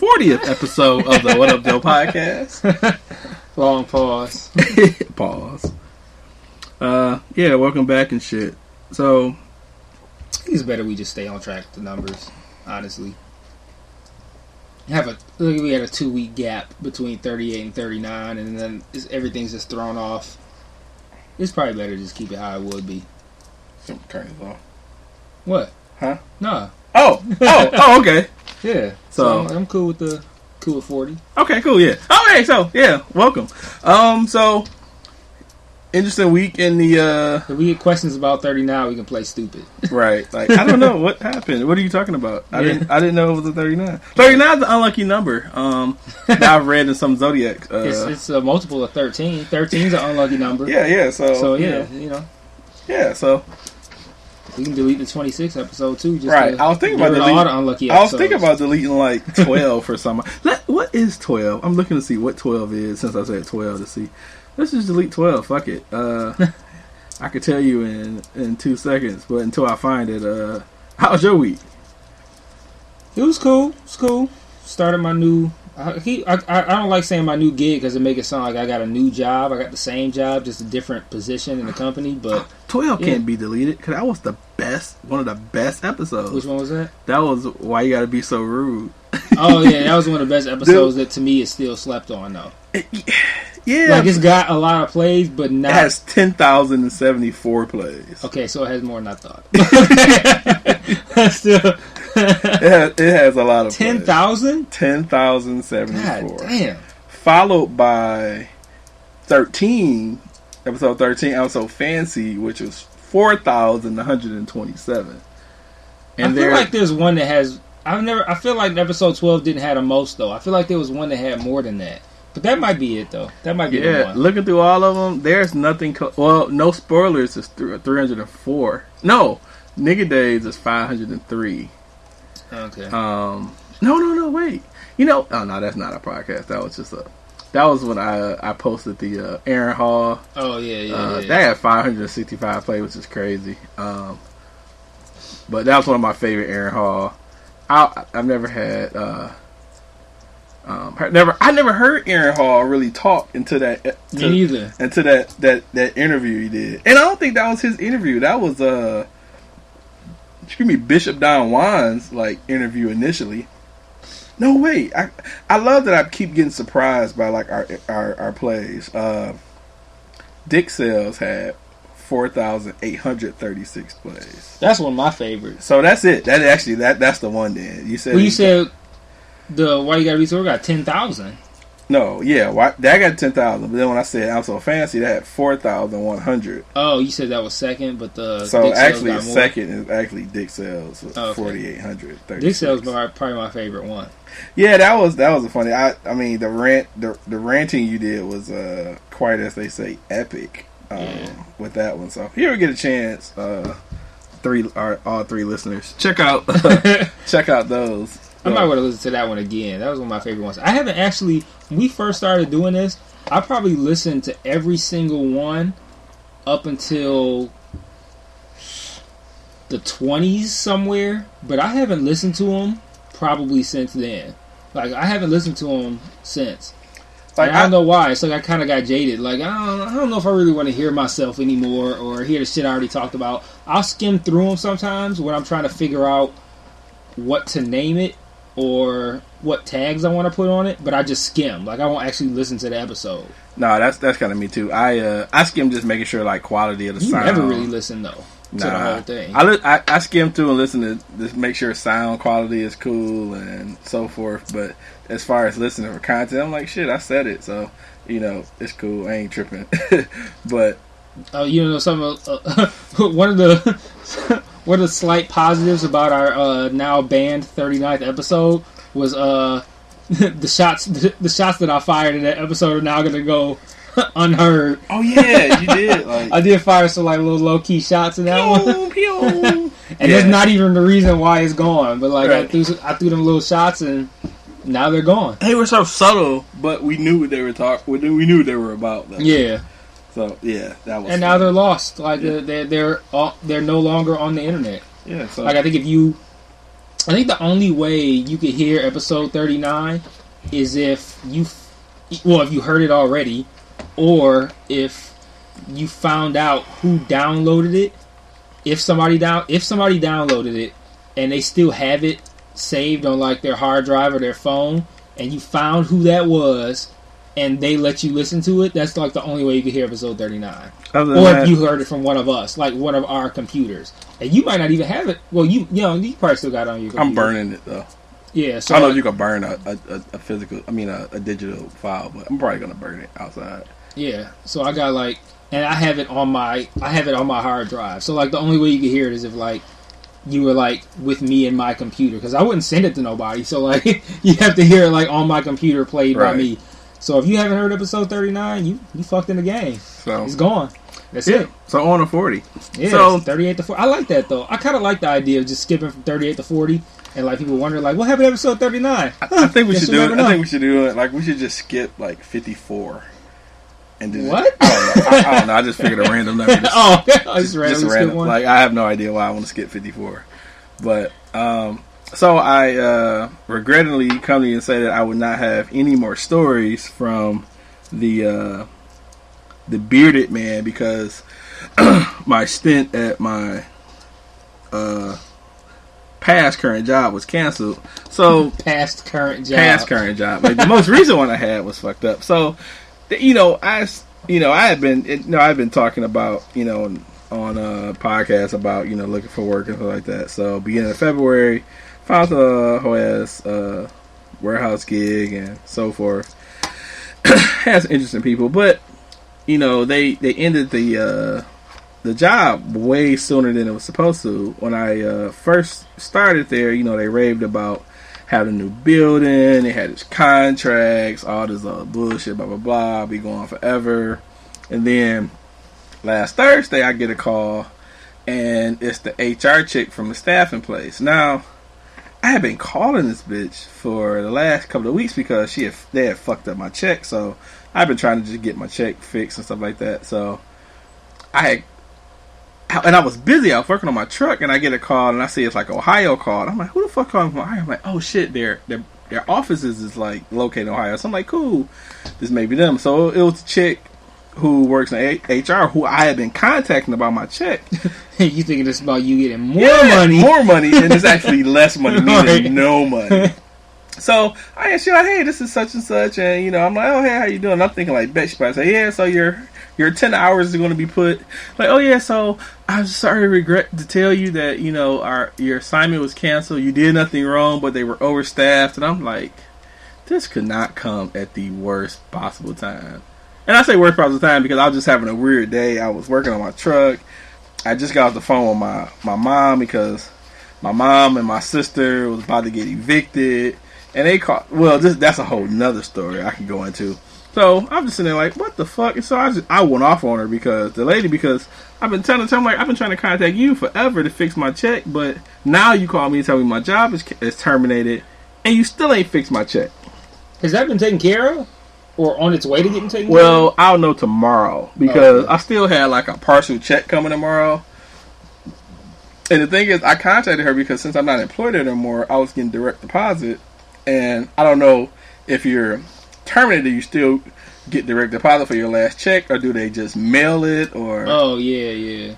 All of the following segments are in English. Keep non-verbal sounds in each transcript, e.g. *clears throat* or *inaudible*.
40th episode of the What Up, Doe podcast. *laughs* Long pause. *laughs* Pause. Uh, yeah, welcome back and shit. So, I it's better we just stay on track with the numbers, honestly. Have a look. We had a two week gap between thirty eight and thirty nine, and then everything's just thrown off. It's probably better just keep it how it would be. turn it off. What? Huh? Nah. Oh, oh, oh, okay. Yeah. So- So, I'm cool with the cool with forty. Okay, cool, yeah. Oh, hey, so, yeah, welcome. Um, so, interesting week in the, uh, If we get questions about thirty nine, we can play stupid. *laughs* right, like, I don't know what happened. What are you talking about? I Yeah. didn't, I didn't know it was a 39. 39 is an unlucky number. Um, *laughs* that I've read in some Zodiac, uh, it's it's a multiple of thirteen. 13 is an unlucky number. yeah, yeah, so, So you yeah, you know, yeah, so, we can delete the twenty six episode too. Just Right, I was thinking about delete- all the unlucky. I was thinking about deleting like *laughs* twelve for some. What is twelve? I'm looking to see what twelve is since I said twelve to see. Let's just delete twelve. Fuck it. Uh, *laughs* I could tell you in in two seconds, but until I find it, uh, how's your week? It was cool. It was cool. Started my new. I, he, I, I I don't like saying my new gig because it make it sound like I got a new job. I got the same job, just a different position in the company. But Twelve Yeah. can't be deleted because that was the best, one of the best episodes. which one was that? That was why you got to be so rude. Oh yeah, that was one of the best *laughs* episodes that to me is still slept on though. Yeah, Like it's got a lot of plays, but it not. has ten thousand and seventy four plays. okay, so it has more than I thought. *laughs* *laughs* still *laughs* It has, it has a lot of ten thousand. Ten thousand seventy God damn. followed by 13 episode 13 episode fancy which was 4127 I and feel there like there's one that has. I've never. I feel like episode twelve didn't have the most though. I feel like there was one that had more than that. But that might be it though. That might be the yeah one. looking through all of them there's nothing co- well no spoilers is 304 no nigga days is 503 Okay. um no no no wait you know oh no that's not a podcast that was just a that was when I I posted the uh, Aaron Hall oh yeah, yeah. Uh, yeah. They had 565 play, which is crazy. Um, but that was one of my favorite Aaron Hall. I, I've never had, uh, um, never, I never heard Aaron Hall really talk into that, uh, Me to, neither. into that, that, that interview he did. And I don't think that was his interview. That was, uh, excuse me, Bishop Don Juan's, like, interview initially. No way. I I love that I keep getting surprised by like our our, our plays. Uh, Dick Sales had four thousand eight hundred thirty six plays. That's one of my favorites. So that's it. That actually that that's the one. Then you said Well, you said the why you gotta be so got ten thousand. No. Yeah, why, that got ten thousand. But then when I said I'm so fancy, that had four thousand one hundred. Oh, you said that was second, but the So Dick actually, second is actually Dick Sales with Oh, okay. forty eight hundred thirty. Dick Sales was probably my favorite one. Yeah, that was that was a funny. I I mean the rant the the ranting you did was uh quite as they say epic um, Yeah. with that one. So if you ever get a chance, uh, three our, all three listeners check out *laughs* *laughs* check out those. I might want to listen to that one again. That was one of my favorite ones. I haven't actually. When we first started doing this, I probably listened to every single one up until the twenties somewhere, but I haven't listened to them probably since then. Like I haven't listened to them since. Like I I, don't know why. It's like I kind of got jaded. Like I don't, I don't know if I really want to hear myself anymore or hear the shit I already talked about. I'll skim through them sometimes when I'm trying to figure out what to name it or what tags I want to put on it. But I just skim. Like I won't actually listen to the episode. no, that's that's kind of me too. I uh I skim just making sure like quality of the You sound. never really listen though to the whole thing. I, li- I I skim through and listen to just make sure sound quality is cool and so forth. But as far as listening for content, I'm like shit. I said it, so you know it's cool. I ain't tripping. *laughs* but Uh, you know, some of, uh, *laughs* one of the *laughs* one of the slight positives about our uh, now banned 39th episode was uh *laughs* the shots the, *laughs* the shots that I fired in that episode are now gonna go *laughs* unheard. Oh yeah, you did. Like, I did fire some like little low key shots in that one, pew, pew. and Yeah. that's not even the reason why it's gone. But like I threw I threw them little shots and now they're gone. They were so subtle, but we knew what they were talking. We knew, we knew what they were about. Though. Yeah, So yeah, that was. and now they're lost. Like Yeah. they're they're they're, all, they're no longer on the internet. yeah. So Like I think if you, I think the only way you could hear episode thirty nine is if you, well, if you heard it already, or if you found out who downloaded it. If somebody down, if somebody downloaded it and they still have it saved on like their hard drive or their phone, and you found who that was, and they let you listen to it, that's like the only way you could hear episode thirty nine other or that, if you heard it from one of us, like one of our computers, and you might not even have it. Well, you you know you probably still got it on your. Computer. I'm burning it though. Yeah, so I don't know if you can burn a, a, a, physical, I mean a, a digital file, but I'm probably gonna burn it outside. yeah, so I got like, and I have it on my I have it on my hard drive. So like the only way you can hear it is if like you were like with me and my computer because I wouldn't send it to nobody. So like *laughs* you have to hear it like on my computer played by me. So if you haven't heard episode thirty nine, you you fucked in the game. So It's gone. That's yeah, it. so on a forty. Yeah, So- 38 to 40. I like that though. I kind of like the idea of just skipping from 38 to 40, and like people wonder like, what happened to episode 39? I think we should do it. never I think we should do it. Like we should just skip like 54. And do What? I don't know. I, I don't know. I just figured a *laughs* random number. Just, oh, *laughs* I just just random. one. Like I have no idea why I want to skip 54. But um so I uh regrettably come to you and say that I would not have any more stories from the uh the bearded man because *clears throat* my stint at my uh past current job was canceled. So past current job. past current job. Like the most recent one I had was fucked up. So, you know, I, you know, I had been, you know, I've been talking about, you know, on- a podcast about, you know, looking for work and stuff like that. So, beginning of February, found a whole ass uh, warehouse gig and so forth. *clears throat* Has interesting people, but you know, they they ended the uh, the job way sooner than it was supposed to. When I uh, first started there, you know, they raved about having a new building, they had its contracts, all this other bullshit, blah blah blah, be going forever. And then last Thursday, I get a call, and it's the HR chick from the staffing place. Now, I had been calling this bitch for the last couple of weeks because she had, they had fucked up my check, so I've been trying to just get my check fixed and stuff like that. So I had and I was busy. I was working on my truck, and I get a call, and I see it's like Ohio call. I'm like, who the fuck calling from Ohio? I'm like, oh shit, their their their offices is like located in Ohio. So I'm like, cool, this may be them. So it was a chick who works in A- HR who I had been contacting about my check. *laughs* you thinking it's about you getting more Yeah, money? more money, and it's *laughs* actually less money, meaning no money. So I asked you like, hey, this is such and such, and you know, I'm like, oh, hey, how you doing? I'm thinking like, bet she probably say, yeah, so your your ten hours is going to be put. Like, oh yeah, so I'm sorry, to regret to tell you that you know our your assignment was canceled. You did nothing wrong, but they were overstaffed, and I'm like, this could not come at the worst possible time. And I say worst possible time because I was just having a weird day. I was working on my truck. I just got off the phone with my my mom because my mom and my sister was about to get evicted, and they caught. Well, this that's a whole nother story I can go into. So I'm just sitting there like, what the fuck? And so I just I went off on her because the lady because I've been telling her I'm like I've been trying to contact you forever to fix my check, but now you call me and tell me my job is is terminated, and you still ain't fixed my check. Has that been taken care of, or on its way to getting taken? care Well, I'll know tomorrow because Okay. I still had like a partial check coming tomorrow. And the thing is, I contacted her because since I'm not employed anymore, I was getting direct deposit, and I don't know if you're terminated, you still get direct deposit for your last check, or do they just mail it, or? Oh yeah, yeah.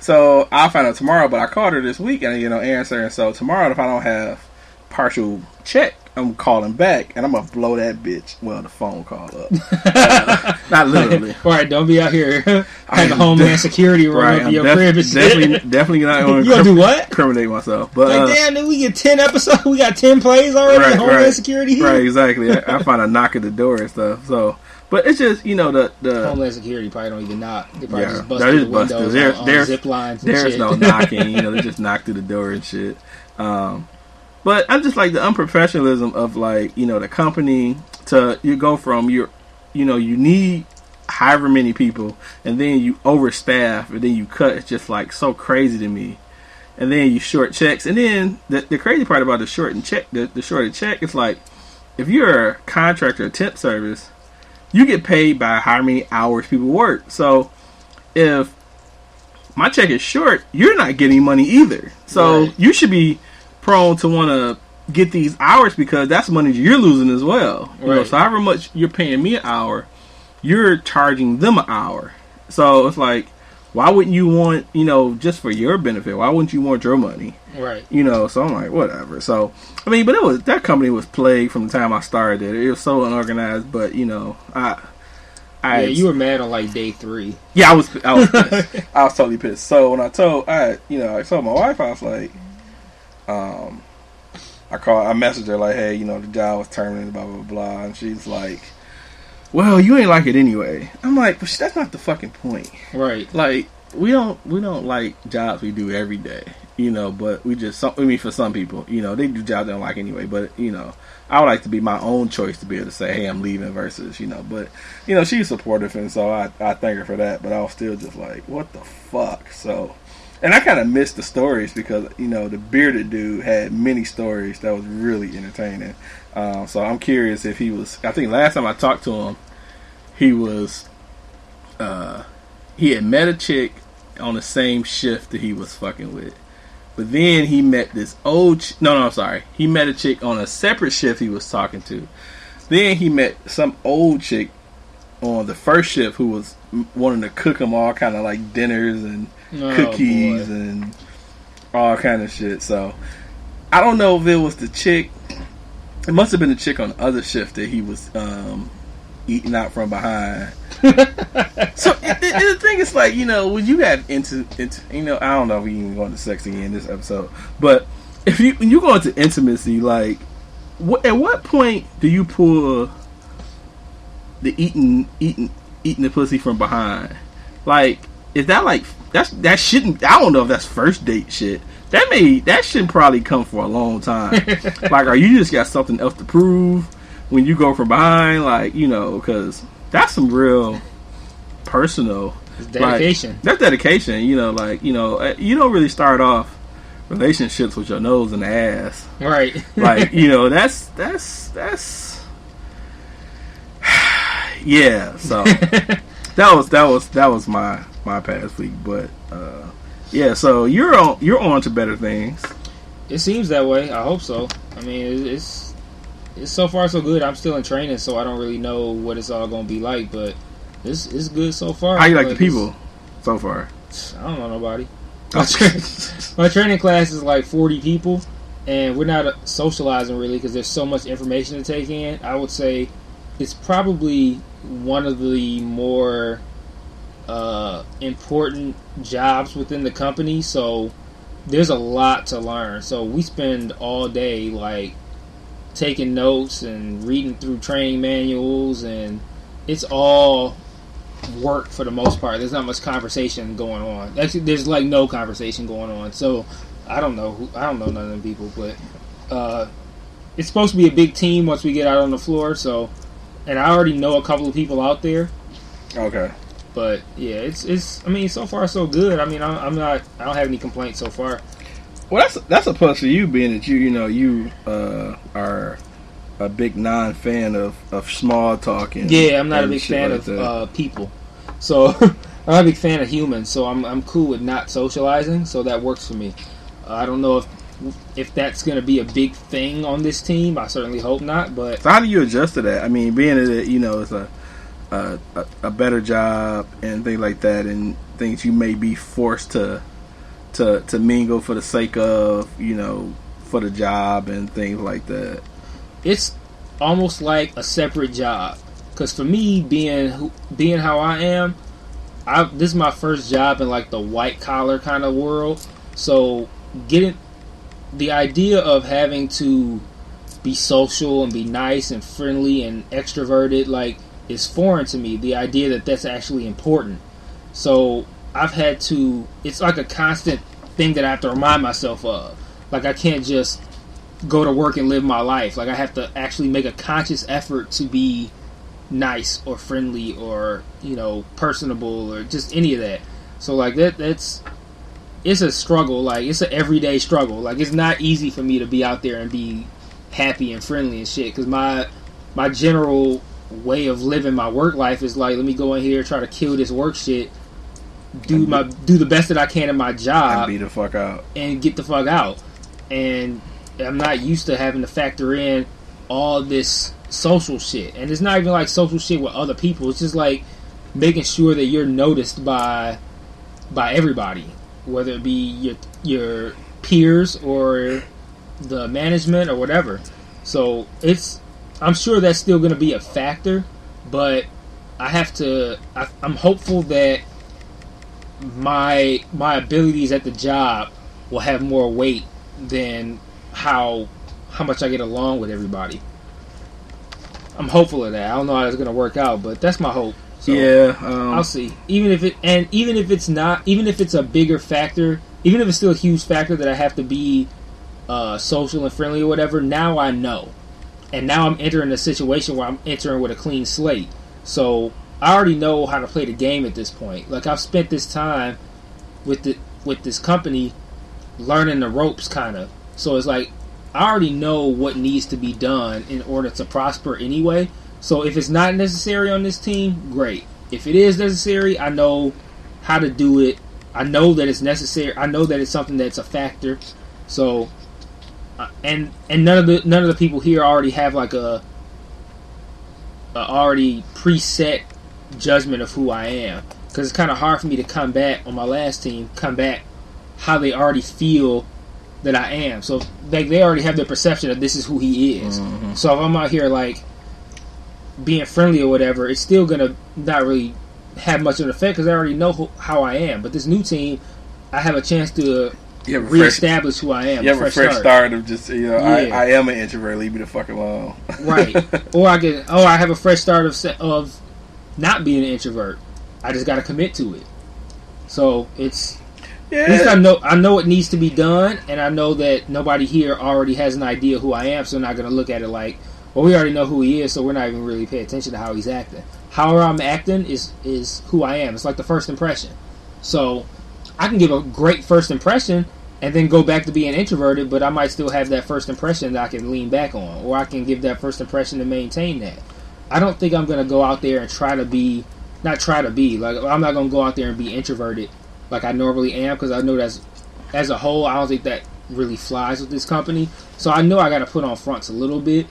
so I'll find out tomorrow. But I called her this week, and you know, answer. And so tomorrow, if I don't have partial check, I'm calling back, and I'm gonna blow that bitch. Well, the phone call up, Uh, *laughs* not literally. All *laughs* right, don't be out here *laughs* I having am Homeland def- Security run Right, up your def- crib definitely, definitely not going you gonna do what? incriminate myself. But Like, uh, damn, then we get ten episodes. We got ten plays already. Right, Homeland right. Security here. right, exactly. I, I find a knock at the door and stuff. So, but it's just you know the the Homeland Security probably don't even knock. They probably Yeah, just bust through the busted. windows There- on, on there's- zip lines and there's shit. no knocking. You know, they just knock through the door and shit. Um, But I'm just like the unprofessionalism of like you know the company to you go from your you know you need however many people and then you overstaff and then you cut. It's just like so crazy to me. And then you short checks and then the, the crazy part about the short and check the, the shorted check is like if you're a contractor or temp service, you get paid by how many hours people work. So if my check is short, you're not getting money either. So Right. you should be prone to want to get these hours because that's money you're losing as well. You know, so however much you're paying me an hour, you're charging them an hour. So it's like, why wouldn't you want, you know, just for your benefit? Why wouldn't you want your money? Right. you know. So I'm like, whatever. So I mean, but it was that company was plagued from the time I started. It, it was so unorganized, but you know, I, I, Yeah, you were mad on like day three. yeah, I was, I was, *laughs* pissed. I was totally pissed. So when I told, I, you know, I told my wife, I was like, um, I called, I messaged her like, hey, you know, the job was terminated, blah blah blah, and she's like, well, you ain't like it anyway. I'm like, but that's not the fucking point Right. like we don't we don't like jobs we do every day, you know. But we just some, I mean for some people, you know, they do jobs they don't like anyway. But you know, I would like to be my own choice to be able to say, hey, I'm leaving versus you know. But you know, she's supportive, and so I I thank her for that. But I was still just like, what the fuck? So. And I kind of missed the stories because you know the bearded dude had many stories that was really entertaining. Um, so I'm curious if he was. I think last time I talked to him, he was uh, he had met a chick on the same shift that he was fucking with. But then he met this old ch- no no I'm sorry. He met a chick on a separate shift he was talking to. Then he met some old chick on the first shift who was wanting to cook him all kind of like dinners and Oh, cookies boy. and all kind of shit. So I don't know if it was the chick. It must have been the chick on the other shift that he was um, eating out from behind. *laughs* so it, it, the thing is like you know when you got into into you know I don't know if we even go into sex again in this episode, but if you when you go into intimacy, like what at what point do you pull the eating eating eating the pussy from behind? Like is that like that's that shouldn't I don't know if that's first date shit. That may that shouldn't probably come for a long time. *laughs* like, are you just got something else to prove when you go from behind? Like, you know, because that's some real personal It's dedication. like, that's dedication. You know, like you know, uh, you don't really start off relationships with your nose and ass. right. Like you *laughs* know, that's that's that's *sighs* yeah. So *laughs* that was that was that was my my past week, but uh, yeah. So you're on you're on to better things. It seems that way. I hope so. I mean, it- it's it's so far so good. I'm still in training, so I don't really know what it's all going to be like, but it's it's good so far. How you like the people so far? I don't know nobody. My, tra- *laughs* my training class is like 40 people, and we're not uh, socializing really because there's so much information to take in. I would say it's probably one of the more uh, important jobs within the company. So there's a lot to learn. So we spend all day like taking notes and reading through training manuals, and it's all work for the most part. There's not much conversation going on. Actually, there's like no conversation going on. So I don't know. Who, I don't know none of them people, but uh, it's supposed to be a big team once we get out on the floor. So, and I already know a couple of people out there. okay. But yeah, it's it's. I mean, so far so good. I mean, I'm, I'm not. I don't have any complaints so far. Well, that's that's a plus for you, being that you you know you uh, are a big non fan of, of small talk. And, Yeah, I'm not a big fan like of uh, people. So *laughs* I'm not a big fan of humans. So I'm I'm cool with not socializing. So that works for me. Uh, I don't know if if that's going to be a big thing on this team. I certainly hope not. But So how do you adjust to that? I mean, being that you know it's a a, a better job and things like that, and things you may be forced to to to mingle for the sake of you know for the job and things like that. it's almost like a separate job. Because for me, being being how I am, I this is my first job in like the white collar kind of world. So getting the idea of having to be social and be nice and friendly and extroverted like is foreign to me. The idea that that's actually important. So I've had to. It's like a constant thing that I have to remind myself of. Like I can't just go to work and live my life. Like I have to actually make a conscious effort to be nice or friendly or you know personable or just any of that. So like that that's it's a struggle. Like it's an everyday struggle. Like it's not easy for me to be out there and be happy and friendly and shit because my my general way of living my work life is like let me go in here try to kill this work shit do my do the best that I can in my job and be the fuck out. and get the fuck out. And I'm not used to having to factor in all this social shit. And it's not even like social shit with other people. It's just like making sure that you're noticed by by everybody, whether it be your your peers or the management or whatever. So it's I'm sure that's still going to be a factor, but I have to. I, I'm hopeful that my my abilities at the job will have more weight than how how much I get along with everybody. I'm hopeful of that. I don't know how it's going to work out, but that's my hope. So yeah, um, I'll see. Even if it and even if it's not, even if it's a bigger factor, even if it's still a huge factor that I have to be uh, social and friendly or whatever. Now I know, and now I'm entering a situation where I'm entering with a clean slate. So I already know how to play the game at this point. Like I've spent this time with the with this company learning the ropes, kind of. So it's like I already know what needs to be done in order to prosper anyway. So if it's not necessary on this team, great. If it is necessary, I know how to do it. I know that it's necessary. I know that it's something that's a factor. So uh, and and none of the none of the people here already have like a, a already preset judgment of who I am because it's kind of hard for me to come back on my last team, come back how they already feel that I am. So they they already have their perception of this is who he is. Mhm. So if I'm out here like being friendly or whatever, it's still gonna not really have much of an effect because I already know who, how I am. But this new team, I have a chance to you have a fresh, reestablish who I am. you have a fresh start. of just you know I, Yeah. I am an introvert. Leave me the fuck alone. right? *laughs* or I get, oh, I have a fresh start of of not being an introvert. I just got to commit to it. So it's at least I know I know it needs to be done, and I know that nobody here already has an idea who I am, so they're not going to look at it like, well, we already know who he is, so we're not even really paying attention to how he's acting. However, I'm acting is is who I am. It's like the first impression. So I can give a great first impression and then go back to being introverted, but I might still have that first impression that I can lean back on, or I can give that first impression to maintain that. I don't think I'm going to go out there and try to be, not try to be, like, I'm not going to go out there and be introverted like I normally am because I know that's, as a whole, I don't think that really flies with this company. So I know I got to put on fronts a little bit,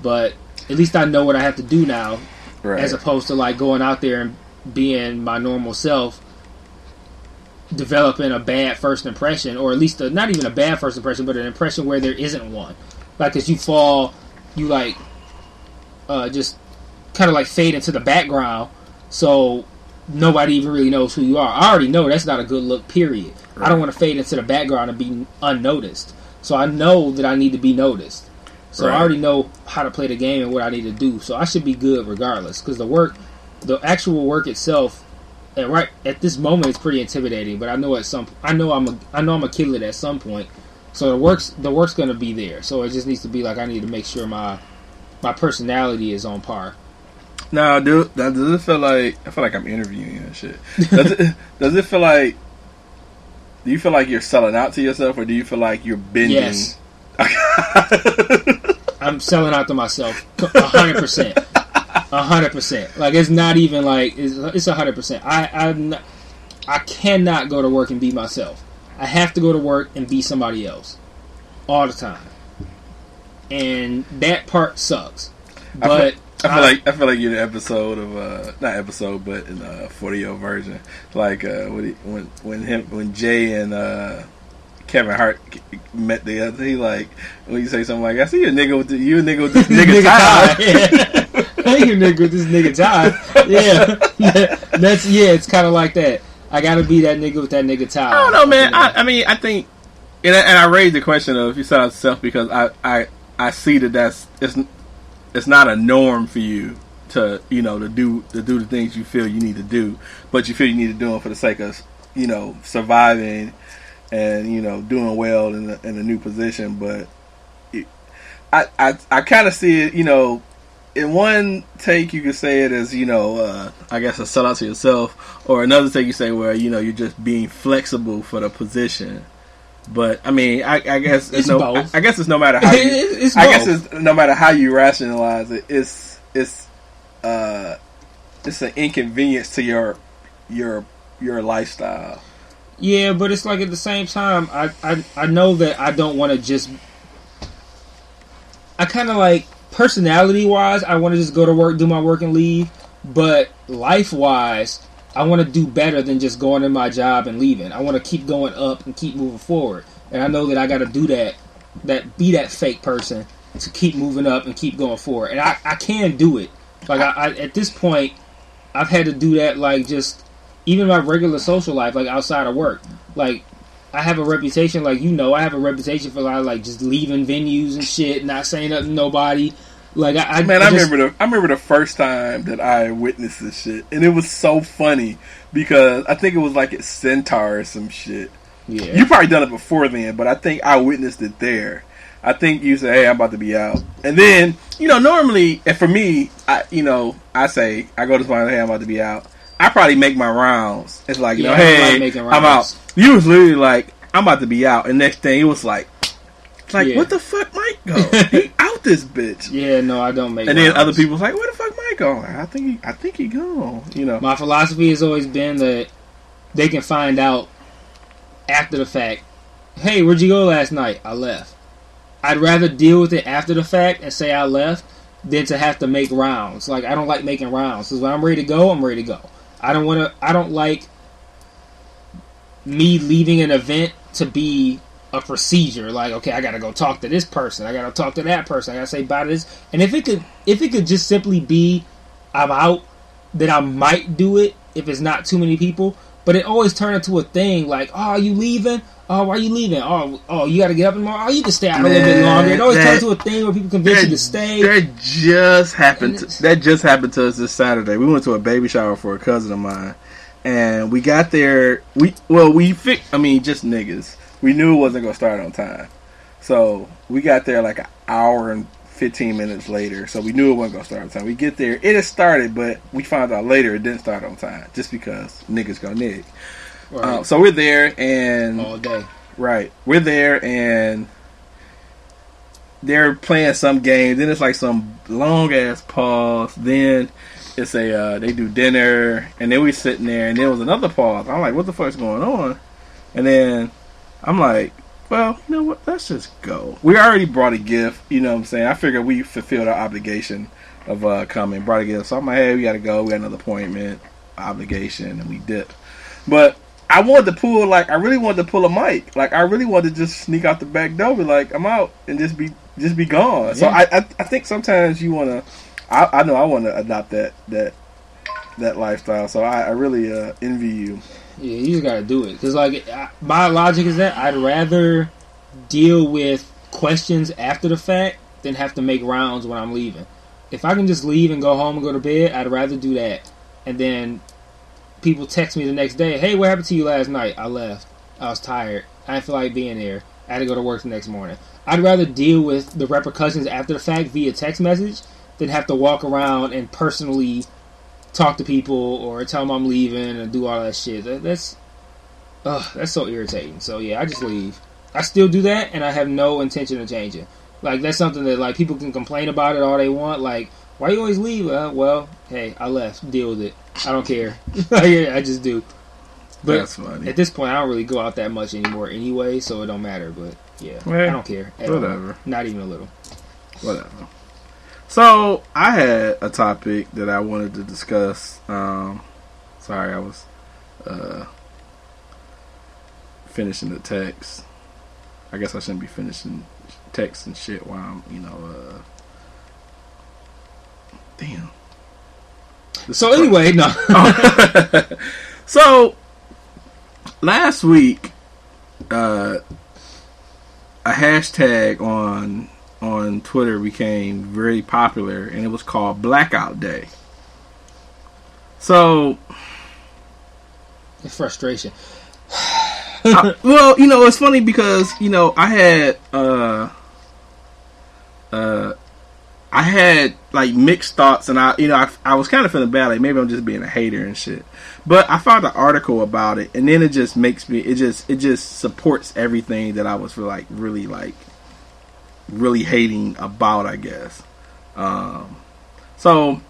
but at least I know what I have to do now right. as opposed to like going out there and being my normal self developing a bad first impression or at least a, not even a bad first impression but an impression where there isn't one. Like as you fall you like uh, just kind of like fade into the background so nobody even really knows who you are. I already know that's not a good look period. I don't want to fade into the background and be unnoticed. So i know that i need to be noticed. So Right. i already know how to play the game and what i need to do. So i should be good regardless because the work the actual work itself at right at this moment it's pretty intimidating but i know at some i know i'm a i know i'm a kill it at some point so the work's the work's gonna be there so it just needs to be like i need to make sure my my personality is on par Now, do now, does it feel like I feel like I'm interviewing you and shit? Does it *laughs* does it feel like do you feel like you're selling out to yourself, or do you feel like you're bending? Yes. *laughs* i'm selling out to myself a hundred percent hundred percent. Like it's not even like it's it's a hundred percent. I i'm not, i cannot go to work and be myself. I have to go to work and be somebody else. All the time. And that part sucks. But I feel like I feel like you're the episode of uh not episode, but in the forty year version, like uh when when when him when Jay and uh Kevin Hart met the other, he like when you say something like, "I see you a nigga with the, you a nigga with this *laughs* nigga, tie." *laughs* *laughs* You nigga with this nigga tie. Yeah. *laughs* That's yeah, it's kinda like that. I gotta be that nigga with that nigga tie. I don't know, man. I, I mean, I think, and I, and I raised the question of you out yourself because I, I, I see that that's it's, it's not a norm for you to, you know, to do to do the things you feel you need to do, but you feel you need to do them for the sake of, you know, surviving and you know doing well in a, in a new position. But it, I I, I kind of see it. You know, in one take you could say it as you know, uh, I guess a sellout to yourself, or another take you say where you know you're just being flexible for the position. But I mean, I, I guess it's, It's no. both. I, I guess it's no matter how. *laughs* You, It- it's I guess it's no matter how you rationalize it. It's it's uh it's an inconvenience to your your your lifestyle. Yeah, but it's like at the same time, I I, I know that I don't want to just. I kind of like personality wise, I want to just go to work, do my work, and leave. But life wise, I want to do better than just going in my job and leaving. I want to keep going up and keep moving forward. And I know that I got to do that, that be that fake person to keep moving up and keep going forward. And I, I can do it. Like I, I at this point, I've had to do that like just even my regular social life, like outside of work. Like I have a reputation, like you know, I have a reputation for like, like just leaving venues and shit, not saying nothing to nobody. Like I, I Man, I just- remember the I remember the first time that I witnessed this shit, and it was so funny because I think it was like at Centaur or some shit. Yeah, You probably done it before then, but I think I witnessed it there. I think you say, "Hey, I'm about to be out," and then you know, normally, and for me, I you know, I say I go to somebody, "Hey, I'm about to be out." I probably make my rounds. It's like, you Yeah, know, I hey, I'm out. You was literally like, I'm about to be out, and next thing it was like, like, Yeah. what the fuck, Mike go? *laughs* he out this bitch. yeah, no, I don't make. And then other people's like, where the fuck Mike go? I think he, I think he gone. You know, My philosophy has always been that they can find out after the fact. Hey, where'd you go last night? I left. I'd rather deal with it after the fact and say I left than to have to make rounds. Like I don't like making rounds. Because when I'm ready to go, I'm ready to go. I don't want to. I don't like me leaving an event to be a procedure. Like okay, I gotta go talk to this person. I gotta talk to that person. I gotta say bye to this. And if it could, if it could just simply be, I'm out then I might do it if it's not too many people. But it always turned into a thing like, oh, are you leaving? Oh, why are you leaving? Oh, oh, you got to get up tomorrow. Oh, you can stay out a little bit longer. It always that- turns into a thing where people convince you to stay. That just happened. To, that just happened to us this Saturday. We went to a baby shower for a cousin of mine, and we got there. We well, we fi- I mean, just niggas. We knew it wasn't gonna start on time, so we got there like an hour and fifteen minutes later. So we knew it wasn't gonna start on time. We get there, it had started, but we found out later it didn't start on time, just because niggas go nig. Right. Uh, so we're there, and all day. Right. We're there and they're playing some game. Then it's like some long ass pause. Then it's a uh, they do dinner and then we sitting there and there was another pause. I'm like, what the fuck's going on? And then I'm like, well, you know what? Let's just go. We already brought a gift. You know what I'm saying? I figured we fulfilled our obligation of uh, coming. Brought a gift. So I'm like, hey, we got to go. We got another appointment, obligation, and we dip. But I wanted to pull like I really wanted to pull a mic. Like I really wanted to just sneak out the back door, be like I'm out, and just be just be gone. So I, I I think sometimes you want to. I, I know I want to adopt that that that lifestyle. So I, I really uh, envy you. Yeah, you just gotta do it. Cause like I- my logic is that I'd rather deal with questions after the fact than have to make rounds when I'm leaving. If I can just leave and go home and go to bed, I'd rather do that. And then people text me the next day, "Hey, what happened to you last night?" I left. I was tired. I didn't feel like being there. I had to go to work the next morning. I'd rather deal with the repercussions after the fact via text message than have to walk around and personally talk to people or tell them I'm leaving and do all that shit. That, that's, ugh, that's so irritating. So yeah, I just leave. I still do that, and I have no intention of changing. Like that's something that like people can complain about it all they want. Like, why you always leave? Uh, well, hey, I left. Deal with it. I don't care. *laughs* I just do. But That's funny. at this point, I don't really go out that much anymore anyway, so it don't matter. But yeah, Yeah, I don't care. at all. whatever. Not even a little. Whatever. So I had a topic that I wanted to discuss. Um, sorry, I was uh, finishing the text. I guess I shouldn't be finishing text and shit while I'm, you know. Uh, damn. This So anyway, no. *laughs* *laughs* so last week, uh, a hashtag on on Twitter became very popular, and it was called Blackout Day. So, frustration. I- *laughs* well, you know, it's funny because you know I had uh, uh, I had like mixed thoughts, and I, you know, I, I was kind of feeling bad. Like maybe I'm just being a hater and shit. But I found an article about it, and then it just makes me. It just it just supports everything that I was like really like really hating about. I guess. Um, so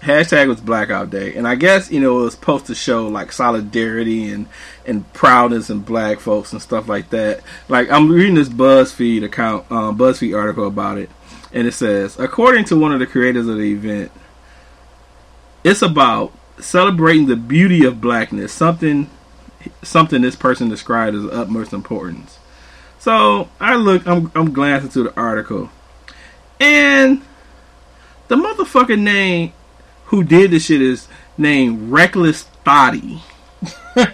hashtag was Blackout Day, and I guess you know it was supposed to show like solidarity and and proudness and black folks and stuff like that. Like I'm reading this BuzzFeed account, um, BuzzFeed article about it, and it says, according to one of the creators of the event, it's about celebrating the beauty of blackness, something something this person described as utmost importance. So I look, I'm I'm glancing through the article, and the motherfucking name who did this shit is named Reckless Thotty. *laughs* now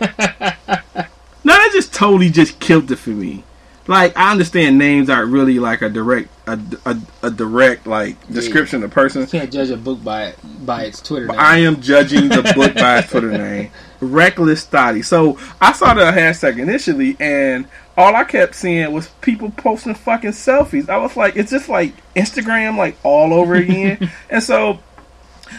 that just totally just killed it for me. Like I understand names aren't really like a direct a, a, a direct like description of the person. You can't judge a book by by its Twitter. But name. I am judging the book by its *laughs* Twitter name. Reckless Thotty. So I saw the hashtag initially and all I kept seeing was people posting fucking selfies. I was like, it's just like Instagram like all over again. *laughs* and so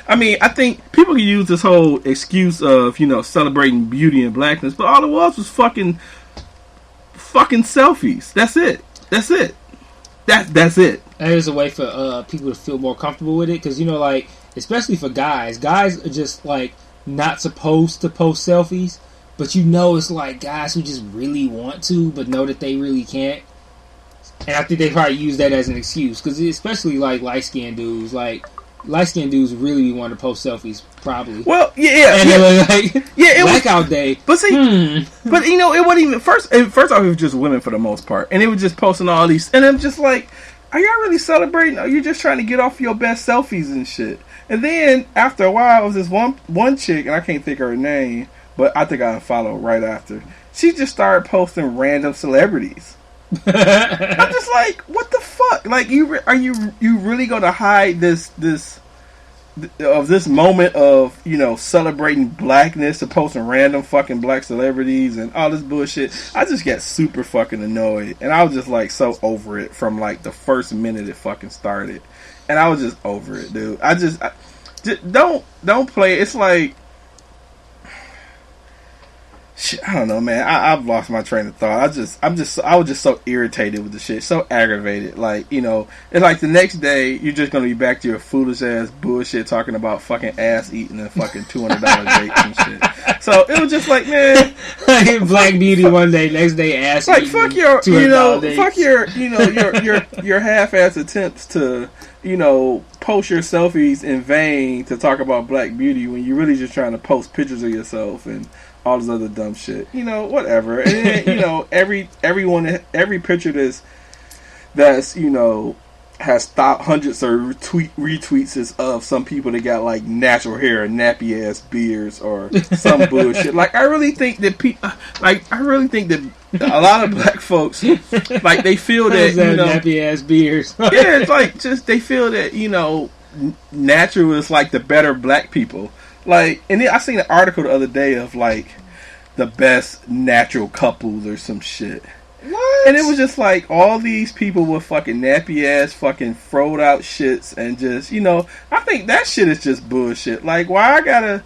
I mean, I think people can use this whole excuse of, you know, celebrating beauty and blackness, but all it was was fucking fucking selfies. That's it. That's it. That that's it. That is a way for uh, people to feel more comfortable with it because you know, like especially for guys, guys are just like not supposed to post selfies, but you know, it's like guys who just really want to, but know that they really can't. And I think they probably use that as an excuse because especially like light skinned dudes, like light skinned dudes really want to post selfies, probably. Well, yeah, yeah, and yeah. *laughs* like, Yeah, it was- blackout day. But see, Hmm. but you know, it wasn't even first. First off, it was just women for the most part, and it was just posting all these, and I'm just like, are y'all really celebrating? Are you just trying to get off your best selfies and shit? And then after a while, it was this one one chick, and I can't think of her name, but I think I unfollowed right after. She just started posting random celebrities. *laughs* I'm just like, what the fuck? Like, you re- are you you really gonna hide this this th- of this moment of you know celebrating blackness and posting random fucking black celebrities and all this bullshit? I just get super fucking annoyed, and I was just like so over it from like the first minute it fucking started, and I was just over it, dude. I just, I, just don't don't play. It's like. I don't know, man. I, I've lost my train of thought. I just, I'm just, I was just so irritated with the shit, so aggravated. Like, you know, it's like the next day you're just gonna be back to your foolish ass bullshit talking about fucking ass eating and fucking two hundred dollar *laughs* dates and shit. So it was just like, man, like Black Beauty one day, next day ass. like eating, fuck your, you know, dates. fuck your, you know, your your your half ass attempts to, you know, post your selfies in vain to talk about black beauty when you're really just trying to post pictures of yourself and all this other dumb shit. You know, whatever. And then, you know, *laughs* every everyone every picture that's that's you know has thou- hundreds of tweet retweets is of some people that got like natural hair and nappy ass beards or some *laughs* bullshit. Like I really think that people uh, like I really think that a lot of black folks like they feel *laughs* that Those you know nappy ass beards. yeah, it's like just they feel that you know natural is like the better black people. Like, and then I seen an article the other day of like the best natural couples or some shit, what? and it was just like all these people with fucking nappy ass, fucking froed out shits, and just you know, I think that shit is just bullshit. Like, why I gotta.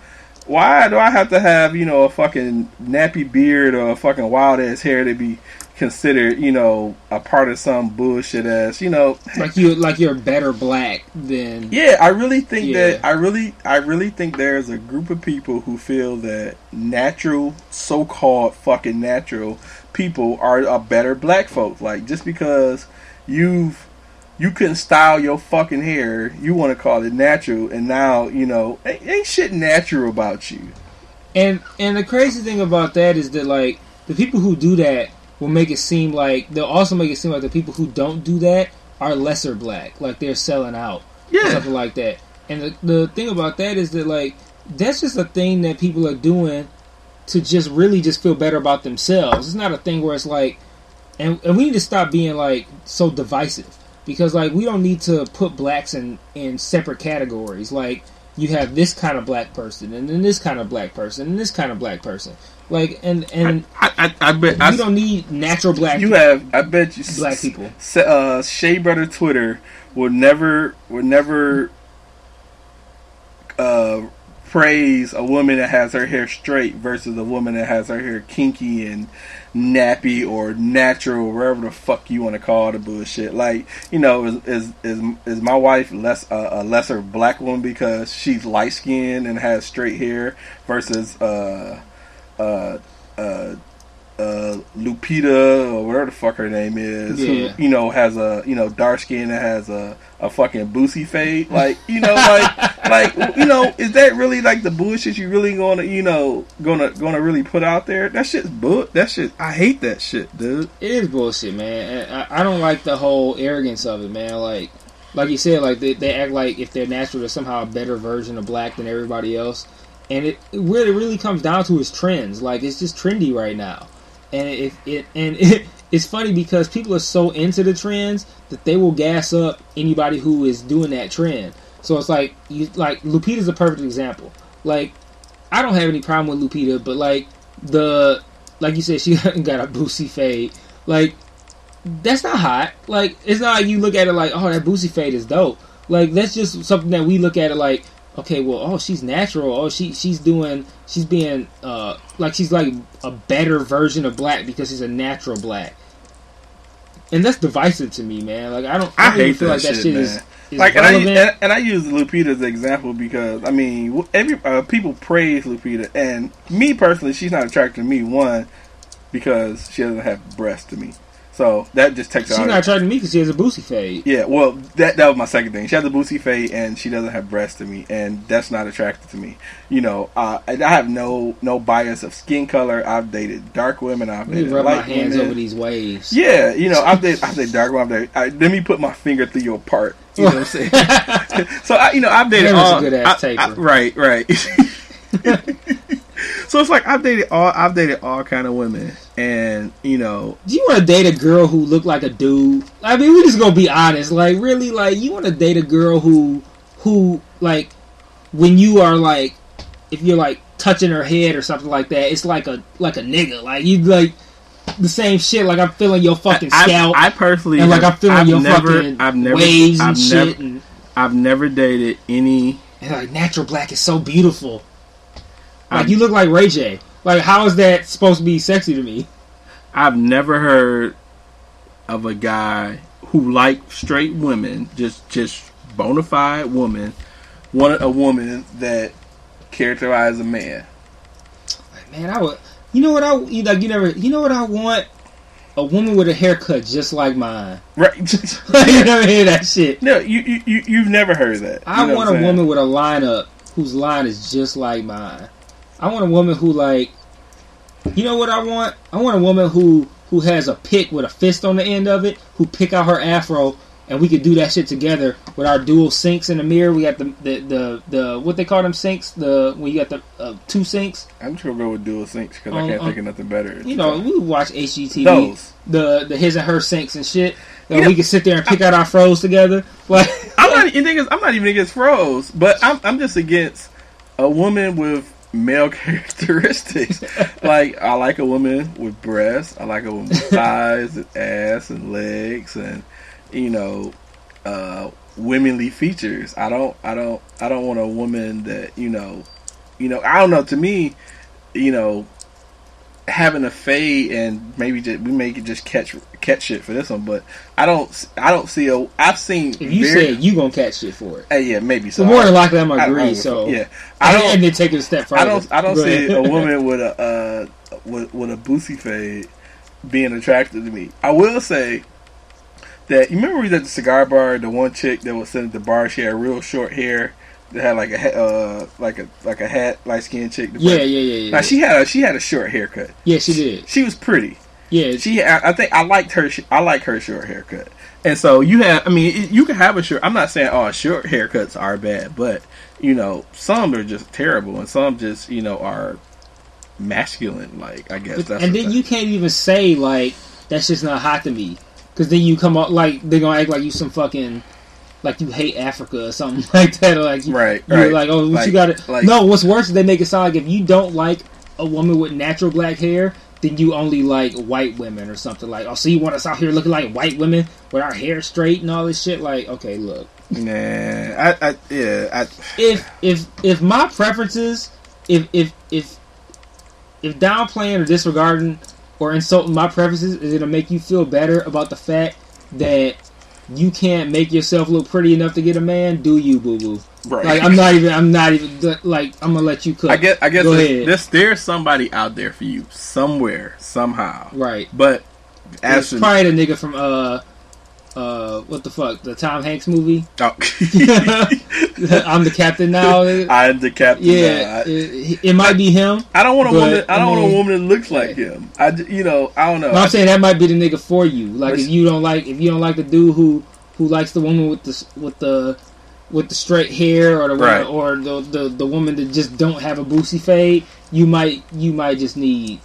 Why do I have to have, you know, a fucking nappy beard or a fucking wild ass hair to be considered, you know, a part of some bullshit ass, you know, like you, like you're better black than. yeah, I really think Yeah. that I really I really think there's a group of people who feel that natural, so-called fucking natural people are a better black folk. Like just because you've you couldn't style your fucking hair, you want to call it natural, and now you know ain't, ain't shit natural about you. And and the crazy thing about that is that like the people who do that will make it seem like they'll also make it seem like the people who don't do that are lesser black, like they're selling out, or Yeah, something like that. And the the thing about that is that like that's just a thing that people are doing to just really just feel better about themselves. It's not a thing where it's like, and and we need to stop being like so divisive because like we don't need to put blacks in in separate categories. Like you have this kind of black person, and then this kind of black person, and this kind of black person. Like, and and I, I, I bet you I, don't need natural black. you have. I bet you Black s- people. s- Uh, Shea Butter Twitter would never would never uh, praise a woman that has her hair straight versus a woman that has her hair kinky and nappy or natural, wherever the fuck you want to call the bullshit. Like, you know, is is is, is my wife less uh, a lesser black woman because she's light skinned and has straight hair versus uh uh uh uh, Lupita or whatever the fuck her name is, Yeah. who you know has a you know dark skin that has a a fucking boosie fade, like you know like *laughs* like you know is that really like the bullshit you really gonna you know gonna gonna really put out there? That shit's bull. That shit. I hate that shit, dude. It is bullshit, man. I, I don't like the whole arrogance of it, man. Like, like you said, like they, they act like if they're natural, they're somehow a better version of black than everybody else. And it, it what it really comes down to is trends. Like it's just trendy right now, and it, it and it, *laughs* it's funny because people are so into the trends that they will gas up anybody who is doing that trend. So it's like you like Lupita's a perfect example. Like I don't have any problem with Lupita, but like the like you said, she *laughs* got a boosie fade. Like that's not hot. Like it's not like you look at it like, oh, that boosie fade is dope. Like that's just something that we look at it like, okay, well, oh, she's natural. Oh, she she's doing, she's being, uh, like she's like a better version of black because she's a natural black. And that's divisive to me, man. Like I don't, I really hate feel that like that shit, shit is, is like and I, and, and I use Lupita as example because I mean every uh, people praise Lupita and me personally she's not attracted to me one because she doesn't have breasts to me so that just takes she's not attracted to me because she has a boosie fade. yeah well that that was my second thing she has a boosie fade and she doesn't have breasts to me and that's not attractive to me you know uh, I have no no bias of skin color I've dated dark women I've Let me dated rub my light hands women. over these waves. Yeah, you know, I've dated, I've dated *laughs* dark women. I've dated, I, let me put my finger through your part. You know what I'm saying? *laughs* so I, you know, I've dated That was a all. good-ass I- I- right, right. *laughs* so it's like I've dated all. I've dated all kind of women, and you know, Do you want to date a girl who look like a dude? I mean, we're just gonna be honest. Like, really, like, you want to date a girl who, who, like, when you are like, if you're like touching her head or something like that, it's like a like a nigga. Like you like the same shit. Like I'm feeling your fucking I, scalp, I personally, and like I'm feeling I've your never, fucking I've never, waves and I've shit. Never, and, I've never dated any. and like natural black is so beautiful. Like I've- you look like Ray J. Like how is that supposed to be sexy to me? I've never heard of a guy who liked straight women, just just bona fide woman, wanted a woman that characterized a man. Like, man, I would. You know what I you like? You never. You know what I want? A woman with a haircut just like mine. Right? *laughs* *laughs* you never hear that shit. no, you you you- you've never heard that. You I know want a woman with a lineup whose line is just like mine. I want a woman who like. You know what I want? I want a woman who who has a pick with a fist on the end of it, who pick out her afro, and we could do that shit together with our dual sinks in the mirror. We got the the the, the what they call them sinks. The when you got the uh, two sinks. I'm just gonna go with dual sinks because Um, I can't um, think of nothing better. You know, we watch HGTV. those. the the his and her sinks and shit. You know- we could sit there and pick out our froze together. Like I'm not. The thing is, I'm not even against froze, but I'm I'm just against a woman with male *laughs* characteristics. *laughs* like I like a woman with breasts. I like a woman with thighs and ass and legs and you know, uh, womanly features. I don't. I don't. I don't want a woman that you know. You know. I don't know. To me, you know. Having a fade and maybe just, we may just catch catch shit for this one, but I don't I don't see a I've seen if you very- said you gonna catch shit for it, Hey, yeah, maybe so. more than likely I'm gonna I- agree. I- so yeah, I and, don't. and then take it a step further. I don't. I don't see a *laughs* woman with a uh, with, with a boosie fade being attracted to me. I will say that you remember we was at the cigar bar. The one chick that was sitting at the bar, she had real short hair. That had like a uh, like a like a hat, light skinned chick. yeah, yeah, yeah, yeah. Now she had a she had a short haircut. yeah, she did. She was pretty. Yeah, She, I, I think I liked her. I like her short haircut. And so you have, I mean, you can have a short. I'm not saying all short haircuts are bad, but you know, some are just terrible, and some just you know are masculine. Like I guess that's. and then you can't even say like that's just not hot to me, because then you come up like they're gonna act like you some fucking like you hate Africa or something *laughs* like that, or like you, Right, you're right. like oh what Like- you got to like- no. What's worse is they make it sound like if you don't like a woman with natural black hair, then you only like white women or something like oh so you want us out here looking like white women with our hair straight and all this shit. Like okay, look Nah, I, I yeah, I, if if if my preferences if if if if downplaying or disregarding or insulting my preferences is gonna make you feel better about the fact that you can't make yourself look pretty enough to get a man, do you, boo boo? right. Like I'm not even I'm not even like I'm gonna let you cook. I guess I guess Go there's, ahead. there's there's somebody out there for you somewhere somehow. right. But It's as for probably the nigga from uh uh what the fuck the Tom Hanks movie. *laughs* oh. *laughs* I'm the captain now. I'm the captain. Yeah, it, it might be him. I don't want a woman. I don't I want a woman that looks like him. I you know I don't know. No, I'm saying that might be the nigga for you. Like if you don't like if you don't like the dude who who likes the woman with the with the with the straight hair or the Right. or the, the the woman that just don't have a boosie fade, you might you might just need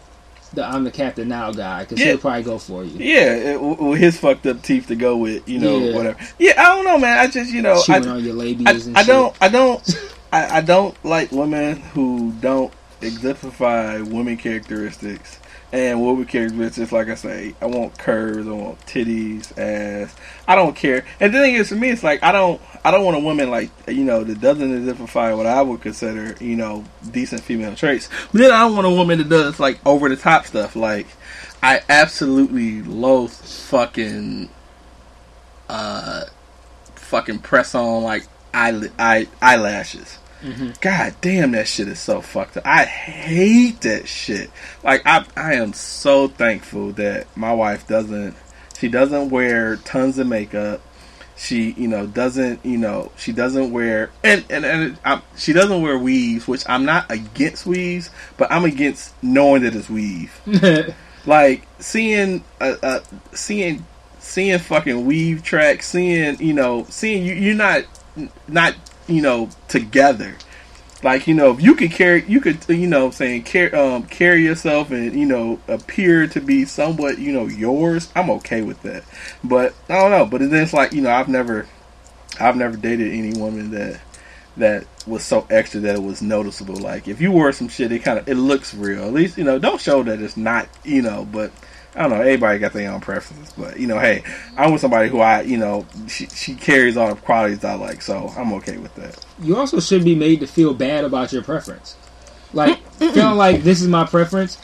the I'm the captain now guy because Yeah. he'll probably go for you. yeah, eh, it, with his fucked up teeth to go with, you know, Yeah. whatever. Yeah, I don't know, man. I just you know, I, on your labias I, I don't, I don't, *laughs* I, I don't like women who don't exemplify women characteristics. And women characteristics, like I say, I want curves, I want titties, ass. I don't care. And the thing is, for me, it's like I don't, I don't want a woman like you know that doesn't exemplify what I would consider you know decent female traits. But then I don't want a woman that does like over the top stuff. Like I absolutely loathe fucking uh fucking press on like eyel- eye eyelashes. Mhm. God damn, that shit is so fucked up. I hate that shit. Like I, I am so thankful that my wife doesn't. She doesn't wear tons of makeup. She, you know, doesn't, you know, she doesn't wear, and and and I, she doesn't wear weaves, which I'm not against weaves, but I'm against knowing that it's weave *laughs* like seeing uh, uh seeing seeing fucking weave tracks seeing you know seeing you you're not not you know together like you know if you could carry you could you know saying carry um carry yourself and you know appear to be somewhat you know yours i'm okay with that but i don't know but then it's like you know i've never i've never dated any woman that that was so extra that it was noticeable. Like if you wore some shit, it kind of it looks real. At least you know don't show that it's not. You know, but I don't know. Everybody got their own preferences, but you know, hey, I'm with somebody who I you know she she carries all the qualities I like, so I'm okay with that. you also should be made to feel bad about your preference. Like feeling like this is my preference,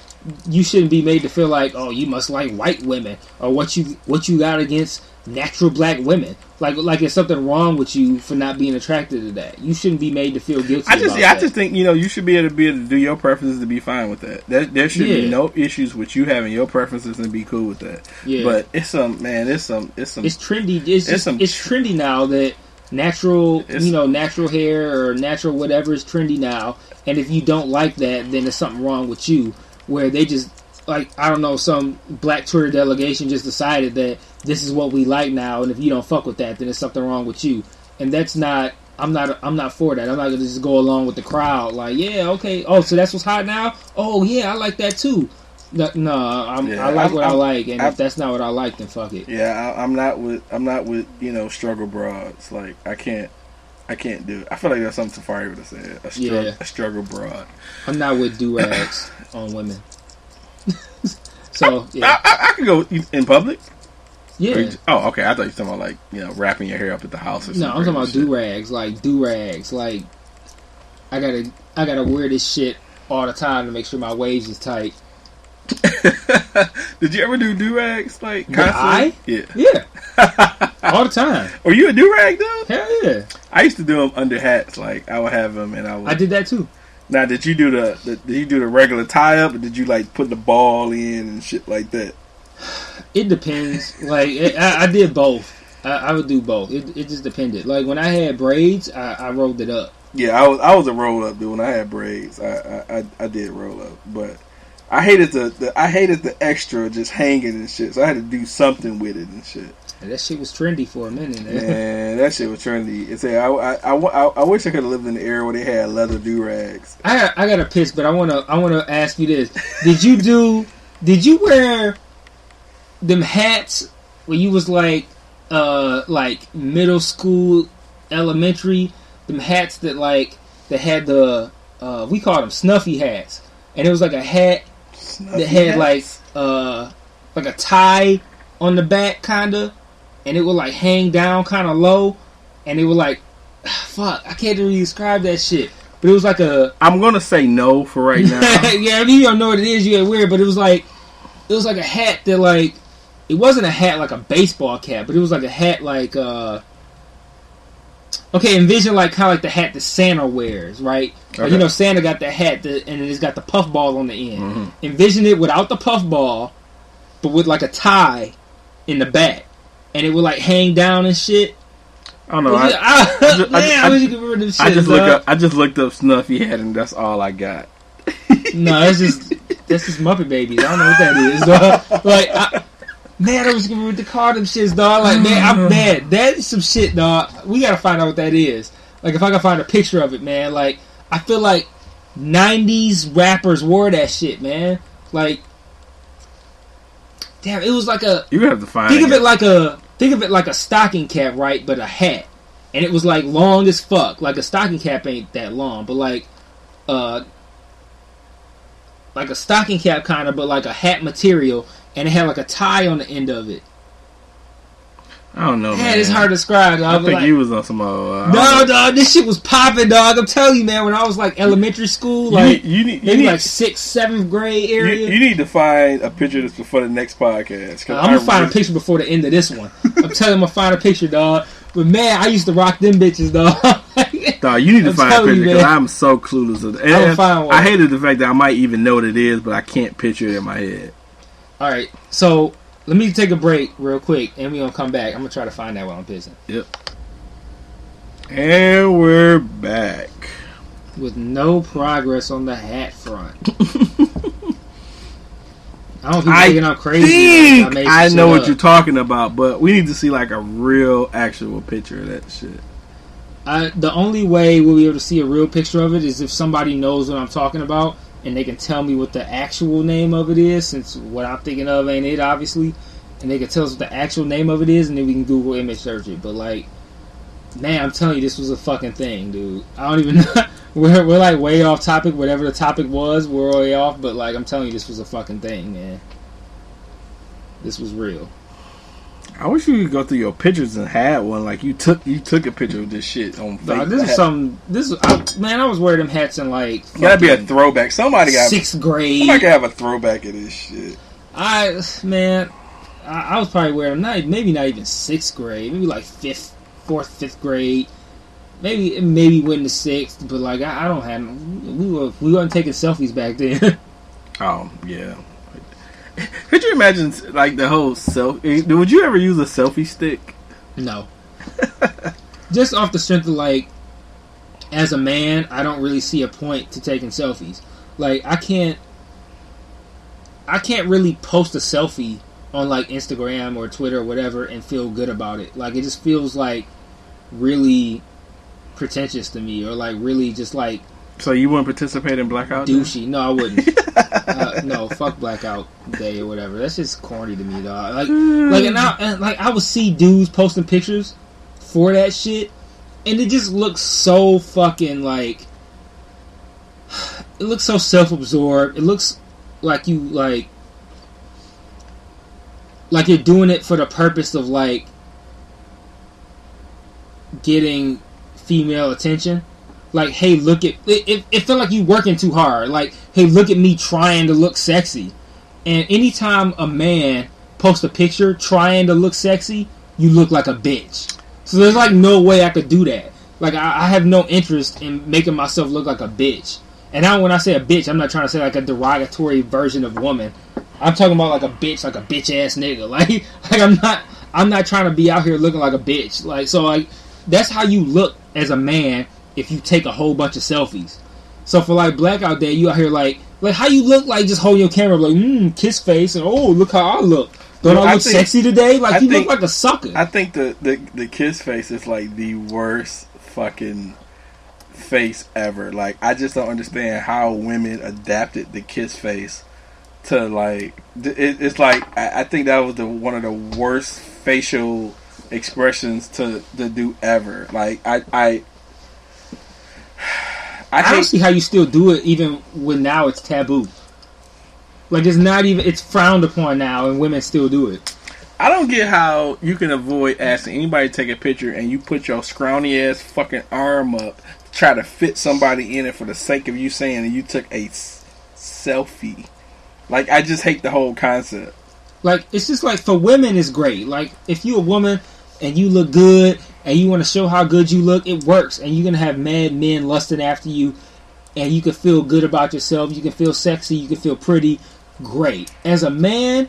you shouldn't be made to feel like oh you must like white women or what you what you got against natural black women. Like like there's something wrong with you for not being attracted to that. You shouldn't be made to feel guilty. I just yeah, I just think you know you should be able to be able to do your preferences to be fine with that. There, there should be no issues with you having your preferences and be cool with that. yeah. But it's some man, it's some it's some it's trendy. It's just, some it's trendy now that natural, It's- you know, natural hair or natural whatever is trendy now. And if you don't like that, then there's something wrong with you. Where they just like I don't know, some black Twitter delegation just decided that this is what we like now, and if you don't fuck with that, then there's something wrong with you. And that's not. I'm not. I'm not for that. I'm not gonna just go along with the crowd. Like, yeah, okay. Oh, so that's what's hot now. Oh, yeah, I like that too. No, no I'm, Yeah, I like I'm- what i I'm- like, and I'm- if that's not what I like, then fuck it. Yeah, I, I'm not with I'm not with you know struggle broads. Like I can't I can't do it. I feel like that's something Safari would have said. A, struggle, Yeah. a struggle broad. I'm not with do rags on women. *laughs* so I, yeah, I, I could go in public. Yeah. you- Oh, okay. I thought you were talking about like you know wrapping your hair up at the house or something. No, I'm talking about do rags, like do rags. Like I gotta, I gotta wear this shit all the time to make sure my waist is tight. *laughs* Did you ever do do rags like constantly? Yeah. Yeah, all the time. *laughs* Were you a do rag though? Hell yeah, I used to do them under hats. Like I would have them, and I would. I did that too. Now, did you do the, the did you do the regular tie up, or did you like put the ball in and shit like that? It depends. like it, I, I did both. I, I would do both. It, it just depended. Like when I had braids, I, I rolled it up. Yeah, I was I was a roll up dude when I had braids. I I, I, did roll up, but I hated the, the I hated the extra just hanging and shit. So I had to do something with it and shit. That shit was trendy for a minute. Man. Man, that shit was trendy. It's a, I, I, I, I, wish I could have lived in the era where they had leather do rags. I I got a piss, but I wanna I wanna ask you this: Did you do? Did you wear them hats when you was like uh like middle school, elementary, them hats that like that had the uh we called them snuffy hats, and it was like a hat that had like uh like a tie on the back kinda and it would like hang down kinda low and it would like *sighs* fuck I can't really describe that shit. But it was like a I'm gonna say no for right now. *laughs* yeah if you don't know what it is you get weird but it was like it was like a hat that like it wasn't a hat like a baseball cap but it was like a hat like uh okay envision like kind of like the hat that Santa wears right? Like, you know Santa got the hat that, and it's got the puff ball on the end. Mhm. envision it without the puff ball, but with like a tie in the back, and it would like hang down and shit. I don't know. I, *laughs* ah, I, I I man, ju- I, wish you could remember them shit. I just look up. I just looked up Snuffy Head, and that's all I got. *laughs* No, that's just that's just Muppet Babies. I don't know what that is, dog. *laughs* Like, I, man, I was gonna remember to call them shits, dog. Like, man, I'm mad. That is some shit, dog. We gotta find out what that is. Like, if I can find a picture of it, man. Like, I feel like '90s rappers wore that shit, man. Like, damn, it was like a You have to find. think of it like a think of it like a stocking cap, right? But a hat, and it was like long as fuck. Like a stocking cap ain't that long, but like uh like a stocking cap kind of, but like a hat material, and it had like a tie on the end of it. I don't know, Man, man. it's hard to describe. I Dog. think like, you was on some. Uh, I no, dog, this shit was popping, dog. I'm telling you, man. When I was like elementary school, You like need, you need, you maybe need, like sixth, seventh grade area. you need to find a picture of this before the next podcast. I'm gonna I find a picture before the end of this one. *laughs* I'm telling you, I'm gonna find a picture, dog. But man, I used to rock them bitches, dog. *laughs* Dog, you need to I'm find a picture because. I'm so clueless. Of and find one. I hated the fact that I might even know what it is, but I can't picture it in my head. All right, so let me take a break real quick, and we gonna come back. I'm gonna try to find that while I'm pissing. Yep. And we're back. With no progress on the hat front. *laughs* I don't think I thinking I'm crazy. think made I know what up. you're talking about, but we need to see like a real, actual picture of that shit. I, the only way we'll be able to see a real picture of it is if somebody knows what I'm talking about and they can tell me what the actual name of it is, since what I'm thinking of ain't it, obviously. And they can tell us what the actual name of it is, and then we can Google image search it. But, like, man, I'm telling you, this was a fucking thing, dude. I don't even know. *laughs* We're, we're like way off topic. Whatever the topic was, we're way off. But, like, I'm telling you, this was a fucking thing, man. This was real. I wish you could go through your pictures and had one. Like you took, you took a picture of this shit on. Facebook. this is some. This is, I, man. I was wearing them hats in like Gotta be a throwback. Somebody got. sixth grade. Somebody can have a throwback of this shit. I man, I, I was probably wearing them. Not maybe not even sixth grade. Maybe like fifth, fourth, fifth grade. Maybe maybe went to sixth, but like I, I don't have. We were we weren't taking selfies back then. *laughs* Oh yeah. *laughs* Could you imagine like the whole selfie? Would you ever use a selfie stick? no, just off the strength of like, as a man, I don't really see a point to taking selfies. Like I can't, I can't really post a selfie on like Instagram or Twitter or whatever and feel good about it. Like it just feels like really pretentious to me, or like really just like So you wouldn't participate in blackout? Day? douchey. No, I wouldn't. *laughs* uh, no, fuck blackout day or whatever. That's just corny to me, dog. Like, like, and I, and, like I would see dudes posting pictures for that shit, and it just looks so fucking like. It looks so self-absorbed. It looks like you like, like you're doing it for the purpose of like getting female attention like, hey, look at it. It, it felt like you working too hard. Like, hey, look at me trying to look sexy. And anytime a man posts a picture trying to look sexy, you look like a bitch. So there's like no way I could do that. Like, I, I have no interest in making myself look like a bitch. And now, when I say a bitch, I'm not trying to say like a derogatory version of woman. I'm talking about like a bitch, like a bitch ass nigga. *laughs* Like, like I'm not, I'm not trying to be out here looking like a bitch. Like, so like, that's how you look as a man if you take a whole bunch of selfies. So for like blackout day, you out here like like how you look like just holding your camera like mm, kiss face and oh look how I look. Don't Well, I I look think- sexy today? Like I you think- look like a sucker. I think the, the the kiss face is like the worst fucking face ever. Like I just don't understand how women adapted the kiss face to like it, it's like I, I think that was the one of the worst facial expressions to to do ever. Like I I I, I don't see how you still do it even when now it's taboo. Like it's not even it's frowned upon now, and women still do it. I don't get how you can avoid asking anybody to take a picture and you put your scrawny ass fucking arm up to try to fit somebody in it for the sake of you saying that you took a s- selfie. Like I just hate the whole concept. Like it's just like for women, it's great. Like if you a woman and you look good and you want to show how good you look, it works, and you're gonna have mad men lusting after you, and you can feel good about yourself. You can feel sexy. You can feel pretty. Great. As a man,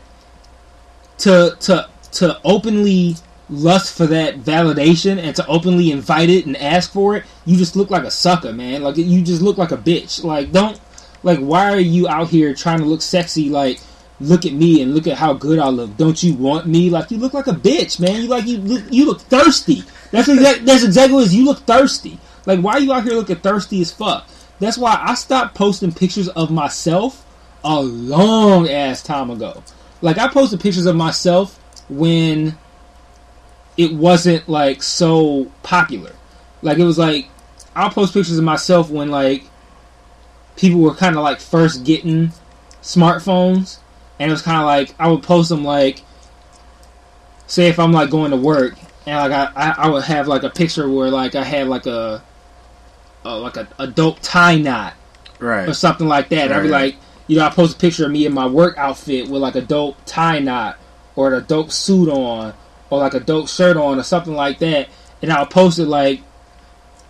to to to openly lust for that validation and to openly invite it and ask for it, you just look like a sucker, man. Like you just look like a bitch. Like don't like why are you out here trying to look sexy like look at me and look at how good I look. Don't you want me? Like you look like a bitch, man. You like you look you look thirsty. That's exactly *laughs* that's exactly what is. You look thirsty. Like why are you out here looking thirsty as fuck? That's why I stopped posting pictures of myself a long ass time ago. Like I posted pictures of myself when it wasn't like so popular. Like it was like I'll post pictures of myself when like people were kind of like first getting smartphones, and it was kind of like I would post them like, say if I'm like going to work, and like I, I, I would have like a picture where like I had like a, a like a, a dope tie knot Right. or something like that. I'd be like, you know, I post a picture of me in my work outfit with like a dope tie knot or a dope suit on or like a dope shirt on or something like that, and I'll post it like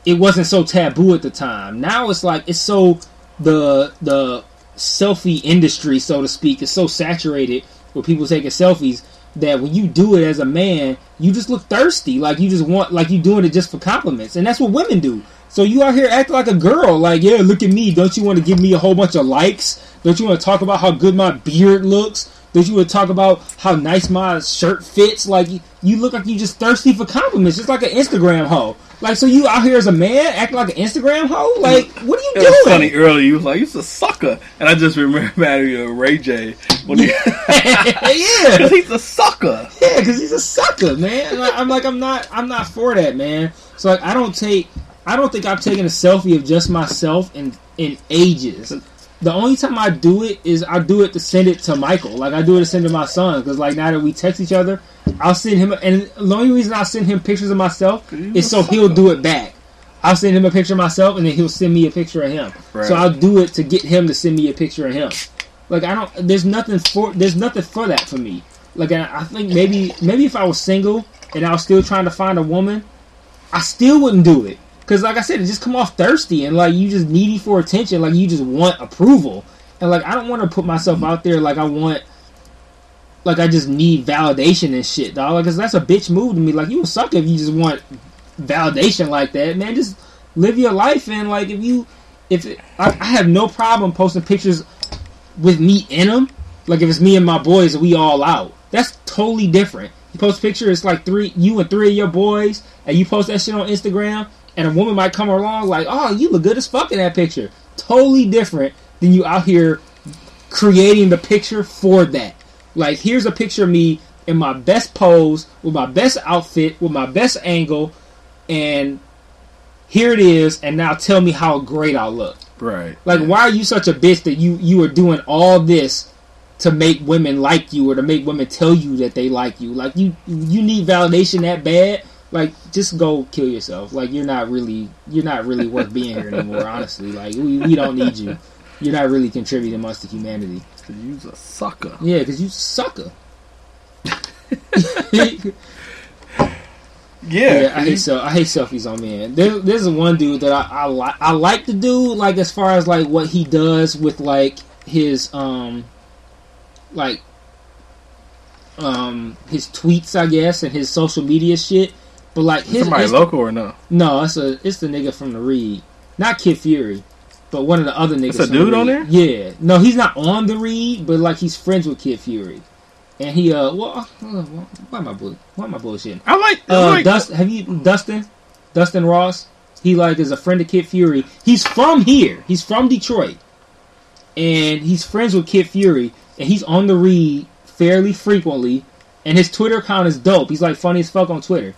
it wasn't so taboo at the time. Now it's like it's so the the selfie industry, so to speak, is so saturated with people taking selfies that when you do it as a man, you just look thirsty. Like you just want like you doing it just for compliments. And that's what women do. So you out here acting like a girl, like, yeah, look at me. Don't you want to give me a whole bunch of likes? Don't you want to talk about how good my beard looks? Don't you want to talk about how nice my shirt fits? Like you- look like you just thirsty for compliments, just like an Instagram hoe. Like so you out here as a man acting like an Instagram hoe? Like what are you It was doing? funny earlier. You was like, "You're a sucker," and I just remember *laughs* you Ray J. When he, *laughs* yeah. *laughs* Cause he's a sucker. Yeah, because he's a sucker, man. Like, I'm like, I'm not, I'm not for that, man. So like, I don't take, I don't think I've taken a selfie of just myself in in ages. The only time I do it is I do it to send it to Michael. Like I do it to send to my son because like now that we text each other, I'll send him. And the only reason I send him pictures of myself is so he'll do it back. I'll send him a picture of myself, and then he'll send me a picture of him. Right. So I'll do it to get him to send me a picture of him. Like I don't. There's nothing for. There's nothing for that for me. Like I, I think maybe maybe if I was single and I was still trying to find a woman, I still wouldn't do it. Cause like I said, it just come off thirsty and like you just needy for attention. Like you just want approval. And like I don't want to put myself out there like I want. Like I just need validation and shit, dog. Like, cause that's a bitch move to me. Like you a sucker if you just want validation like that, man. Just live your life and like if you, if it, I, I have no problem posting pictures with me in them. Like if it's me and my boys, we all out. That's totally different. You post picture, it's like three, you and three of your boys, and you post that shit on Instagram, and a woman might come along like, "Oh, you look good as fuck in that picture." Totally different than you out here creating the picture for that. Like, here's a picture of me in my best pose, with my best outfit, with my best angle, and here it is. And now tell me how great I look. Right. Like, why are you such a bitch that you you are doing all this to make women like you or to make women tell you that they like you? Like, you you need validation that bad? Like, just go kill yourself. Like, you're not really you're not really worth being here anymore. Honestly, like we we don't need you. You're not really contributing much to humanity. Cause you's a sucker. Yeah, because you sucker. *laughs* *laughs* Yeah. Yeah, I hate so I hate selfies on men. There, there's one dude that I I, li- I like to do like as far as like what he does with like his um like um his tweets I guess and his social media shit. But like his Somebody Insta- local or no? no, it's a it's the nigga from the Read, not Kid Fury, but one of the other niggas. That's a from the dude on there. Yeah, no, he's not on the Read, but like he's friends with Kid Fury, and he uh well uh, why am I bull- why am I bullshitting? I like. I Uh, like Dust, have you Dustin? Dustin Ross. He like is a friend of Kid Fury. He's from here. He's from Detroit, and he's friends with Kid Fury. And he's on the read fairly frequently. and his Twitter account is dope. He's like funny as fuck on Twitter.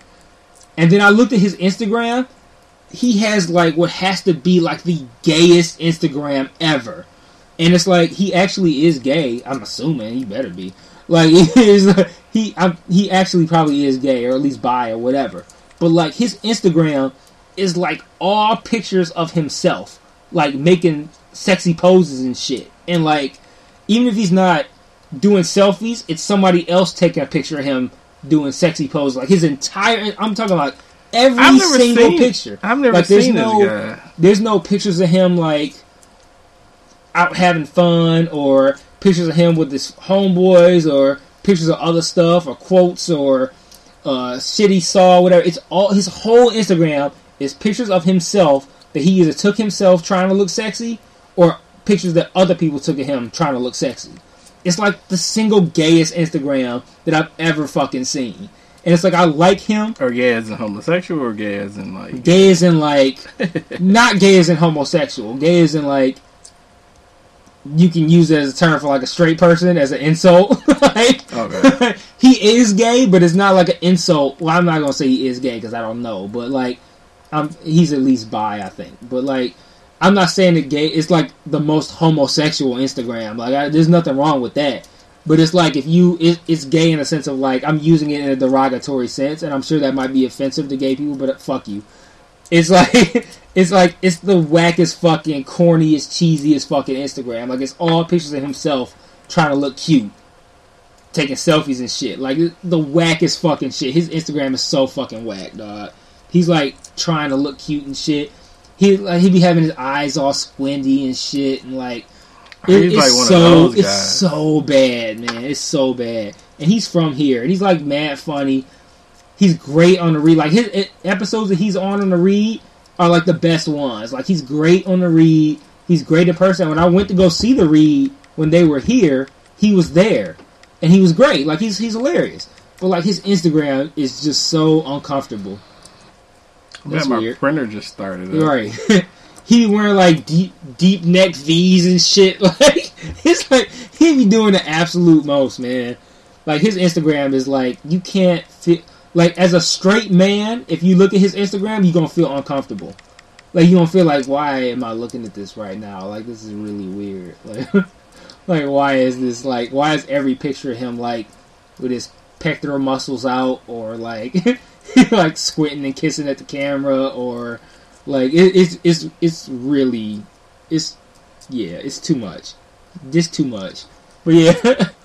And then I looked at his Instagram. He has like what has to be like the gayest Instagram ever, and it's like he actually is gay. I'm assuming he better be. Like *laughs* he's he I'm, he actually probably is gay or at least bi or whatever. But like his Instagram is like all pictures of himself, like making sexy poses and shit. And like even if he's not doing selfies, it's somebody else taking a picture of him doing sexy poses. Like his entire I'm talking about every single seen- picture. I've never Like, there's seen no- this guy. There's no pictures of him like out having fun or pictures of him with his homeboys or pictures of other stuff or quotes or uh, shit he saw, whatever. It's all his whole Instagram is pictures of himself that he either took himself trying to look sexy or pictures that other people took of him trying to look sexy. It's like the single gayest Instagram that I've ever fucking seen. And it's like I like him. Or gay as in homosexual, or gay as in like. Gay as in like *laughs* not gay as in homosexual. Gay as in like you can use it as a term for like a straight person as an insult. *laughs* like Okay. *laughs* he is gay, but it's not like an insult. Well, I'm not gonna say he is gay because I don't know, but like, um, he's at least bi, I think. But like, I'm not saying that gay. It's like the most homosexual Instagram. Like, I, there's nothing wrong with that. But it's like if you, it, it's gay in a sense of like I'm using it in a derogatory sense, and I'm sure that might be offensive to gay people. But fuck you. It's *laughs* like it's like it's the wackest fucking corniest cheesiest fucking Instagram. Like it's all pictures of himself trying to look cute taking selfies and shit. Like the wackest fucking shit. His Instagram is so fucking whack, dog. He's like trying to look cute and shit. He like he be having his eyes all squinty and shit, and like it- He's it's like one of so those it's so bad, man. It's so bad. And he's from here, and he's like mad funny. He's great on the read. Like his eh, episodes that he's on on the read are like the best ones. Like he's great on the read. He's great in person. When I went to go see the read when they were here, he was there, and he was great. Like he's he's hilarious. But like his Instagram is just so uncomfortable. That's Man, my weird. printer just started. Up. Right. *laughs* he wearing like deep deep neck V's and shit. *laughs* Like it's like he be doing the absolute most, man. Like his Instagram is like you can't fit like as a straight man, if you look at his Instagram, you're gonna feel uncomfortable. Like you gonna feel like why am I looking at this right now? Like this is really weird. *laughs* Like like why is this like why is every picture of him like with his pectoral muscles out or like *laughs* like squinting and kissing at the camera or like it, it's it's it's really it's yeah it's too much. Just too much. But yeah. *laughs*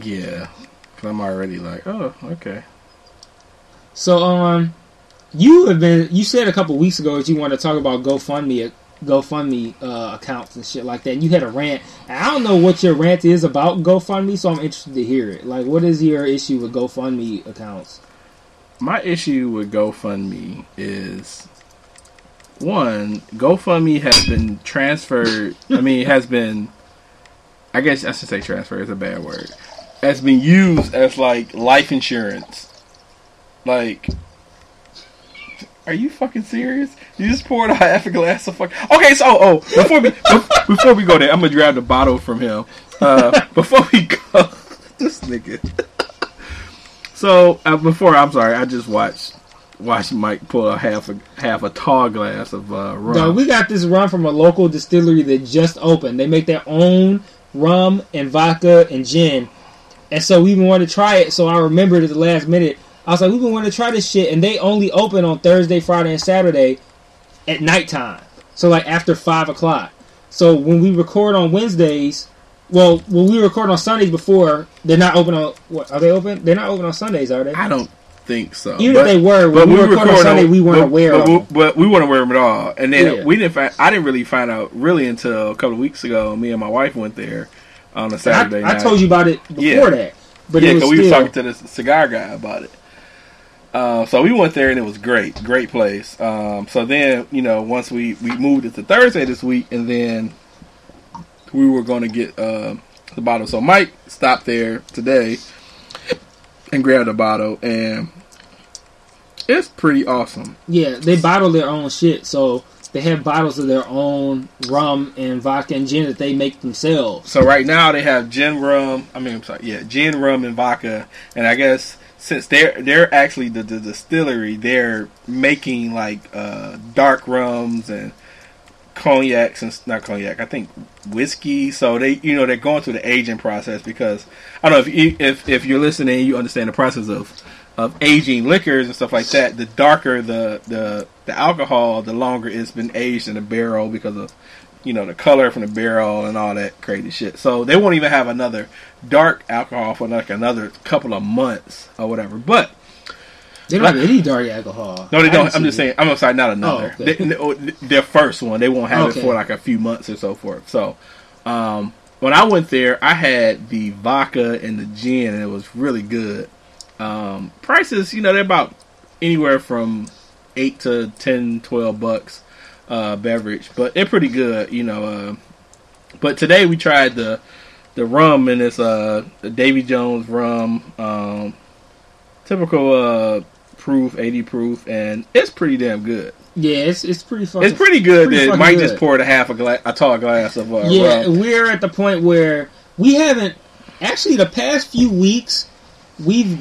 Yeah. i I'm already like, oh, okay. so um you have been you said a couple weeks ago that you wanted to talk about GoFundMe GoFundMe uh, accounts and shit like that and you had a rant. I don't know what your rant is about GoFundMe so I'm interested to hear it. Like what is your issue with GoFundMe accounts My issue with GoFundMe is one, GoFundMe has been transferred. I mean, has been. I guess I should say transfer is a bad word. Has been used as like life insurance. Like, are you fucking serious? You just poured half a glass of fuck. Okay, so oh, before we before we go there, I'm gonna grab the bottle from him. Uh, before we go, *laughs* this nigga. So uh, before, I'm sorry, I just watched watched Mike pull a half a half a tall glass of uh, rum. No, we got this rum from a local distillery that just opened. They make their own rum and vodka and gin. And so we even wanted to try it. So I remembered at the last minute. I was like, we've been wanting to try this shit. And they only open on Thursday, Friday, and Saturday at nighttime. So like after 5 o'clock. So when we record on Wednesdays, well, when we record on Sundays before, they're not open on. What, are they open? They're not open on Sundays, are they? I don't think so. Even But- if they were, when we, record on Sunday, we weren't but, aware but, of we- them. But we weren't aware of them at all. And then Yeah. we didn't. Find, I didn't really find out really until a couple of weeks ago. Me and my wife went there on a Saturday I, I told you about it before Yeah. that. But yeah, because still, we were talking to the cigar guy about it. Uh, so we went there and it was great, great place. Um, so then, you know, once we we moved it to Thursday this week, and then we were going to get uh, the bottle. So Mike stopped there today and grabbed a bottle, and it's pretty awesome. Yeah, they bottle their own shit. So they have bottles of their own rum and vodka and gin that they make themselves. So right now they have gin rum. I mean, I'm sorry, yeah, gin rum and vodka. And I guess since they're they're actually the, the distillery, they're making like uh, dark rums and cognacs and not cognac. I think whiskey. So they you know they're going through the aging process because I don't know if you, if if you're listening, you understand the process of of aging liquors and stuff like that. The darker the the the alcohol, the longer it's been aged in the barrel because of you know the color from the barrel and all that crazy shit. So they won't even have another dark alcohol for like another couple of months or whatever. But They don't have any dark alcohol. no, they I don't. I'm just saying. I'm sorry, not another. Oh, okay. They- their first one, they won't have Okay. it for like a few months or so forth. So, um, when I went there, I had the vodka and the gin, and it was really good. Um, prices, you know, they're about anywhere from eight to 10, 12 bucks uh, beverage, but they're pretty good, you know. Uh, but today we tried the the rum, and it's uh, the Davy Jones rum, um, typical uh, proof, 80 proof, and it's pretty damn good. Yeah, it's it's pretty fucking. It's pretty good pretty that Mike good. just poured a half a glass, a tall glass of uh, yeah, rum. we're at the point where we haven't actually the past few weeks we've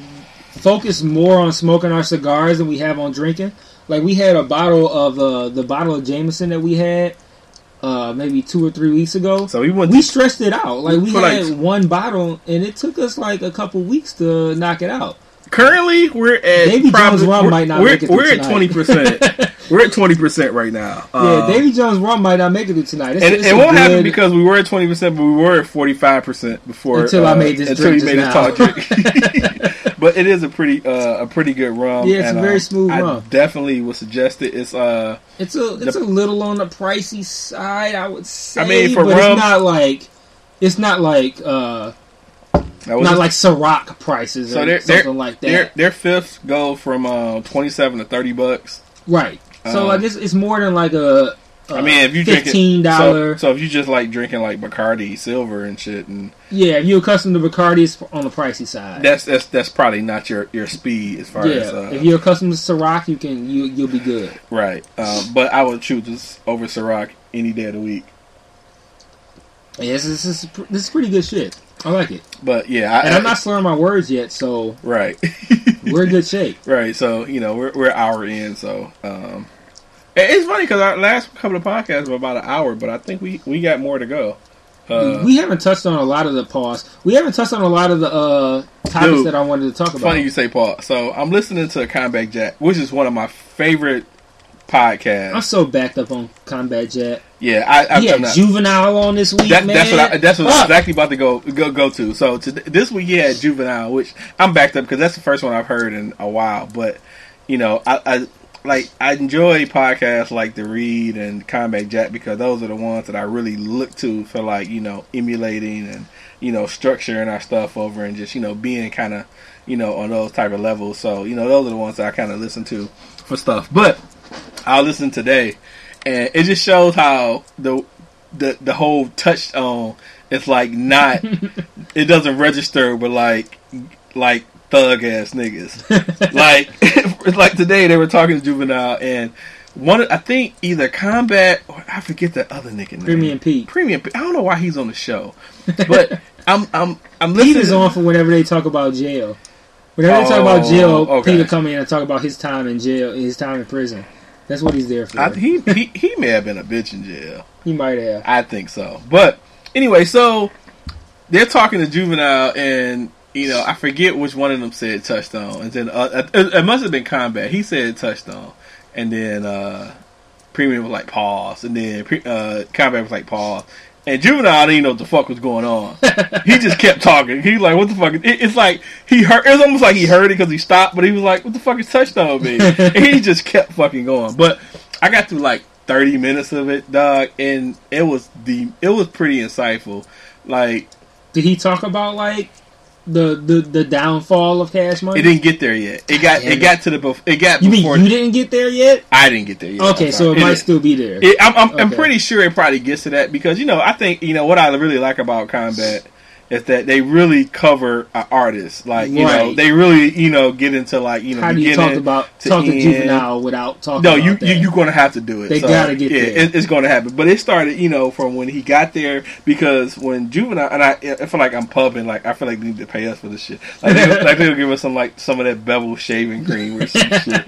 focused more on smoking our cigars than we have on drinking. Like we had a bottle of uh, the bottle of Jameson that we had uh, maybe two or three weeks ago. So we went. we stressed it out. Like we had like- one bottle, and it took us like a couple weeks to knock it out. Currently, we're at Davy probably, Jones might not we're, make it we're at twenty percent. *laughs* we're at twenty percent right now. yeah, Uh, Davy Jones rum might not make it tonight. It's, and it's it won't happen because we were at twenty percent, but we were at forty five percent before Until I uh, made this until drink you made now. tall drink. *laughs* *laughs* but it is a pretty uh, a pretty good rum. Yeah, it's and, a very uh, smooth I rum. definitely would suggest it. It's uh It's a it's a little on the pricey side, I would say. I mean, for but rum- it's not like it's not like uh not just- like Ciroc prices So or they're- something they're- like that. their fifths go from uh, twenty seven to thirty bucks. right. So um, like it's, it's more than like a, a I mean, if you fifteen So, so if you just like drinking like Bacardi Silver and shit, and yeah, if you're accustomed to Bacardi, it's on the pricey side. that's that's that's probably not your your speed as far yeah, as uh, if you're accustomed to Ciroc, you can you you'll be good. right. Um, but I would choose this over Ciroc any day of the week. Yeah, this is this is, this is pretty good shit. I like it, But yeah, I, and I'm not slurring my words yet, so right, *laughs* we're in good shape. right. So you know we're we're hour in, so um, it's funny because our last couple of podcasts were about an hour, but I think we we got more to go. Uh, we haven't touched on a lot of the pause. We haven't touched on a lot of the uh, topics Dude, that I wanted to talk about. funny you say Paul. So I'm listening to Combat Jack, which is one of my favorite podcasts. I'm so backed up on Combat Jack. Yeah, I, I, He had Juvenile on this week, That, man. that's what I, that's what Fuck. exactly about to go go go to. So to, this week he had Juvenile, which I'm backed up because that's the first one I've heard in a while. But you know, I, I like I enjoy podcasts like The Read and Combat Jack because those are the ones that I really look to for like you know emulating and you know structuring our stuff over and just you know being kind of you know on those type of levels. So you know those are the ones that I kind of listen to for stuff. But I'll listen today, and it just shows how the the the whole touchstone is like not *laughs* it doesn't register with like like thug ass niggas. *laughs* like it's *laughs* like today they were talking to juvenile and one I think either combat or I forget the other nigga name. Premium Pete. Premium Pete. I don't know why he's on the show, but I'm I'm I'm Pete listening. is on for whenever they talk about jail. Whenever they talk about Oh, jail, okay. Pete will come in and talk about his time in jail, his time in prison. That's what he's there for. I, he, he he may have been a bitch in jail. he might have. I think so. But anyway, so they're talking to juvenile, and you know, I forget which one of them said touchdown, and then uh, it, it must have been combat. He said touchdown, and then uh, premium was like pause, and then uh, combat was like pause. And juvenile didn't know what the fuck was going on. *laughs* he just kept talking. He like, what the fuck? It, it's like he heard. It was almost like he heard it because he stopped, but he was like, what the fuck is touchdown mean? *laughs* and he just kept fucking going. But I got through like 30 minutes of it, dog, and it was the it was pretty insightful. Like Did he talk about like the the, the downfall of Cash Money? it didn't get there yet. It got it it. got to the bef- it got you mean before you didn't get there yet? I didn't get there yet. Okay, so sorry. it might still be there. It, I'm, I'm, I'm pretty sure it probably gets to that because you know I think you know what I really like about combat is that they really cover an artist. Like you know, they really you know get into like you know How do you talk about to talk to juvenile without talking? No, about you, you you're gonna have to do it. They gotta get yeah, there. It, it's gonna happen. But it started, you know, from when he got there because when juvenile and I, I feel like I'm pubbing. Like I feel like they need to pay us for this shit. Like they, like they'll give us some like some of that bevel shaving cream or some *laughs* shit.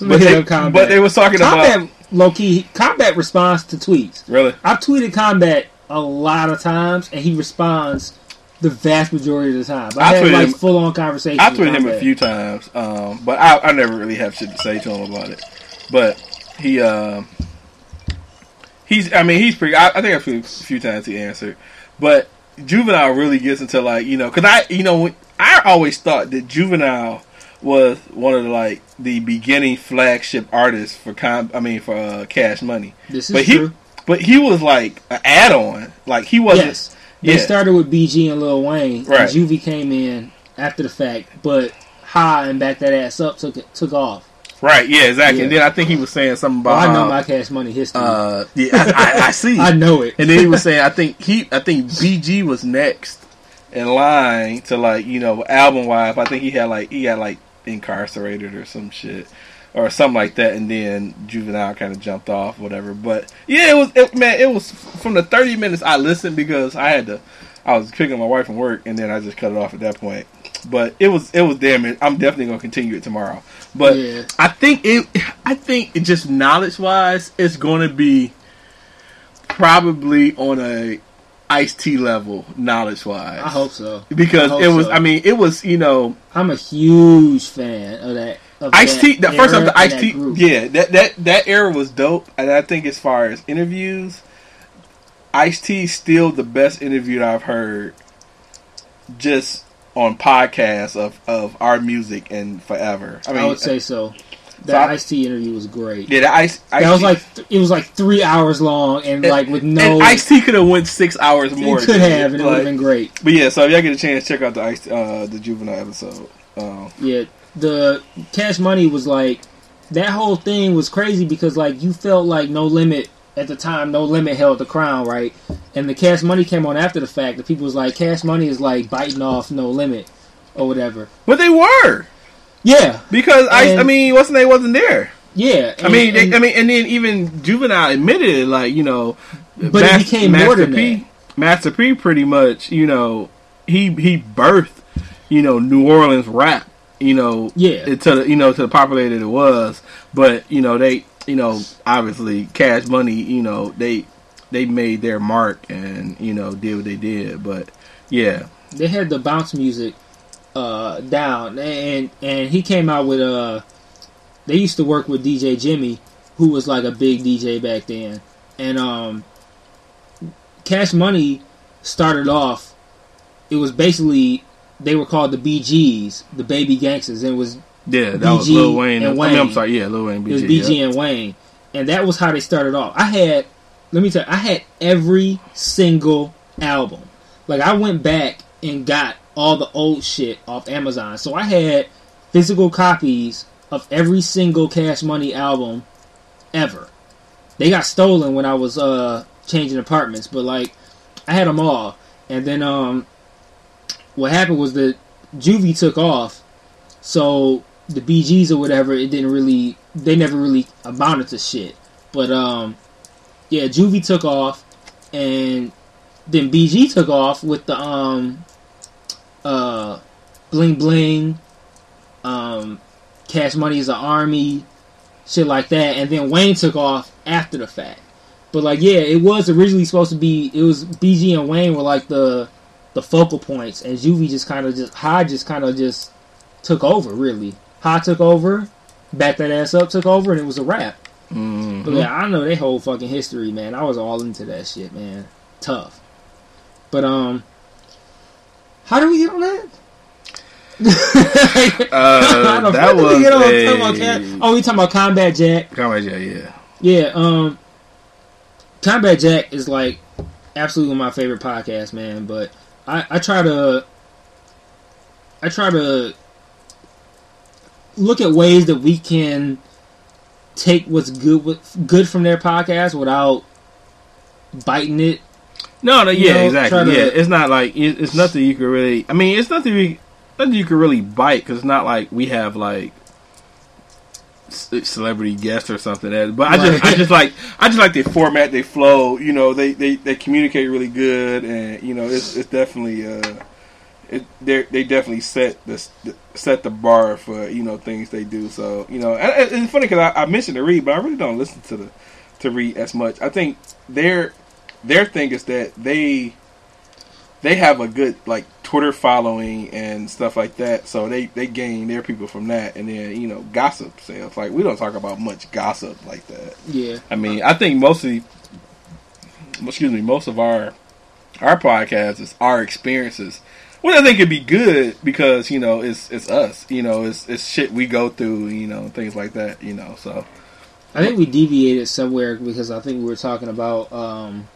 But they, but they was talking Combat about low key. Combat responds to tweets. really. I've tweeted Combat a lot of times, and he responds the vast majority of the time. I, I had like full on conversations. I tweeted him a few times, um, but I, I never really have shit to say to him about it. But he, um, he's, I mean, he's pretty. I, I think a few, a few times he answered, but Juvenile really gets into like you know, because I, you know, when- I always thought that Juvenile was one of the like the beginning flagship artists for com. I mean, for uh, Cash Money, This is but he, true. but he was like an add-on. Like he wasn't. Yes, they Yeah. started with BG and Lil Wayne. Right. And Juvie came in after the fact, but Ha and Back That Ass Up took it, took off. Right. Yeah. Exactly. Yeah. And then I think he was saying something Well, about. I know my Cash Money history. Uh, yeah, I, I, I see. *laughs* I know it. And then he was saying, I think he, I think BG was next in line to like, you know, album wise. I think he had like, he had like incarcerated or some shit or something like that. And then Juvenile kind of jumped off, whatever. But yeah, it was, it, man, it was from the 30 minutes I listened because I had to, I was picking my wife from work and then I just cut it off at that point. But it was, it was damn it. I'm definitely going to continue it tomorrow. But Yeah. I think it, I think it just knowledge wise, it's going to be probably on a Ice T level, knowledge wise. I hope so. because hope it was. so. I mean, it was. You know, I'm a huge fan of that. Ice that T. The first of the Ice that T. Yeah, that that that era was dope, and I think as far as interviews, Ice T still the best interview I've heard. Just on podcasts of of our music and forever. I mean, I, would say so. So That I- Ice T interview was great. yeah, the Ice. That was like th- it was like three hours long and like with no. Ice T could have went six hours more. it could have, and it would have been great. But yeah, so if y'all get a chance, check out the Ice, uh, the juvenile episode. Um, Yeah, the Cash Money was like that whole thing was crazy because like you felt like No Limit at the time. No Limit held the crown, right? And the Cash Money came on after the fact. The people was like, Cash Money is like biting off No Limit or whatever. but they were Yeah, because Ice. I And- mean, what's the name wasn't there. yeah. I mean, and- they, I mean, and then even juvenile admitted it, like you know, But it became more than P, Master P, pretty much, you know, he he birthed, you know, New Orleans rap, you know, Yeah. to the you know to the popular that it was. But you know, they you know obviously Cash Money, you know, they they made their mark and you know did what they did. But yeah, they had the bounce music uh, down, and and he came out with uh They used to work with DJ Jimi, who was like a big DJ back then, and um, Cash Money started off. It was basically they were called the BGs, the Baby Gangsters, and it was yeah, that was BG Lil Wayne. and I mean, I'm Wayne. sorry, yeah, Lil Wayne. It was BG, BG yeah. and Wayne, and that was how they started off. I had, let me tell you, I had every single album. Like I went back and got all the old shit off Amazon, so I had physical copies of every single Cash Money album ever. They got stolen when I was uh changing apartments, but like I had them all. And then um, what happened was that Juvie took off, so the BGs or whatever, it didn't really, they never really amounted to shit. But um, yeah, Juvie took off, and then BG took off with the um, uh, bling bling, um, Cash Money is an army, shit like that, and then Wayne took off after the fact. But like, yeah, it was originally supposed to be. It was BG and Wayne were like the the focal points, and Juvie just kind of just Ha just kind of just took over. Really, Ha took over, back that ass up, took over, and it was a wrap. Mhm. But yeah, I know their whole fucking history, man. I was all into that shit, man. Tough. But um, how do we get on that? *laughs* Uh, *laughs* that we was get on a- Oh, we talking about Combat Jack. Combat Jack, yeah. Yeah, um, Combat Jack is like absolutely my favorite podcast, man. But I, I try to, I try to look at ways that we can take what's good with good from their podcast without biting it No, no, yeah, know, exactly. to- yeah, it's not like it, it's nothing you could really. I mean, it's nothing you, nothing you could really bite because it's not like we have like celebrity guests or something. That, but I just, I just like, I just like their format, they flow. You know, they they they communicate really good, and you know, it's it's definitely. uh it, they they definitely set the set the bar for you know things they do. So you know, and, and it's funny because I, I mentioned to Read, but I really don't listen to the to Read as much. I think their their thing is that they they have a good like Twitter following and stuff like that. So they they gain their people from that, and then you know gossip sales. Like we don't talk about much gossip like that. Yeah. I mean, I think mostly, excuse me, most of our our podcast is our experiences. Which I think could be good because you know it's it's us. You know, it's it's shit we go through. You know, things like that. You know, so I think we deviated somewhere because I think we were talking about. Um,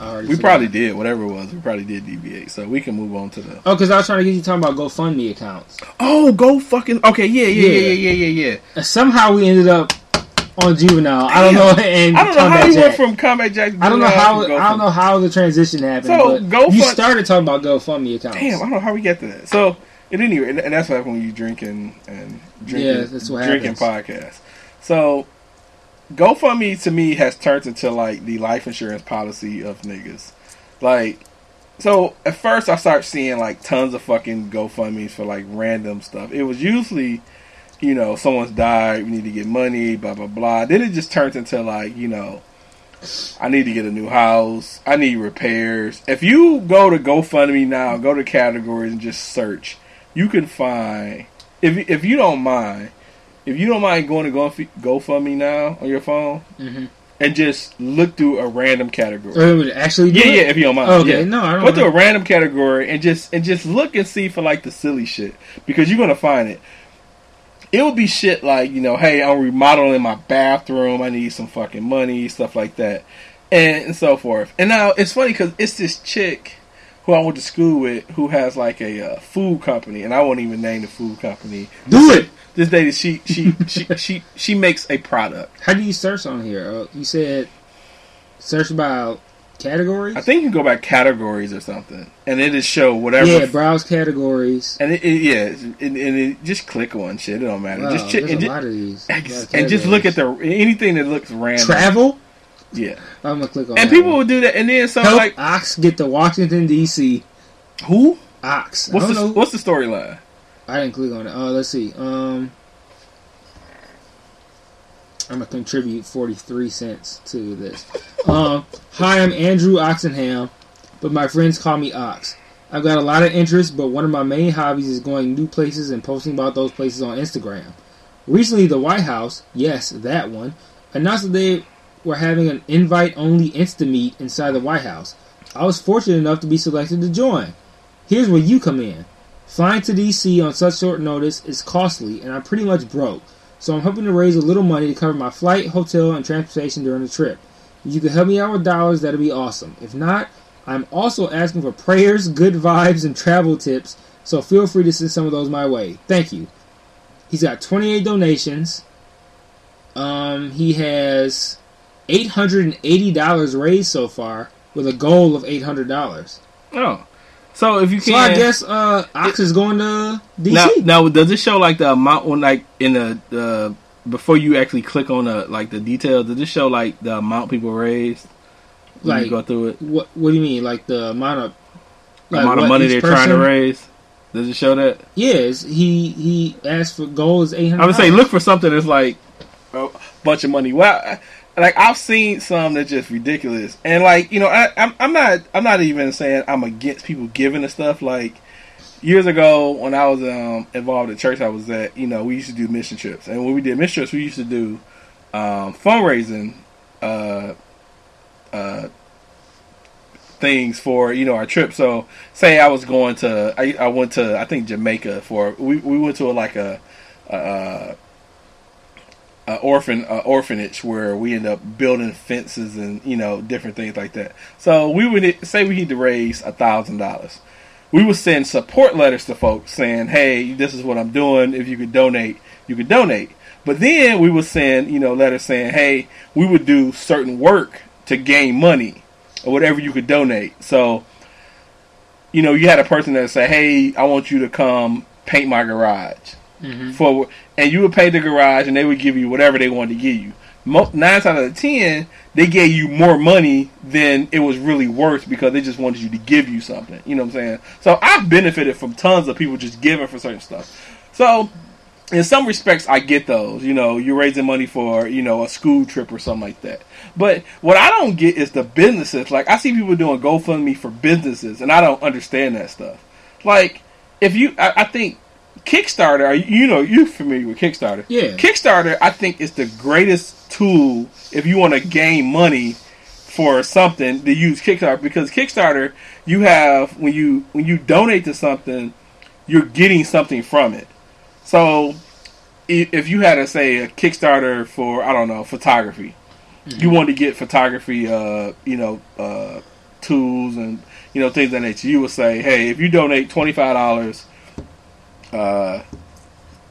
we forgot. probably did whatever it was. We probably did deviate. So we can move on to the. Oh, because I was trying to get you talking about GoFundMe accounts. Oh, go fucking okay. Yeah, yeah, yeah, Yeah. yeah, yeah, yeah. yeah. And somehow we ended up on juvenile. I don't know. And I don't know how Combat you went from Combat Jack. to I don't know how I don't know how the transition happened. So, but GoFund- you started talking about GoFundMe accounts. Damn, I don't know how we get to that. So, at any rate, and, and that's what happens when you drinking and drinking, Yeah, that's what drinking happens. podcasts. So, GoFundMe to me has turned into like the life insurance policy of niggas. Like, so at first I start seeing like tons of fucking GoFundMe's for like random stuff. It was usually, you know, someone's died, we need to get money, blah blah blah. Then it just turns into like, you know, I need to get a new house. I need repairs. If you go to GoFundMe now, go to categories and just search, you can find. If if you don't mind, if you don't mind going to Go- GoFundMe now on your phone hmm and just look through a random category. Uh, actually, do yeah, it? yeah. If you don't mind, Okay, yeah. no, I don't. Go to a random category and just and just look and see for like the silly shit because you're gonna find it. It will be shit like you know, hey, I'm remodeling my bathroom. I need some fucking money, stuff like that, and, and so forth. And now it's funny because it's this chick who I went to school with who has like a uh, food company, and I won't even name the food company. Do it. This lady, she she she she she makes a product. How do you search on here? Uh, you said search by categories. I think you can go by categories or something, and it just show whatever yeah, browse categories. And it, it yeah, and, and it, just click on shit. It don't matter. Wow, just check and, a ju- lot of these. *laughs* A of and just look at the anything that looks random. travel. Yeah, I'm gonna click on. and people one. will do that, and then some help like Ox get to Washington D.C. who? Ox. What's the know. what's the storyline? I didn't click on it. Uh, let's see. Um, I'm gonna contribute 43 cents to this. Um, hi, I'm Andrew Oxenham, but my friends call me Ox. I've got a lot of interests, but one of my main hobbies is going new places and posting about those places on Instagram. Recently, the White House, yes, that one, announced that they were having an invite-only Insta meet inside the White House. I was fortunate enough to be selected to join. Here's where you come in. Flying to DC on such short notice is costly, and I'm pretty much broke. So I'm hoping to raise a little money to cover my flight, hotel, and transportation during the trip. If you could help me out with dollars, that'd be awesome. If not, I'm also asking for prayers, good vibes, and travel tips. So feel free to send some of those my way. Thank you. He's got 28 donations. Um, he has $880 raised so far, with a goal of $800. Oh, so if you can, So I guess uh, Ox is going to DC. now now does it show like the amount when like in the the before you actually click on the like the details? Does it show like the amount people raised? When Like- you go through it, What What do you mean? Like the amount of the amount of money they're trying to raise. Does it show that? Yes, he he asked for goals eight hundred. I would say look for something that's like a bunch of money. Well, like I've seen some that's just ridiculous, and like you know, I, I'm I'm not I'm not even saying I'm against people giving the stuff. Like years ago when I was um, involved in church I was at, you know, we used to do mission trips, and when we did mission trips, we used to do um, fundraising. Uh, uh, things for you know our trip so say i was going to i, I went to i think jamaica for we, we went to a, like a, a, a orphan a orphanage where we end up building fences and you know different things like that so we would say we need to raise a thousand dollars we would send support letters to folks saying hey this is what i'm doing if you could donate you could donate but then we would send you know letters saying hey we would do certain work to gain money or whatever you could donate. So, you know, you had a person that say, "Hey, I want you to come paint my garage." Mhm. For and you would pay the garage, and they would give you whatever they wanted to give you. Nine out of ten, they gave you more money than it was really worth because they just wanted you to give you something. You know what I'm saying? So I've benefited from tons of people just giving for certain stuff. So in some respects, I get those. You know, you're raising money for you know a school trip or something like that. But what I don't get is the businesses. Like I see people doing GoFundMe for businesses, and I don't understand that stuff. Like if you, I, I think Kickstarter. You you know, you're familiar with Kickstarter. Yeah. Kickstarter, I think, is the greatest tool if you want to gain money for something to use Kickstarter because Kickstarter, you have when you when you donate to something, you're getting something from it. So if you had to say a Kickstarter for I don't know photography, you want to get photography, uh, you know, uh, tools and you know things of that nature. You would say, hey, if you donate twenty five dollars, uh,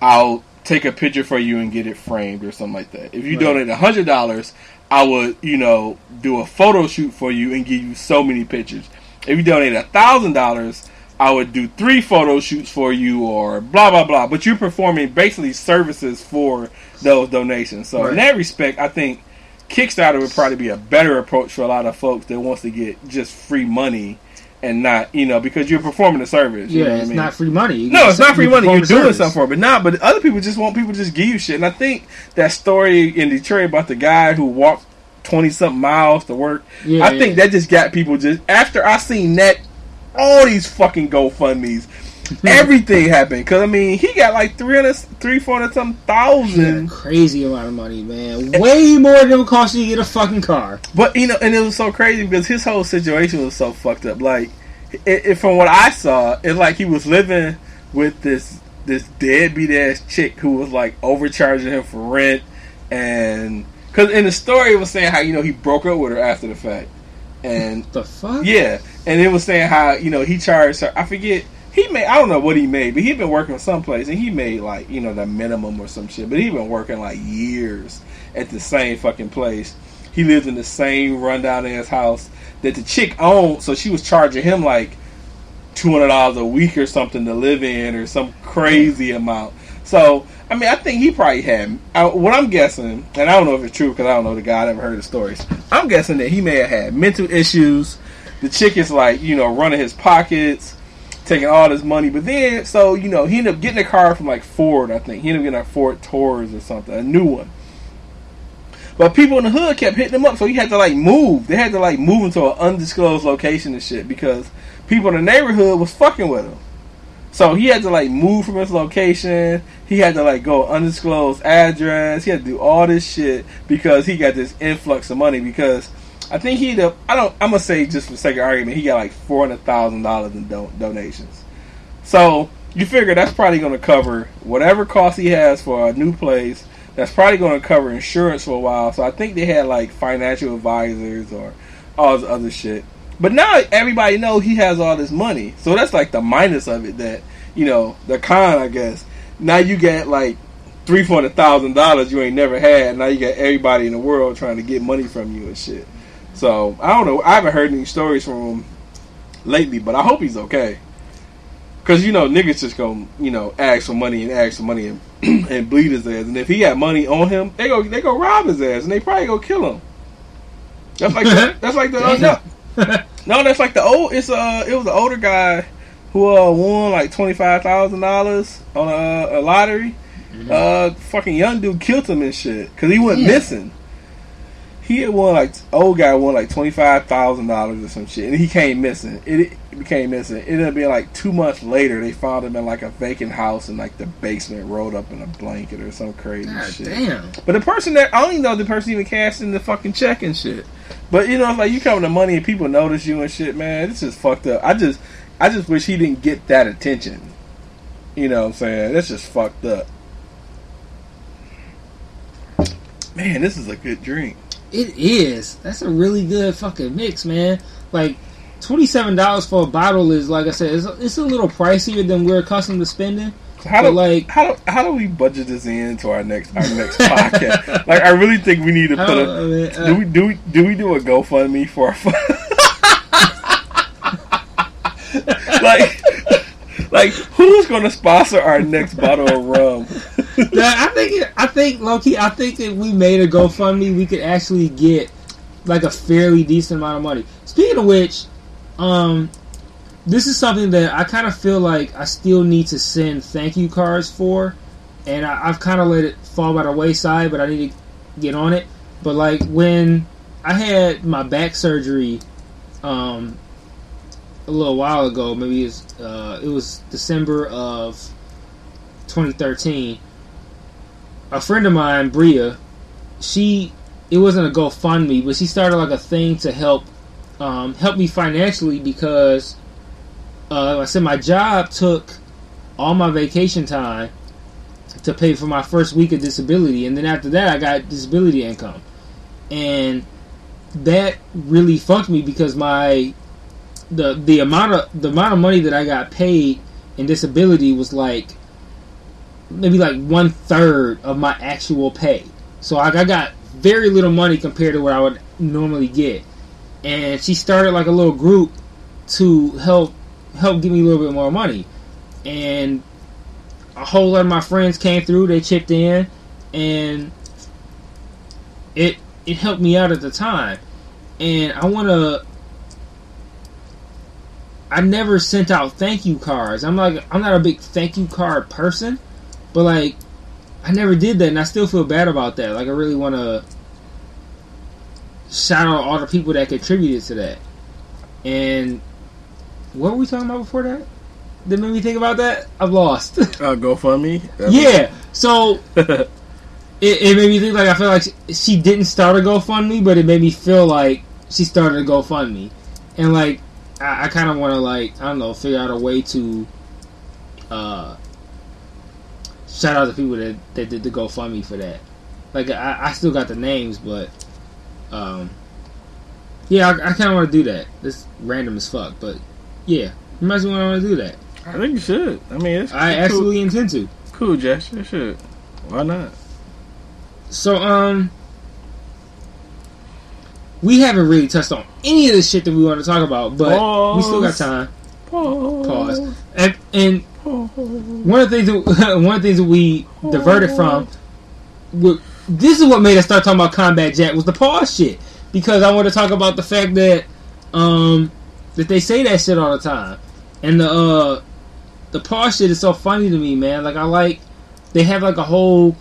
I'll take a picture for you and get it framed or something like that. If you Right. donate a hundred dollars, I would, you know, do a photo shoot for you and give you so many pictures. If you donate a thousand dollars, I would do three photo shoots for you or blah blah blah. But you're performing basically services for those donations. So in that respect, I think Kickstarter would probably be a better approach for a lot of folks that wants to get just free money and not, you know, because you're performing a service. you Yeah, know it's I mean? not free money. You No, it's not free you money. You're doing something for it, but not. But other people just want people to just give you shit. And I think that story in Detroit about the guy who walked twenty something miles to work. Yeah, I think that just got people just after I seen that all these fucking GoFundmes. Hmm. Everything happened because I mean he got like 300, 300 400 something Yeah, thousand, crazy amount of money, man. Way more than it would cost you to get a fucking car. but you know, and it was so crazy because his whole situation was so fucked up. Like, it, it, from what I saw, it's like he was living with this this deadbeat ass chick who was like overcharging him for rent, and because in the story it was saying how you know he broke up with her after the fact, and The fuck? yeah, and it was saying how you know he charged her. I forget he made. I don't know what he made, but he'd been working someplace and he made like you know the minimum or some shit. But he'd been working like years at the same fucking place. He lived in the same rundown ass house that the chick owned, so she was charging him like two hundred dollars a week or something to live in, or some crazy amount. So I mean, I think he probably had. I, what I'm guessing, and I don't know if it's true because I don't know the guy. I never heard the stories. I'm guessing that he may have had mental issues. The chick is like, you know, running his pockets, taking all this money. But then, so you know, he ended up getting a car from like Ford. I think he ended up getting a Ford Taurus or something, a new one. But people in the hood kept hitting him up, so he had to like move. They had to like move into an undisclosed location and shit because people in the neighborhood was fucking with him. So he had to like move from his location. He had to like go undisclosed address. He had to do all this shit because he got this influx of money. Because I think he, the I don't, I'm gonna say just for sake of argument, he got like four hundred thousand dollars in do- donations. So you figure that's probably gonna cover whatever cost he has for a new place. That's probably gonna cover insurance for a while. So I think they had like financial advisors or all this other shit. But now everybody know he has all this money, so that's like the minus of it. That you know, the con, I guess. Now you get like three hundred thousand dollars you ain't never had. Now you got everybody in the world trying to get money from you and shit. So I don't know. I haven't heard any stories from him lately, but I hope he's okay. Cause you know niggas just gonna you know ask for money and ask for money and, *clears throat* and bleed his ass. And if he had money on him, they go they go rob his ass and they probably go kill him. That's like the, that's like the *laughs* uh, no, no, that's like the old. It's uh, it was an older guy who uh won like twenty five thousand dollars on a, a lottery. Uh, fucking young dude killed him and shit because he went Yeah. missing. He had won like old guy won like twenty five thousand dollars or some shit, and he came missing. It, it became missing. It ended up being like two months later. They found him in like a vacant house in like the basement, rolled up in a blanket or some crazy God shit. damn. But the person that I don't even know the person even cashed in the fucking check and shit. But you know, it's like you come to money and people notice you and shit, man. This is fucked up. I just, I just wish he didn't get that attention. You know what I'm saying? That's just fucked up. Man, this is a good drink. It is. That's a really good fucking mix, man. Like twenty seven dollars for a bottle is like I said, it's a, it's a little pricier than we're accustomed to spending. So how do like how do, how do we budget this into our next our next podcast? *laughs* Like I really think we need to put a oh, I mean, uh, do we do we do we do a GoFundMe for our fun? *laughs* *laughs* like like who's gonna sponsor our next bottle of rum? Yeah, I think I think Loki. I think if we made a GoFundMe, we could actually get like a fairly decent amount of money. Speaking of which, um, this is something that I kind of feel like I still need to send thank you cards for, and I, I've kind of let it fall by the wayside, but I need to get on it. But like when I had my back surgery, um, a little while ago, maybe uh, it was December of 2013. A friend of mine, Bria, she it wasn't a GoFundMe, but she started like a thing to help um, help me financially because uh, I said my job took all my vacation time to pay for my first week of disability, and then after that I got disability income, and that really fucked me because my the the amount of the amount of money that I got paid in disability was like maybe like one third of my actual pay. So I got very little money compared to what I would normally get. And she started like a little group to help help give me a little bit more money. And a whole lot of my friends came through, they chipped in and it it helped me out at the time. And I wanna I never sent out thank you cards. I'm like I'm not a big thank you card person, but like I never did that and I still feel bad about that. Like I really want to shout out all the people that contributed to that. And what were we talking about before that? That made me think about that? I've lost. *laughs* Uh, GoFundMe. yeah. So *laughs* it, it made me think like I feel like she, she didn't start a GoFundMe, but it made me feel like she started a GoFundMe, and like I, I kind of want to like I don't know figure out a way to uh, shout out the people that, that did the GoFundMe for that. Like I, I still got the names, but um, yeah, I, I kind of want to do that. This random as fuck, but yeah, imagine when I want to do that. I think you should. I mean, it's I cool, absolutely intend to. cool gesture. Should. Why not? So, um, we haven't really touched on any of the shit that we want to talk about, but we still got time. Pause. Pause. And, and Pause. one of the things that, *laughs* one of the things that we diverted from, this is what made us start talking about Combat Jack was the pause shit because I want to talk about the fact that um that they say that shit all the time, and the uh the pause shit is so funny to me, man. Like I like they have like a whole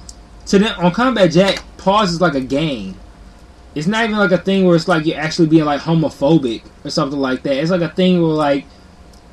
to them on Combat Jack. Pause is like a game. It's not even like a thing where it's like you're actually being like homophobic or something like that. It's like a thing where like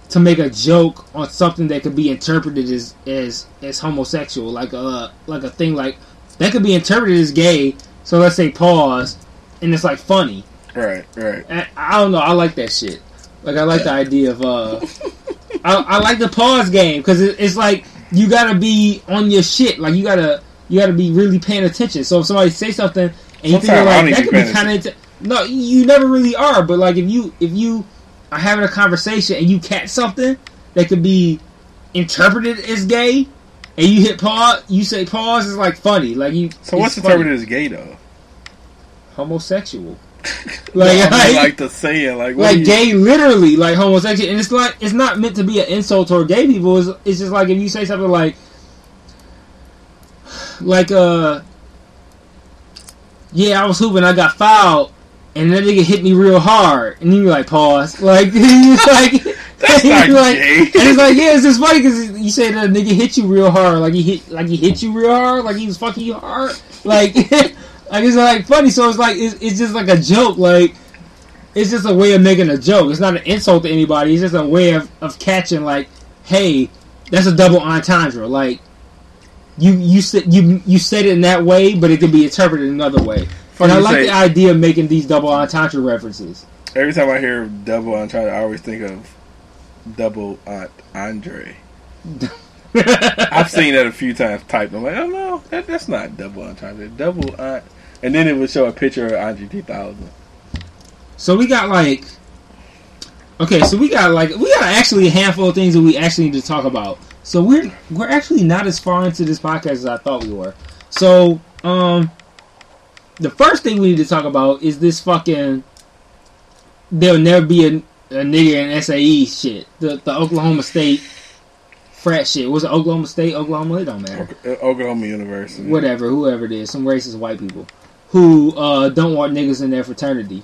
to make a joke on something that could be interpreted as as as homosexual, like a like a thing like that could be interpreted as gay. So let's say pause, and it's like funny. Right. Right. I, I don't know. I like that shit. Like I like the idea of uh, *laughs* I, I like the pause game because it, it's like you gotta be on your shit. Like you gotta you gotta be really paying attention. So if somebody say something and you think Sometimes like that could be kind of no, you never really are. But like if you if you are having a conversation and you catch something that could be interpreted as gay. And you hit pause. You say pause is like funny. Like you. So what's funny. interpreted as gay though? Homosexual. No, *laughs* Like, I mean, like- like the saying, like what like you- gay literally like homosexual and it's like it's not meant to be an insult toward gay people it's, it's just like if you say something like like uh yeah i was hooping i got fouled and that nigga hit me real hard and you like pause *laughs* like *laughs* he's like *laughs* That's not like, gay. and it's like yeah it's just funny because you say that nigga hit you real hard like he hit like he hit you real hard like he was fucking you hard like like it's like funny so it's like it's, it's just like a joke like it's just a way of making a joke. It's not an insult to anybody. It's just a way of, of catching like, hey, that's a double entendre. Like you you said you you said it in that way, but it could be interpreted another way. Funny and I like say- the idea of making these double entendre references. Every time I hear double entendre, I always think of double aunt Andre. I've seen that a few times typed. I'm like, oh no, that, that's not double entendre. Double aunt, and then it would show a picture of Andre 3000. So we got like, okay, so we got like we got actually a handful of things that we actually need to talk about. So we're we're actually not as far into this podcast as I thought we were. So um, the first thing we need to talk about is this fucking. There'll never be a a nigga in SAE shit, the the Oklahoma State frat shit. Was it Oklahoma State, Oklahoma? It don't matter. uh, Oklahoma University. Whatever, whoever it is, some racist white people who uh, don't want niggas in their fraternity.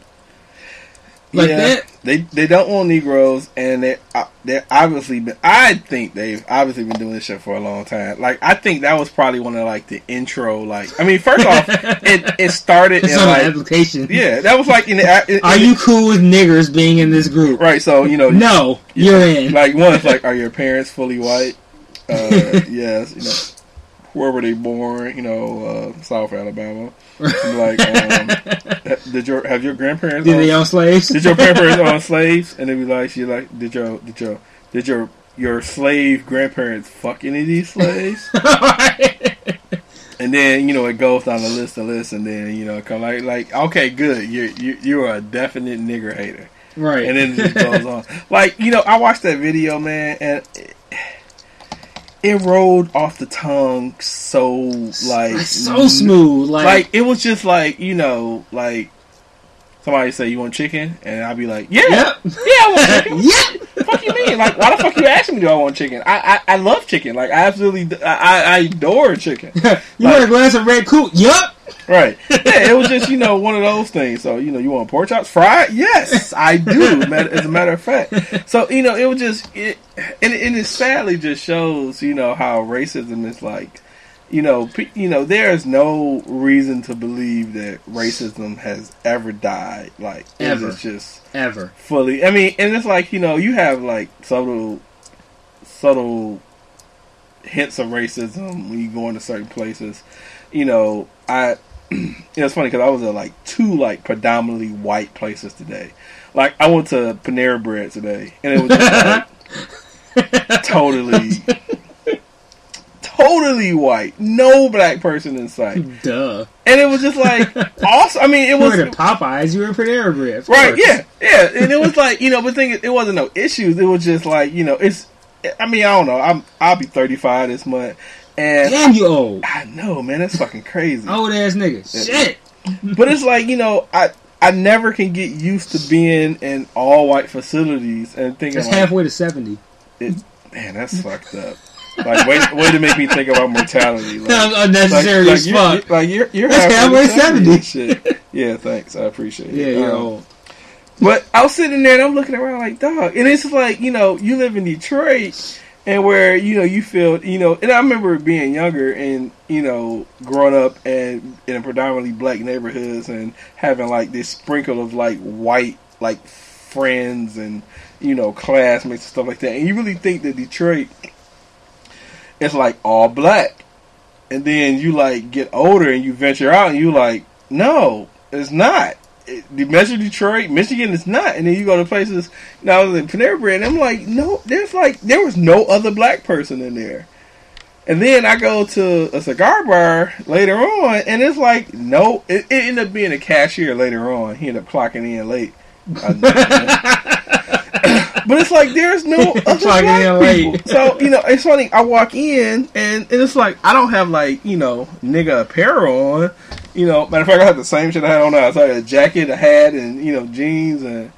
Like yeah, that. They they don't want Negroes, and they uh, they're obviously been. I think they've obviously been doing this shit for a long time. Like I think that was probably one of like the intro. Like I mean, first off, *laughs* it it started It's in like application. yeah, that was like in the. In, Are you cool with niggers being in this group? right? So you know, No, you're in. like one is like, are your parents fully white? *laughs* Uh, yes, you know, where were they born? You know, uh, South Alabama. Like, um, *laughs* did your have your grandparents? Did own- they own slaves? did your grandparents *laughs* own slaves? And they be like, she like, did your did your did your your slave grandparents fuck any of these slaves? *laughs* and then you know it goes down the list and list, and then you know come like like okay, good, you you you are a definite nigger hater, right. and then it just goes on. Like you know, I watched that video, man, and. It, rolled off the tongue so like Like, so smooth. Like, like it was just like you know like somebody say you want chicken and I'd be like yeah yep. *laughs* yeah I want chicken *laughs* yep. Fuck you mean? Like why the fuck you asking me do I want chicken? I I, I love chicken. Like I absolutely I, I adore chicken. *laughs* You want a glass of red cool? Yup. right. *laughs* Yeah it was just you know one of those things. So you know you want pork chops? Fried? Yes I do as a matter of fact. So you know it was just it and, it- and it sadly just shows you know how racism is like you know, you know, there is no reason to believe that racism has ever died. Like, Ever. it's just Ever. fully. I mean, and it's like you know, you have like subtle, subtle hints of racism when you go into certain places. You know, I. *clears throat* It's funny because I was at like two like predominantly white places today. Like I went to Panera Bread today, and it was just like *laughs* totally, totally white, no black person in sight, Duh. and it was just like *laughs* awesome. I mean, it You was were Popeyes. You were Panera Bread. Right, yeah, yeah, and it was like you know, but the thing is, it wasn't no issues. It was just like you know, it's. I mean, I don't know. I'm I'll be 35 this month, and Damn, you old. I know, man, that's fucking crazy. *laughs* Old ass nigga. Shit. But it's like you know, I I never can get used to being in all white facilities and thinking That's like, halfway to 70. It, man, that's fucked up. Like, way way to make me think about mortality. *laughs* Like, like, unnecessary like as you're, fuck. like you're you're That's halfway halfway to 70. Shit. Yeah, thanks. I appreciate it. Yeah, you're Um, old. But I was sitting there and I'm looking around like, dog. And it's like, you know, you live in Detroit and where, you know, you feel, you know, and I remember being younger and, you know, growing up and in predominantly black neighborhoods and having like this sprinkle of like white, like friends and, you know, classmates and stuff like that. And you really think that Detroit is like all black. And then you like get older and you venture out and you like, no, it's not it- the Metro Detroit, Michigan is not. And then you go to places, you know, I was in Panera Bread, and I'm like, no, there's like, there was no other black person in there. And then I go to a cigar bar later on, and it's like, no, it, it ended up being a cashier later on. He ended up clocking in late. *laughs* I know. but it's like, there's no *laughs* other black in people. late. So, you know, it's funny, I walk in, and, and it's like, I don't have like, you know, nigga apparel on. You know, matter of fact, I have the same shit I had on now. So I had a jacket, a hat, and you know, jeans. And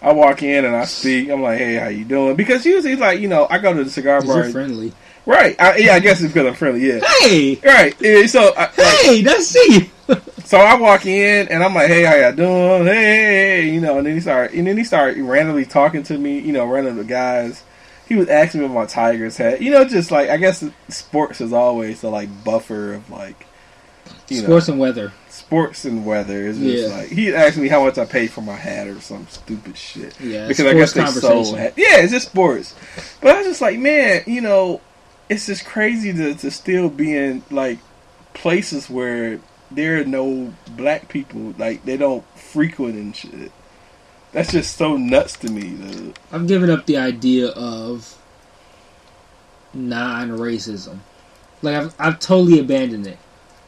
I walk in and I speak. I'm like, "Hey, how you doing?" Because usually, it's like you know, I go to the cigar bar. you're friendly. Right? I, yeah, I guess it's because I'm friendly. Yeah. Hey! Right. Yeah, so, I, like, Hey, that's see. *laughs* so I walk in and I'm like, "Hey, how y'all doing?" Hey, hey, hey," you know, and then he started, and then he started randomly talking to me. You know, random guys. He was asking me about my Tigers hat. You know, just like I guess sports is always the like buffer of like. You know, Sports and weather. sports and weather is just Yeah. like he asked me how much I paid for my hat or some stupid shit. Yeah, because I guess they sold hat. Yeah, it's just sports. But I was just like, man, you know, it's just crazy to to still be in like places where there are no black people, like they don't frequent and shit. That's just so nuts to me. Dude. I've given up the idea of non-racism. Like I've I've totally abandoned it.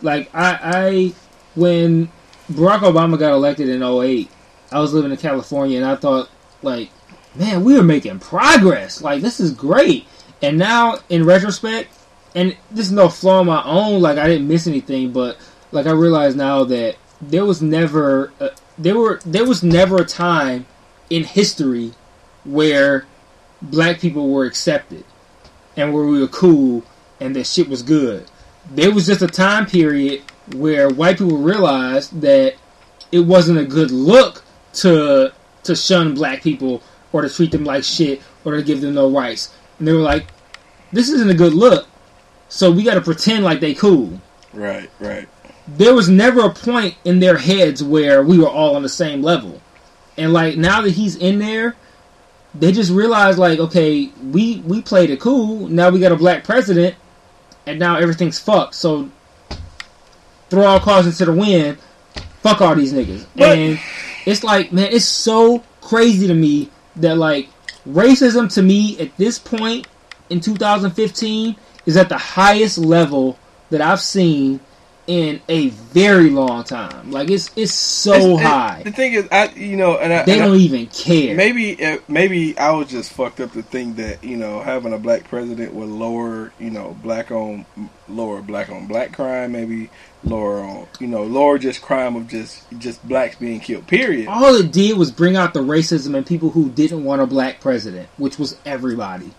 Like I I when Barack Obama got elected in 08, I was living in California and I thought like, man, we are making progress. Like this is great. And now in retrospect, and this is no flaw of my own, like I didn't miss anything, but like I realize now that there was never uh, there were there was never a time in history where black people were accepted and where we were cool and that shit was good. There was just a time period where white people realized that it wasn't a good look to to shun black people or to treat them like shit or to give them no rights. And they were like, this isn't a good look, so we got to pretend like they cool. Right, right. There was never a point in their heads where we were all on the same level. And like now that he's in there, they just realized like, okay, we we played it cool. Now we got a black president, and now everything's fucked. So throw all cars into the wind. Fuck all these niggas. But- and it's like, man, it's so crazy to me that like racism to me at this point in 2015 is at the highest level that I've seen in a very long time. Like it's it's so It's- it- high. the thing is, I you know, and I, they and I- don't even care. maybe it, maybe I was just fucked up to think that you know having a black president would lower you know black on lower black on black crime, maybe lower on you know lower just crime of just just blacks being killed. Period. All it did was bring out the racism and people who didn't want a black president, which was everybody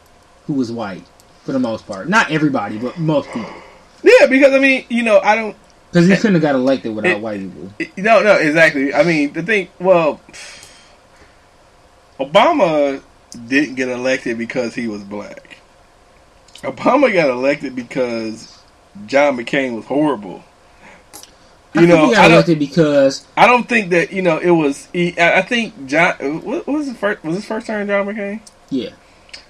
who was white for the most part. Not everybody, but most people. Yeah, because I mean you know I don't Because he couldn't have got elected without It- white people. it- no no exactly. I mean the thing well, Obama didn't get elected because he was black. Obama got elected because John McCain was horrible. I You know, I don't- because I don't think that you know it was. He, I I think John. What was his first? Was his first term John McCain? yeah,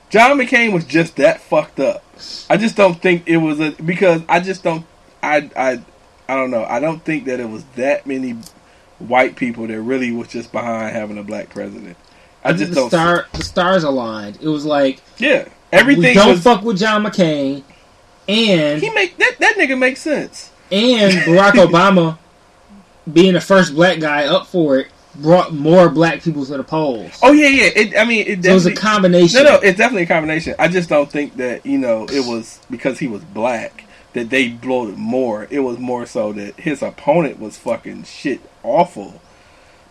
John McCain was just that fucked up. I just don't think it was a because I just don't. I I I don't know. I don't think that it was that many white people that really was just behind having a black president. I just the don't. star the stars aligned. It was like yeah, everything don't was. fuck with John McCain, and he make that that nigga makes sense. And Barack *laughs* Obama being the first black guy up for it brought more black people to the polls. Oh yeah, yeah. It, I mean, it so it was a combination. No, no, it's definitely a combination. I just don't think that you know it was because he was black that they bloated more. It was more so that his opponent was fucking shit awful.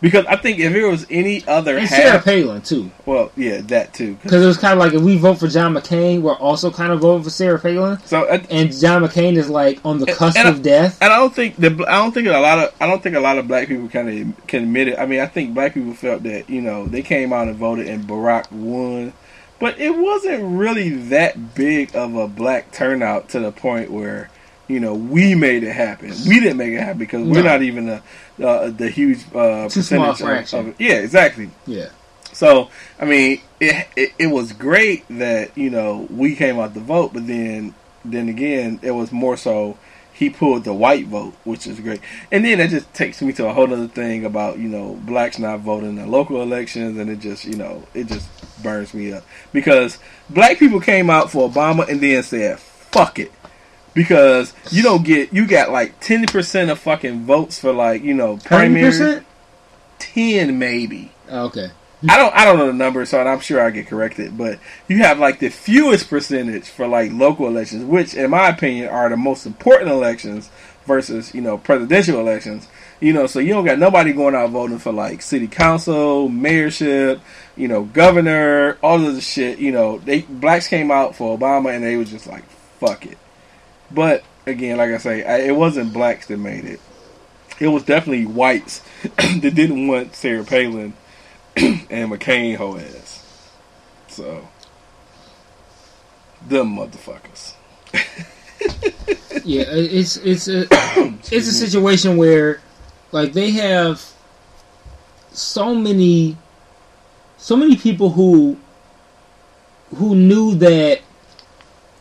Because I think if it was any other and Sarah Palin too. well, yeah, that too. Because it was kind of like if we vote for John McCain, we're also kind of voting for Sarah Palin, So, I, and John McCain is like on the cusp and I- of death. and I don't think the I don't think a lot of I don't think a lot of black people kind of can admit it. I mean, I think black people felt that you know they came out and voted and Barack won, but it wasn't really that big of a black turnout to the point where you know we made it happen. We didn't make it happen because we're No. not even the uh, the huge uh, percentage of, fraction. of it. Yeah, exactly. Yeah, So I mean, it, it it was great that you know we came out to vote, but then then again, it was more so he pulled the white vote, which is great. And then that just takes me to a whole other thing about you know blacks not voting in local elections, and it just you know it just burns me up because black people came out for Obama and then said fuck it. Because you don't get, you got like ten percent of fucking votes for like you know primary, percent. ten maybe. Oh, okay, I don't I don't know the number, so I'm sure I get corrected. But you have like the fewest percentage for like local elections, which in my opinion are the most important elections versus you know presidential elections. You know, so you don't got nobody going out voting for like city council, mayorship, you know, governor, all of the shit. You know, they blacks came out for Obama and they was just like fuck it. But again, like I say, I, it wasn't blacks that made it. It was definitely whites *clears throat* that didn't want Sarah Palin *clears throat* and McCain hoe ass. So, them motherfuckers. yeah, it- it's it's a *coughs* it's a situation where like they have so many so many people who who knew that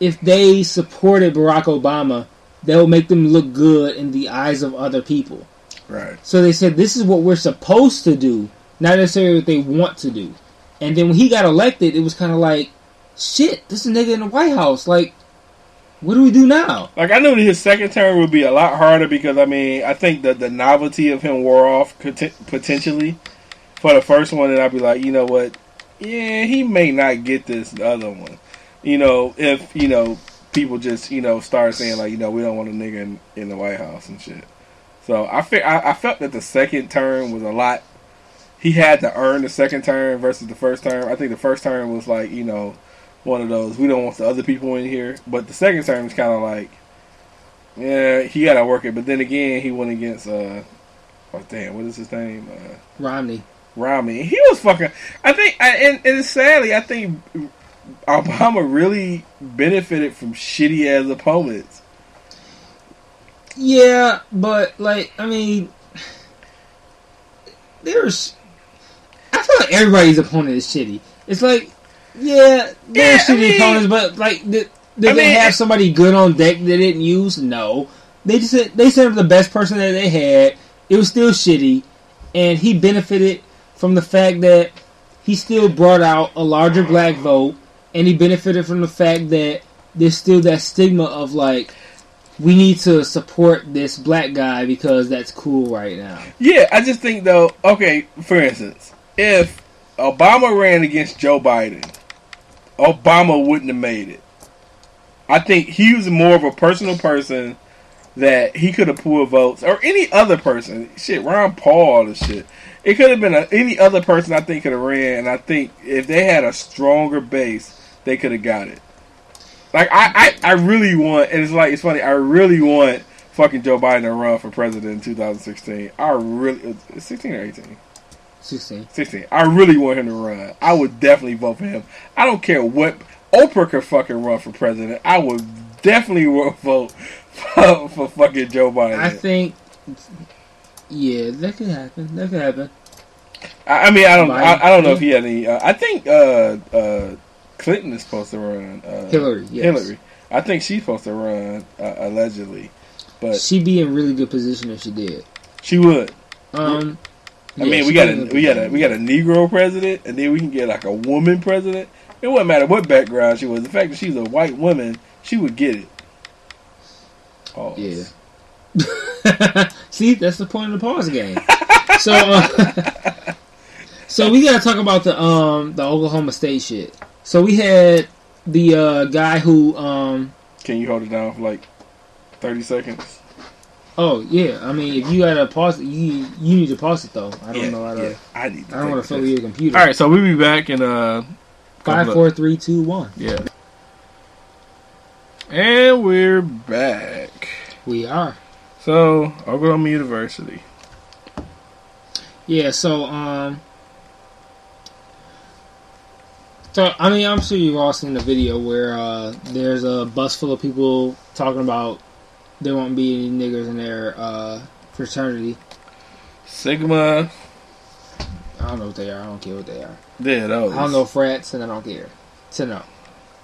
if they supported Barack Obama, that would make them look good in the eyes of other people. Right. So they said this is what we're supposed to do, not necessarily what they want to do. And then when he got elected, it was kind of like, shit, this is a nigga in the White House. Like, what do we do now? Like I knew that his second term would be a lot harder because I mean I think that the novelty of him wore off potentially for the first one, and I'd be like, you know what? Yeah, he may not get this other one. You know, if you know people just you know start saying like you know we don't want a nigga in, in the White House and shit. So I, fe- I I felt that the second term was a lot he had to earn the second term versus the first term. I think the first term was like you know one of those we don't want the other people in here, but the second term is kind of like yeah he got to work it. But then again, he went against uh oh damn what is his name uh, Romney. Romney. He was fucking. I think and and sadly I think Obama really benefited from shitty ass opponents. Yeah, but like I mean, there's. I feel like everybody's opponent is shitty. It's like, yeah, they're Yeah, I shitty mean- opponents, but like, did, did I they mean, have somebody good on deck they didn't use? No, they just they sent up the best person that they had. It was still shitty, and he benefited from the fact that he still brought out a larger black vote, and he benefited from the fact that there's still that stigma of like we need to support this black guy because that's cool right now. Yeah, I just think though. Okay, for instance, if Obama ran against Joe Biden, Obama wouldn't have made it. I think he was more of a personal person that he could have pulled votes, or any other person. Shit, Ron Paul and shit. It could have been a, any other person. I think could have ran, and I think if they had a stronger base, they could have got it. Like I, I, I really want, and it's like it's funny. I really want fucking Joe Biden to run for president in 2016. I really, it's 16 or 18. Sixteen. 16. I really want him to run. I would definitely vote for him. I don't care what Oprah could fucking run for president. I would definitely *laughs* vote for, for fucking Joe Biden. I think, yeah, that could happen. That could happen. I, I mean, I don't, I, I don't know if he had any. Uh, I think uh, uh, Clinton is supposed to run. Uh, Hillary, yes. Hillary. I think she's supposed to run uh, allegedly, but She'd be in really good position if she did. she would. Um, I yeah, mean, we got a we got a we got a Negro president, and then we can get like a woman president. It wouldn't matter what background she was. The fact that she's a white woman, she would get it. Oh, Yeah. *laughs* See, that's the point of the pause game. *laughs* so, uh, *laughs* so we gotta talk about the um the Oklahoma State shit. So we had the uh, guy who um Can you hold it down for like thirty seconds? oh yeah I mean if you gotta pause it you you need to pause it though I don't yeah, know how to yeah. I need. To I don't want to a fill your computer. All right, so we'll be back in uh Five, couple of- four, three, two, one. yeah. And we're back. We are. So Oklahoma University. Yeah, so um So I mean I'm sure you've all seen the video where uh there's a bus full of people talking about there won't be any niggers in their uh fraternity. Sigma. I don't know what they are, I don't care what they are. Yeah, those. I don't know frats and I don't care. To know.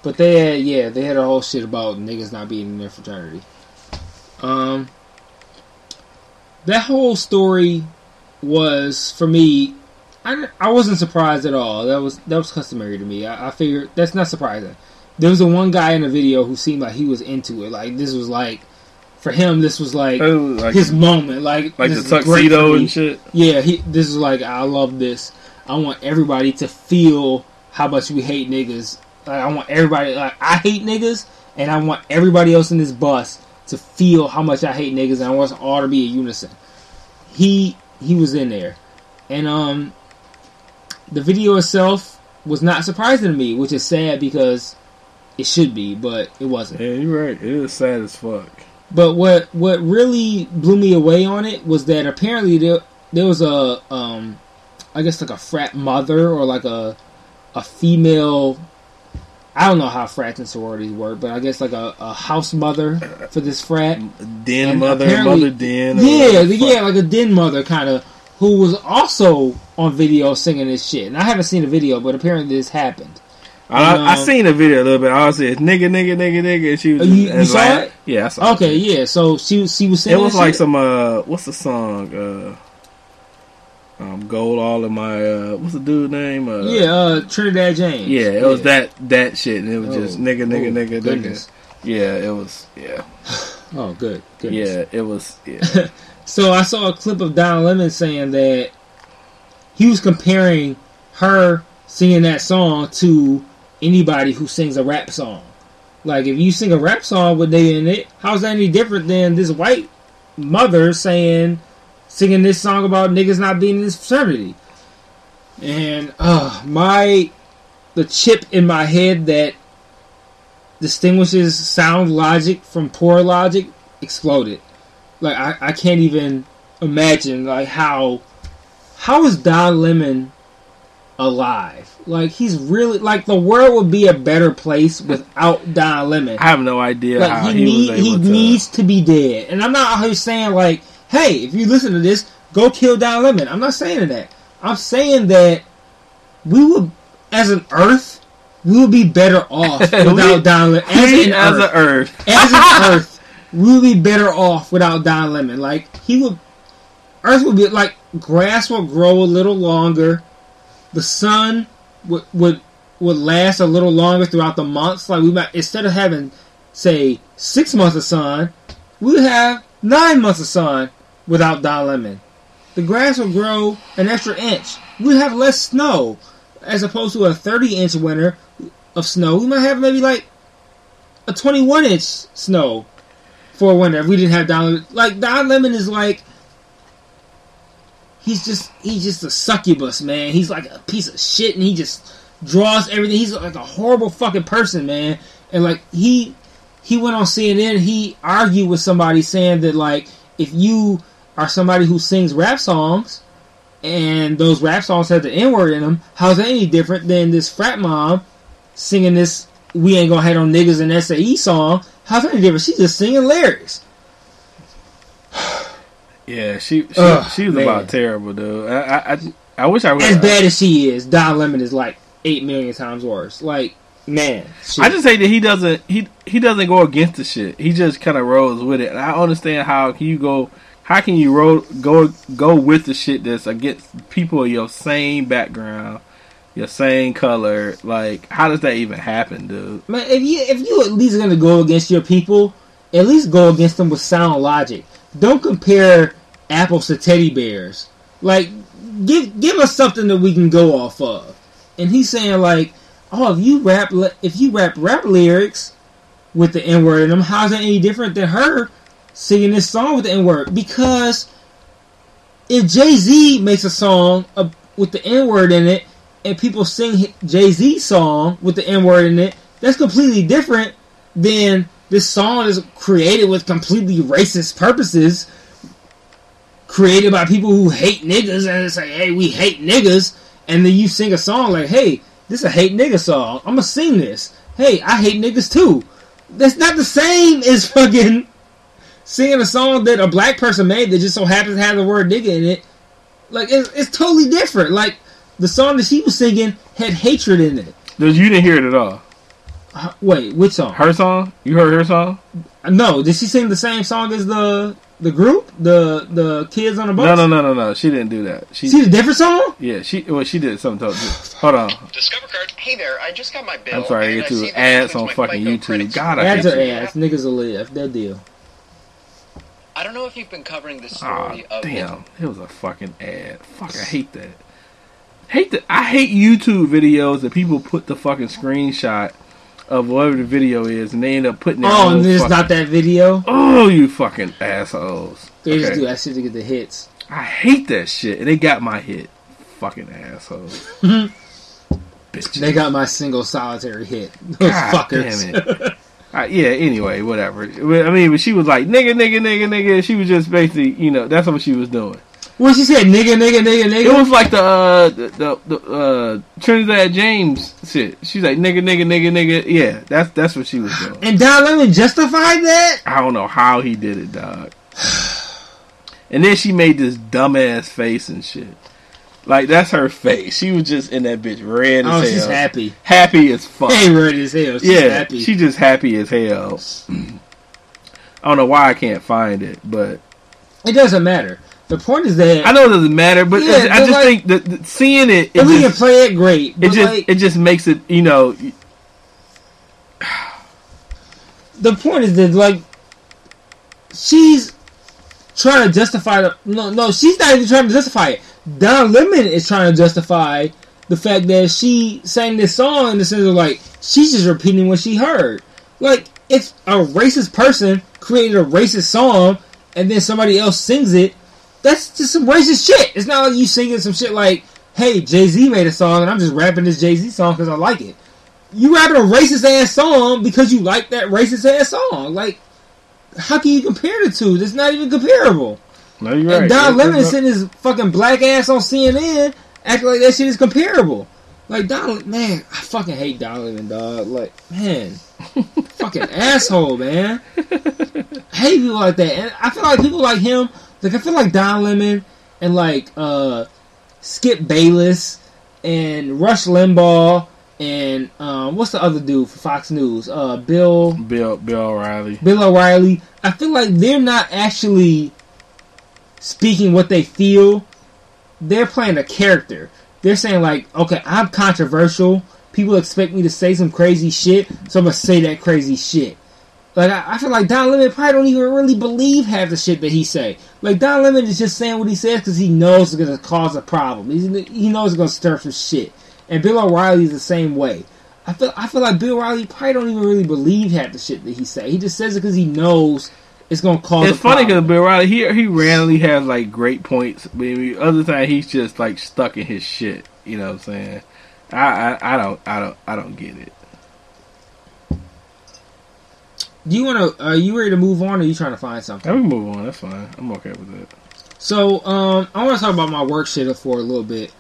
But they had yeah, they had a whole shit about niggas not being in their fraternity. Um that whole story was for me I, I wasn't surprised at all. That was that was customary to me. I, I figured that's not surprising. There was a one guy in the video who seemed like he was into it. Like this was like for him this was like was like his moment. Like like the is great for tuxedo and shit. Yeah, he, this is like I love this. I want everybody to feel how much we hate niggas. Like, I want everybody like I hate niggas, and I want everybody else in this bus to feel how much I hate niggas, and I want us all to be in unison. He he was in there, and um, the video itself was not surprising to me, which is sad because it should be, but it wasn't. Yeah, you're right. It is sad as fuck. But what what really blew me away on it was that apparently there there was a um I guess like a frat mother or like a a female I don't know how frats and sororities work, but I guess like a, a house mother for this frat. Den And mother, mother den. Yeah, whatever the- the yeah, like a den mother kind of who was also on video singing this shit. And I haven't seen the video, but apparently this happened. I, I um, seen the video a little bit. I was saying nigga, nigga, nigga, nigga, and she was. Oh, you- and you saw laugh- it? Yeah, I saw Okay, it. yeah. So she was she was singing. It was like shit? some uh, what's the song? Uh, um, gold all in my uh, what's the dude name? Uh, yeah, uh, Trinidad James. yeah, it was that that shit, and it was Oh, just nigga, nigga, oh, nigga, goodness. nigga. Yeah, it was. Yeah, *laughs* Oh, good. Goodness. yeah, it was. Yeah, *laughs* So I saw a clip of Don Lemon saying that he was comparing her singing that song to anybody who sings a rap song. Like if you sing a rap song with they in it, how's that any different than this white mother saying singing this song about niggas not being in this fraternity? and uh, my the chip in my head that distinguishes sound logic from poor logic exploded. Like I, I can't even imagine like how how is Don Lemon alive? Like he's really like the world would be a better place without Don Lemon. I have no idea Like he, he, need, he to. needs to be dead. And I'm not out here saying like, hey, if you listen to this, go kill Don Lemon. I'm not saying that. I'm saying that we would, as an Earth, we would be better off *laughs* without Don Lemon. As an as Earth, an Earth. as an *laughs* Earth, would be better off without Don Lemon. Like he would, Earth would be like grass will grow a little longer. The sun would would would last a little longer throughout the months. Like we might instead of having say six months of sun, we would have nine months of sun without Don Lemon. The grass will grow an extra inch. We'd have less snow as opposed to a thirty inch winter of snow. We might have maybe like a twenty one inch snow for a winter if we didn't have Don Lemon. Like Don Lemon is like he's just he's just a succubus, man. He's like a piece of shit, and he just draws everything. He's like a horrible fucking person, man. And like he he went on CNN, he argued with somebody saying that like if you are somebody who sings rap songs and those rap songs have the N word in them, how's that any different than this frat mom singing this "We Ain't Gonna Hate on Niggas" and SAE song? How's that any different? She's just singing lyrics. *sighs* Yeah, she she, Ugh, she was man. about terrible, dude. I I, I, I wish I was As bad as she is, Don Lemon is like eight million times worse. Like, man, shit. I just say that he doesn't he he doesn't go against the shit. He just kind of rolls with it. And I understand how can you go how can you roll go go with the shit that's against people of your same background, your same color. Like how does that even happen, dude? man, if you if you at least gonna go against your people, at least go against them with sound logic. Don't compare apples to teddy bears. Like, give give us something that we can go off of. And he's saying like, oh, if you rap if you rap rap lyrics with the N word in them, how's that any different than her singing this song with the N word? Because if Jay Z makes a song uh, with the N word in it, and people sing Jay Z song with the N word in it, that's completely different than this song is created with completely racist purposes, created by people who hate niggas and say, "Hey, we hate niggas," and then you sing a song like, "Hey, this is a hate nigga song. I'm gonna sing this. Hey, I hate niggas too." That's not the same as fucking singing a song that a black person made that just so happens to have the word nigga in it. Like it's, it's totally different. Like the song that she was singing had hatred in it. Dude, you didn't hear it at all. Uh, Wait, which song? Her song? You heard her song? No, did she sing the same song as the the group, the the kids on the bus? No, no, no, no, no. She didn't do that. She See a different song? yeah, she well she did something. Totally. Hold on. Discover card. Hey there, I just got my bill. I'm sorry, I get to that ads on fucking FICO YouTube. credit God, score. I Ads hate are you. ass. Niggas will live. That deal. I don't know if you've been covering this Ah, story of damn. It was a fucking ad. Fuck, I hate that. Hate that. I hate YouTube videos that people put the fucking screenshot of whatever the video is, and they end up putting Oh, and it's not that video. Oh, you fucking assholes! They just do that shit to get the hits. I hate that shit, and they got my hit. Fucking assholes. *laughs* Bitches. They got my single solitary hit. *laughs* Those God fuckers. damn it. *laughs* Yeah. Anyway, whatever. I mean, but she was like nigga, nigga, nigga, nigga. She was just basically, you know, that's what she was doing. What she said? Nigga, nigga, nigga, nigga. It was like the uh, the, the, uh, Trinidad James shit. She's like nigga, nigga, nigga, nigga. Yeah, that's that's what she was doing. and Don Lemon justified that. I don't know how he did it, dog. And then she made this dumbass face and shit. Like that's her face. She was just in that bitch red as hell. Oh, hell. she's happy. Happy as fuck. Hey, red as hell. She's yeah, happy. she just happy as hell. *clears throat* I don't know why I can't find it, but it doesn't matter. The point is that I know it doesn't matter. But Yeah, I just like- think that, seeing it, it if we can play it, great. It just like, it just makes it, you know. the point is that like she's trying to justify the no no she's not even trying to justify it. Don Lemon is trying to justify the fact that she sang this song in the sense of like she's just repeating what she heard. Like it's a racist person created a racist song and then somebody else sings it. That's just some racist shit. It's not like you singing some shit like hey, Jay Z made a song and I'm just rapping this Jay Z song because I like it. You rapping a racist ass song because you like that racist ass song. Like, how can you compare the two? That's not even comparable. No, you're right. And Don That's- Lemon sitting his fucking black ass on CNN acting like that shit is comparable. Like Don, man, I fucking hate Don Lemon, dog. Like, man, *laughs* fucking asshole, man. I hate people like that, and I feel like people like him. Like, I feel like Don Lemon and like uh Skip Bayless and Rush Limbaugh and um, what's the other dude for Fox News? Uh, Bill. Bill Bill O'Reilly. Bill O'Reilly, I feel like they're not actually speaking what they feel. They're playing a character. They're saying like, okay, I'm controversial. People expect me to say some crazy shit, so I'm gonna say that crazy shit. Like I, I feel like Don Lemon probably don't even really believe half the shit that he say. Like Don Lemon is just saying what he says because he knows it's gonna cause a problem. He's, he knows it's gonna stir some shit. And Bill O'Reilly is the same way. I feel I feel like Bill O'Reilly probably don't even really believe half the shit that he say. He just says it because he knows it's gonna cause. It's funny because. Bill O'Reilly he he randomly has like great points, but the other time he's just like stuck in his shit. You know what I'm saying? I I, I don't I don't I don't get it. Do you want to? Are you ready to move on, or are you trying to find something? Let me move on. That's fine. I'm okay with that. So, um, I want to talk about my work shit for a little bit.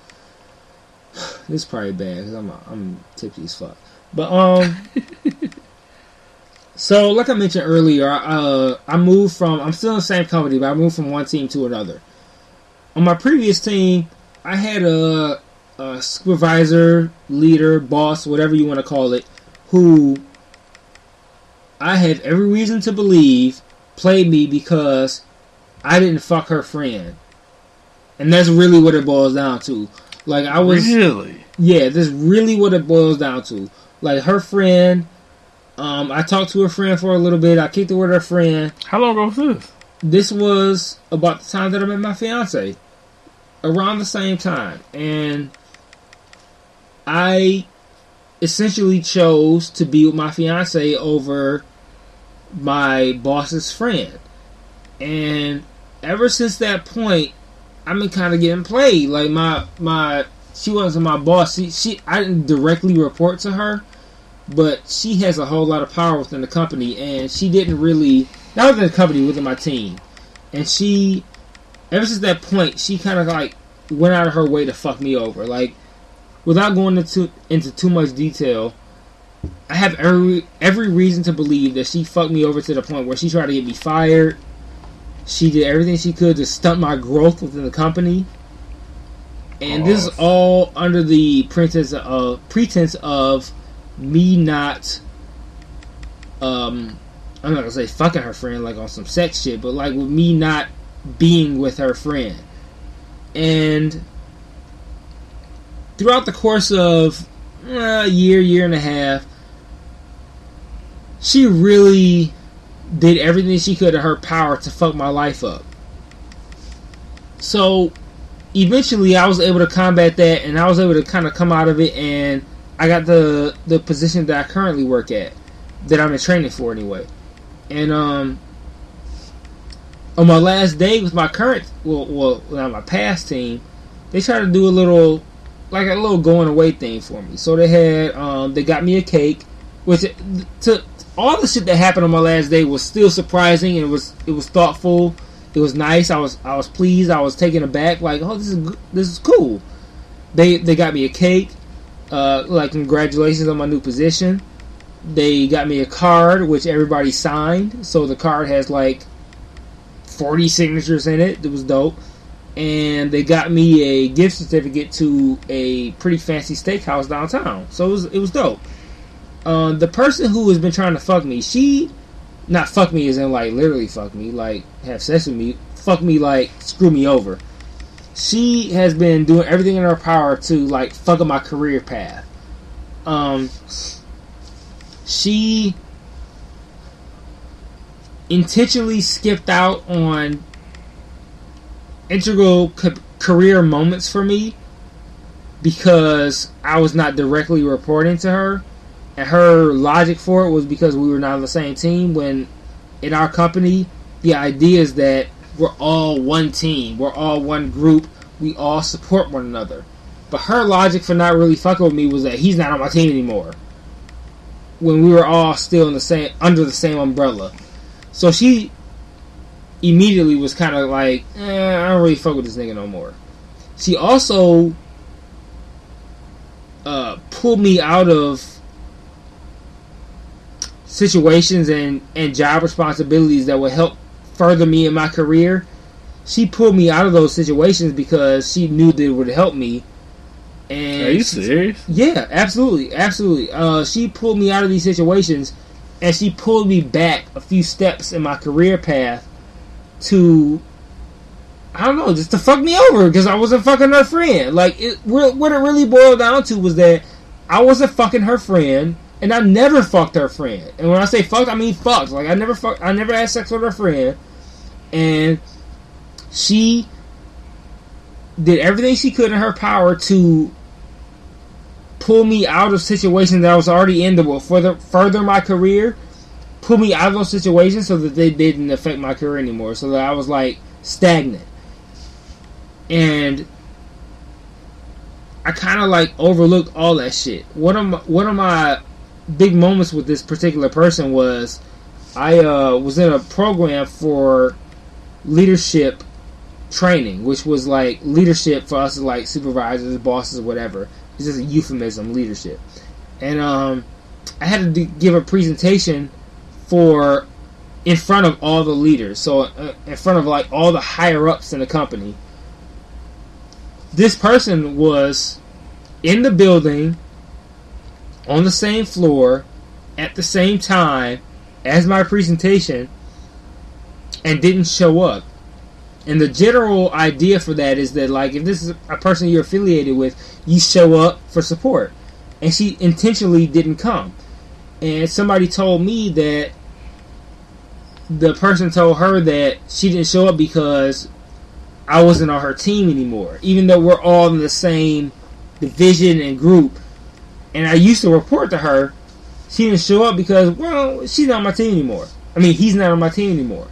*sighs* This is probably bad because I'm I'm tipsy as fuck. But um, *laughs* so like I mentioned earlier, uh, I moved from I'm still in the same company, but I moved from one team to another. On my previous team, I had a, a supervisor, leader, boss, whatever you want to call it, who I have every reason to believe played me because I didn't fuck her friend. And that's really what it boils down to. Like I was really yeah, that's really what it boils down to. Like her friend, um, I talked to her friend for a little bit. I kicked it with her friend. how long ago was this? This was about the time that I met my fiance, around the same time, and I essentially chose to be with my fiance over my boss's friend, and ever since that point, I've been kind of getting played. Like my my she wasn't my boss. She, she I didn't directly report to her, but she has a whole lot of power within the company, and she didn't really not within the company within my team, and she ever since that point she kind of like went out of her way to fuck me over. Like without going into into too much detail. I have every every reason to believe that she fucked me over to the point where she tried to get me fired. She did everything she could to stunt my growth within the company. And this is Oh. all under the pretense of pretense of me not um I'm not gonna say fucking her friend like on some sex shit, but like with me not being with her friend. And throughout the course of uh, a year, year and a half, she really did everything she could in her power to fuck my life up. So eventually I was able to combat that and I was able to kind of come out of it and I got the the position that I currently work at that I'm in training for anyway. And um on my last day with my current well well not my past team, they tried to do a little like a little going away thing for me. So they had um they got me a cake which to all the shit that happened on my last day was still surprising it was it was thoughtful. It was nice. I was I was pleased. I was taken aback. Like, oh, this is this is cool. They they got me a cake. Uh, like congratulations on my new position. They got me a card which everybody signed. So the card has like forty signatures in it. It was dope. And they got me a gift certificate to a pretty fancy steakhouse downtown. So it was it was dope. Um, the person who has been trying to fuck me, she not fuck me as in like literally fuck me, like have sex with me, fuck me like screw me over. She has been doing everything in her power to like fuck up my career path. Um, she intentionally skipped out on integral ca- career moments for me because I was not directly reporting to her and her logic for it was because we were not on the same team when in our company the idea is that we're all one team we're all one group we all support one another But her logic for not really fucking with me was that he's not on my team anymore. When we were all still in the same under the same umbrella, so she immediately was kind of like, eh, I don't really fuck with this nigga no more. She also uh, pulled me out of situations and, and job responsibilities that would help further me in my career. She pulled me out of those situations because she knew that it would help me. And Are you serious? yeah, absolutely, absolutely. Uh, she pulled me out of these situations, and she pulled me back a few steps in my career path to, I don't know, just to fuck me over because I wasn't fucking her friend. Like, it, what it really boiled down to was that I wasn't fucking her friend, and I never fucked her friend. And when I say fucked, I mean fucked. Like, I never fuck, I never had sex with her friend, and she did everything she could in her power to pull me out of situations that I was already in that further further my career, pull me out of those situations so that they didn't affect my career anymore, so that I was like stagnant. And I kind of like overlooked all that shit. One of my, one of my big moments with this particular person was I uh, was in a program for leadership training, which was like leadership for us, like supervisors, bosses, whatever. It's just a euphemism, leadership. And um, I had to give a presentation for in front of all the leaders, so uh, in front of like all the higher ups in the company. This person was in the building on the same floor at the same time as my presentation and didn't show up. And the general idea for that is that, like, if this is a person you're affiliated with, you show up for support. And she intentionally didn't come. And somebody told me that the person told her that she didn't show up because I wasn't on her team anymore, even though we're all in the same division and group. And I used to report to her, she didn't show up because, well, she's not on my team anymore. I mean, he's not on my team anymore.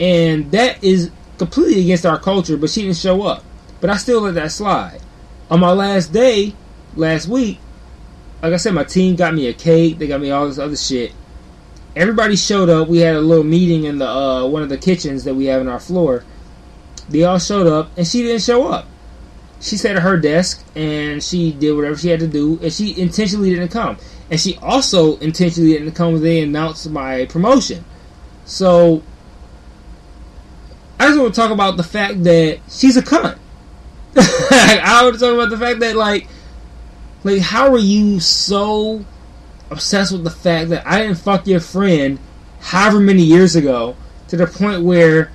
And that is completely against our culture, but she didn't show up. But I still let that slide. On my last day, last week, like I said, my team got me a cake, they got me all this other shit. Everybody showed up. We had a little meeting in the uh, one of the kitchens that we have in our floor. They all showed up, and she didn't show up. She sat at her desk and she did whatever she had to do, and she intentionally didn't come. And she also intentionally didn't come when they announced my promotion. So I just want to talk about the fact that she's a cunt. *laughs* I want to talk about the fact that like, like how are you so obsessed with the fact that I didn't fuck your friend however many years ago to the point where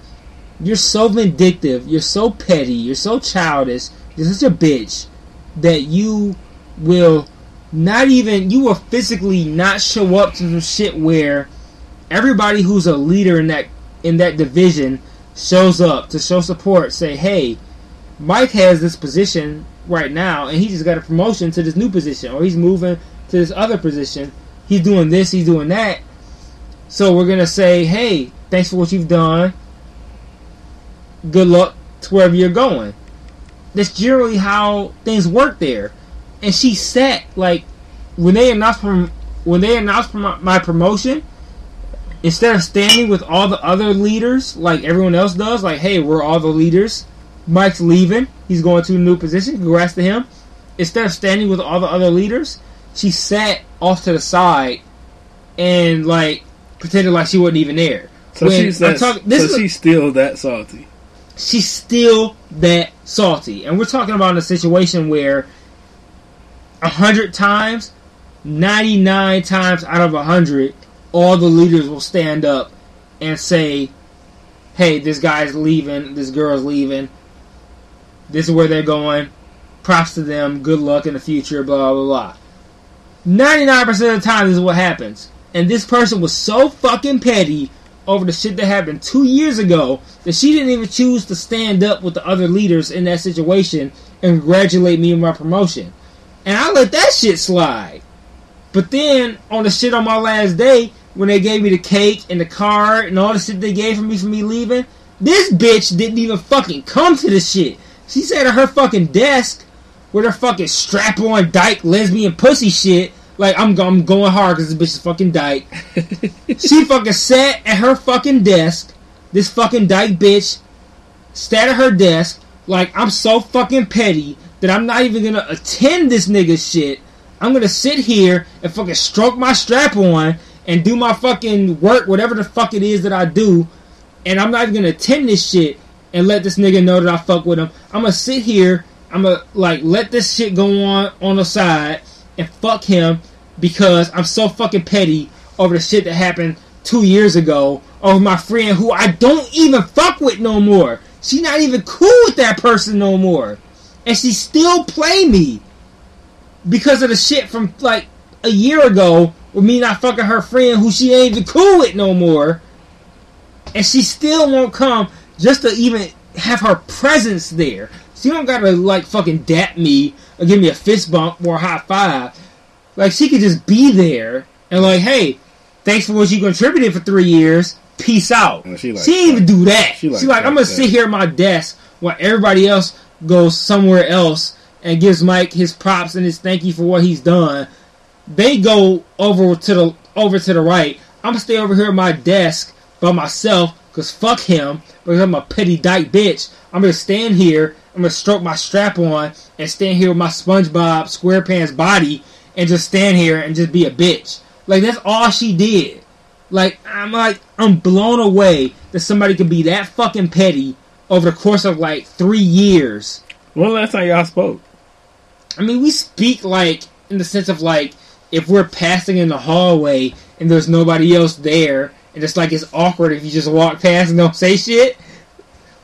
you're so vindictive, you're so petty, you're so childish, you're such a bitch that you will not even you will physically not show up to some shit where everybody who's a leader in that in that division shows up to show support, say, hey, Mike has this position right now and he just got a promotion to this new position or he's moving to this other position. He's doing this, he's doing that. So we're gonna say, hey, thanks for what you've done. Good luck to wherever you're going. That's generally how things work there. And she sat like when they announced from when they announced my, my promotion. Instead of standing with all the other leaders like everyone else does, like hey, we're all the leaders. Mike's leaving. He's going to a new position. Congrats to him. Instead of standing with all the other leaders, she sat off to the side and like pretended like she wasn't even there. So When she's that, talk- this so she's still that salty. She's still that salty. And we're talking about a situation where a hundred times, ninety nine times out of a hundred, all the leaders will stand up and say, Hey, this guy's leaving, this girl's leaving, this is where they're going, props to them, good luck in the future, blah blah blah. Ninety nine percent of the time this is what happens. And this person was so fucking petty over the shit that happened two years ago that she didn't even choose to stand up with the other leaders in that situation and congratulate me on my promotion. And I let that shit slide. But then on the shit on my last day, when they gave me the cake and the card and all the shit they gave for me for me leaving, this bitch didn't even fucking come to the shit. She sat at her fucking desk with her fucking strap on dyke lesbian pussy shit. Like I'm, I'm going hard because this bitch is fucking dyke. *laughs* she fucking sat at her fucking desk. This fucking dyke bitch sat at her desk. Like I'm so fucking petty that I'm not even gonna attend this nigga shit. I'm gonna sit here and fucking stroke my strap on and do my fucking work, whatever the fuck it is that I do, and I'm not even gonna attend this shit and let this nigga know that I fuck with him. I'm gonna sit here, I'm gonna like let this shit go on on the side and fuck him because I'm so fucking petty over the shit that happened two years ago over my friend who I don't even fuck with no more. She's not even cool with that person no more. And she still play me because of the shit from like a year ago with me not fucking her friend who she ain't even cool with no more. And she still won't come just to even have her presence there. She don't gotta like fucking dap me or give me a fist bump or a high five. Like she could just be there and like, hey, thanks for what you contributed for three years. Peace out. She like- didn't even do that. she She like like, I'm gonna that. sit here at my desk while everybody else goes somewhere else and gives Mike his props and his thank you for what he's done. They go over to the over to the right. I'm gonna stay over here at my desk by myself because fuck him. Because I'm a petty dyke bitch. I'm gonna stand here. I'm gonna stroke my strap on and stand here with my SpongeBob SquarePants body and just stand here and just be a bitch. Like that's all she did. Like I'm like I'm blown away that somebody could be that fucking petty over the course of like three years. When last time y'all spoke? I mean, we speak like in the sense of like if we're passing in the hallway and there's nobody else there, and it's like it's awkward if you just walk past and don't say shit.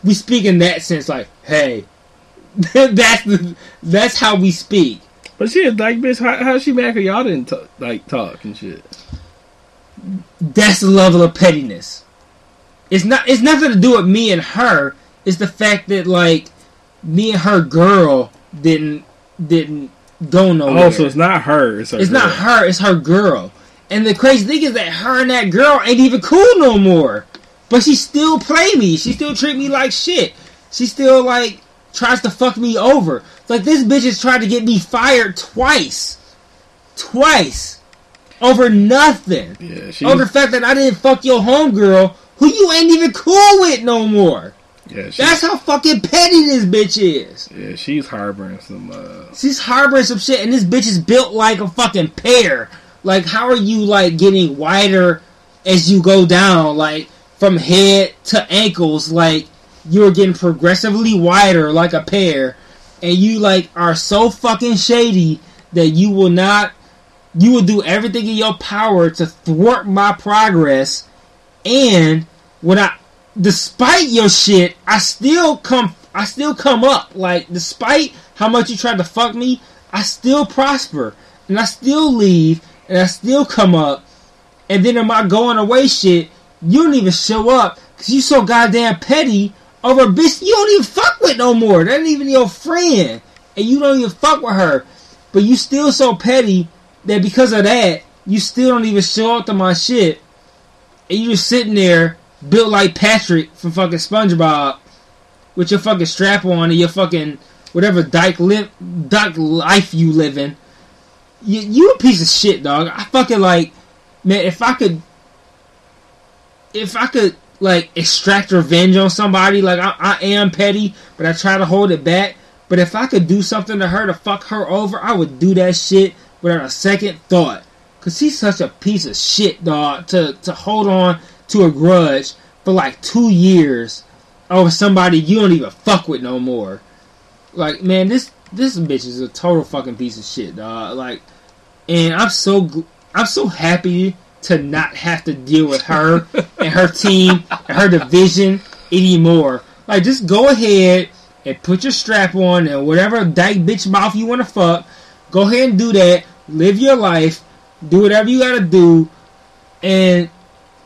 We speak in that sense, like, hey, *laughs* that's the, that's how we speak. But she a dyke bitch. How, how's she mad 'cause y'all didn't t- like talk and shit? That's the level of pettiness. It's not. It's nothing to do with me and her. It's the fact that like me and her girl didn't didn't go nowhere. Oh, so it's not her. It's, her It's not her, it's her girl. And the crazy thing is that her and that girl ain't even cool no more. But she still play me. She still treat me like shit. She still like tries to fuck me over. Like this bitch has tried to get me fired twice. Twice. Over nothing. Yeah, she. Over the fact that I didn't fuck your homegirl who you ain't even cool with no more. yeah, That's how fucking petty this bitch is. yeah, she's harboring some. uh She's harboring some shit, and this bitch is built like a fucking pear. Like, how are you like getting wider as you go down, like from head to ankles? Like you're getting progressively wider, like a pear, and you like are so fucking shady that you will not. You will do everything in your power to thwart my progress, and when I, despite your shit, I still come. I still come up. Like, despite how much you tried to fuck me, I still prosper, and I still leave, and I still come up. And then in my going away shit, you don't even show up because you so goddamn petty over a bitch you don't even fuck with no more. That ain't even your friend, and you don't even fuck with her. But you still so petty that because of that, you still don't even show up to my shit, and you just sitting there built like Patrick from fucking SpongeBob with your fucking strap on and your fucking whatever dyke live dyke life you living. You you a piece of shit, dog. I fucking like man. If I could, if I could like extract revenge on somebody, like I, I am petty, but I try to hold it back. But if I could do something to her to fuck her over, I would do that shit without a second thought. Cause he's such a piece of shit, dog. To to hold on to a grudge for like two years over somebody you don't even fuck with no more. Like, man, this this bitch is a total fucking piece of shit, dog. Like, and I'm so gl- I'm so happy to not have to deal with her *laughs* and her team and her division anymore. Like, just go ahead and put your strap on and whatever dyke bitch mouth you want to fuck. Go ahead and do that. Live your life. Do whatever you gotta do, and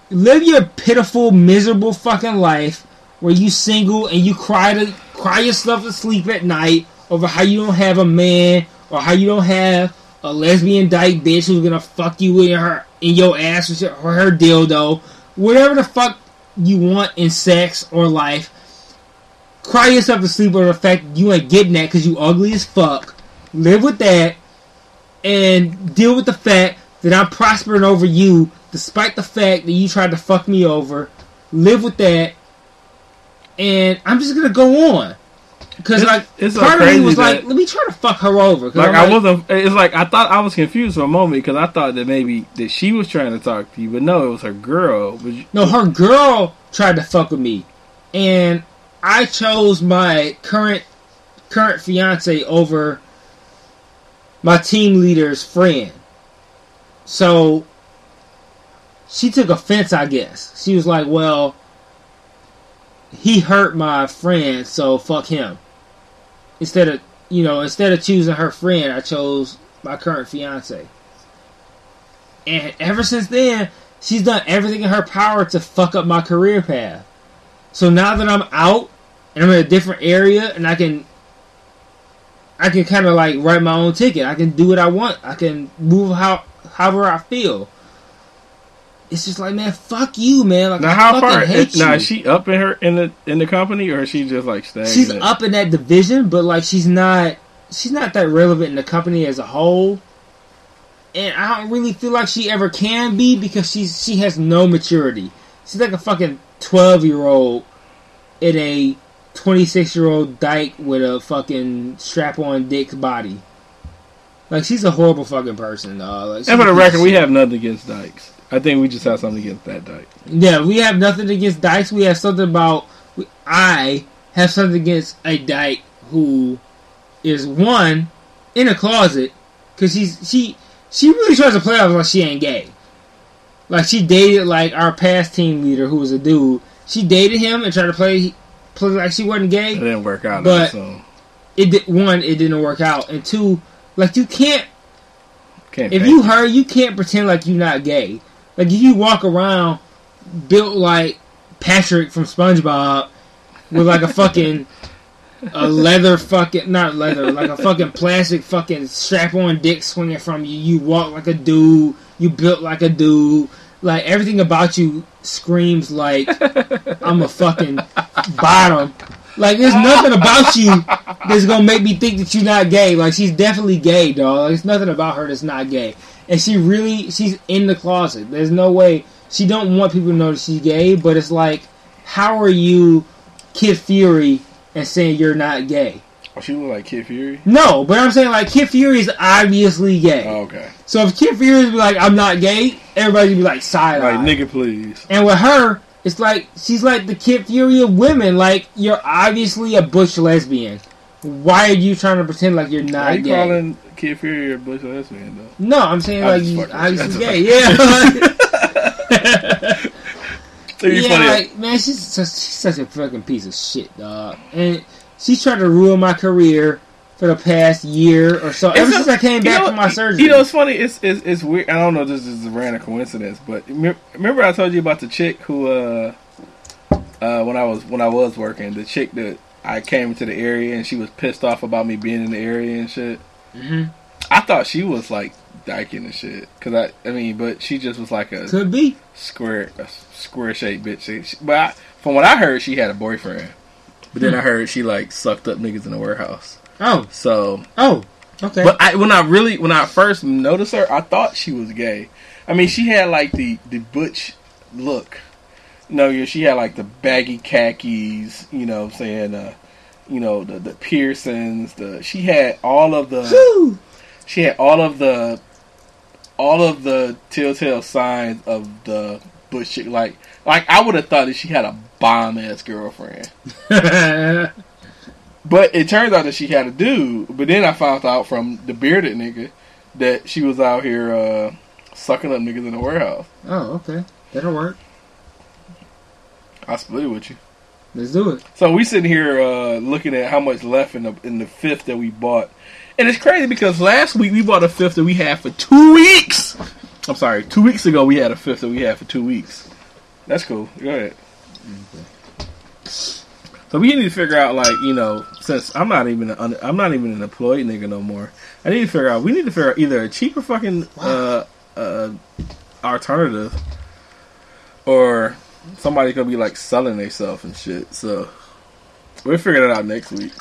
live your pitiful, miserable fucking life where you single and you cry to cry yourself to sleep at night over how you don't have a man or how you don't have a lesbian dyke bitch who's gonna fuck you in her in your ass with her, or her dildo, whatever the fuck you want in sex or life. Cry yourself to sleep over the fact you ain't getting that because you ugly as fuck, live with that, and deal with the fact that I'm prospering over you, despite the fact that you tried to fuck me over. Live with that, and I'm just gonna go on. Because like it's so part of me was like, let me try to fuck her over. Like I'm I wasn't. It's like I thought I was confused for a moment because I thought that maybe that she was trying to talk to you, but no, it was her girl. You- No, her girl tried to fuck with me, and I chose my current current fiance over my team leader's friend. So she took offense, I guess. She was like, "Well, he hurt my friend, so fuck him." Instead of you know, instead of choosing her friend, I chose my current fiance. And ever since then, she's done everything in her power to fuck up my career path. So now that I'm out and I'm in a different area and I can I can kind of like write my own ticket. I can do what I want. I can move how however I feel. It's just like, man, fuck you, man. Like, now I how far? hate Now you. is she up in her in the in the company or is she just like stagnant? she's up in that division, but like she's not she's not that relevant in the company as a whole. And I don't really feel like she ever can be because she's she has no maturity. She's like a fucking twelve year old in a twenty six year old dyke with a fucking strap on dick body. Like she's a horrible fucking person, dog. Like, And for the record, we have nothing against Dykes. I think we just have something against that Dyke. Yeah, we have nothing against dykes. We have something about. I have something against a dyke who is one in a closet because she's she she really tries to play off like she ain't gay. Like she dated like our past team leader who was a dude. She dated him and tried to play play like she wasn't gay. It didn't work out. But- so It did one, it didn't work out, and two, like you can't can't. if you her, you can't pretend like you're not gay. Like if you walk around built like Patrick from SpongeBob with like a fucking a leather fucking not leather like a fucking plastic fucking strap on dick swinging from you. You walk like a dude. You built like a dude. Like everything about you screams like I'm a fucking bottom. Like there's nothing about you that's gonna make me think that you're not gay. Like she's definitely gay, dog. There's nothing about her that's not gay, and she really she's in the closet. There's no way she don't want people to know that she's gay. But it's like, how are you, Kid Fury, and saying you're not gay? Oh, she look like Kid Fury. No, but I'm saying like Kid Fury is obviously gay. Oh, okay. So if Kid Fury be like I'm not gay, everybody would be like side Like nigga, please. And with her, it's like she's like the Kid Fury of women. Like you're obviously a bush lesbian. Why are you trying to pretend like you're Why are you gay? calling Kid Fury a bush lesbian though? no, I'm saying I'm like you obviously *laughs* gay. Yeah. *laughs* Yeah, funny. like man, she's such, she's such a fucking piece of shit, dog. And she's tried to ruin my career for the past year or so. Ever a- since I came back know- from my surgery. You know, it's funny. It's, it's it's weird. I don't know. if This is a random coincidence, but remember I told you about the chick who, uh, uh, when I was when I was working, the chick that I came into the area and she was pissed off about me being in the area and shit. Mhm. I thought she was like dyking and shit, cause I, I mean, but she just was like a Could be. square, a square shaped bitch. She- she- but I, from what I heard, she had a boyfriend. But then I heard she like sucked up niggas in the warehouse. Oh, So oh, okay. but I, when I really, when I first noticed her, I thought she was gay. I mean, she had like the the butch look. Know, yeah, she had like the baggy khakis. You know, what I'm saying, uh, you know, the the piercings. The she had all of the Whew. she had all of the all of the telltale signs of the butch chick. Like, like I would have thought that she had a bomb ass girlfriend. *laughs* But it turns out that she had a dude. But then I found out from the bearded nigga that she was out here uh, sucking up niggas in the warehouse. oh, okay. That'll work. I split it with you. Let's do it. So we sitting here uh, looking at how much left in the in the fifth that we bought, and it's crazy because last week we bought a fifth that we had for two weeks. I'm sorry, two weeks ago we had a fifth that we had for two weeks. That's cool. Go ahead. So we need to figure out, like you know, since I'm not even an, I'm not even an employed nigga no more. I need to figure out. We need to figure out either a cheaper fucking uh, uh, alternative, or somebody's gonna be like selling themselves and shit. So we'll figure that out next week.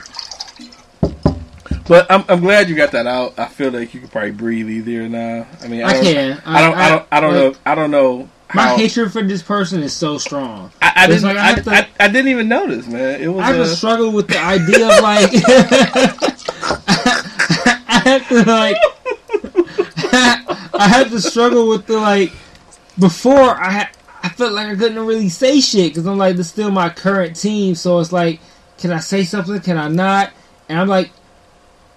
But I'm, I'm glad you got that out. I feel like you could probably breathe easier now. I mean, I, I don't, can. I don't. I, don't. I don't know. I don't know. My How, hatred for this person is so strong. I, I didn't. like I I, to- I, I didn't even notice, man. It was. I have to uh, struggle with the idea of like. *laughs* I have to like. *laughs* I have to struggle with the like. Before I I felt like I couldn't really say shit because I'm like, this still my current team, so it's like, can I say something? Can I not? And I'm like,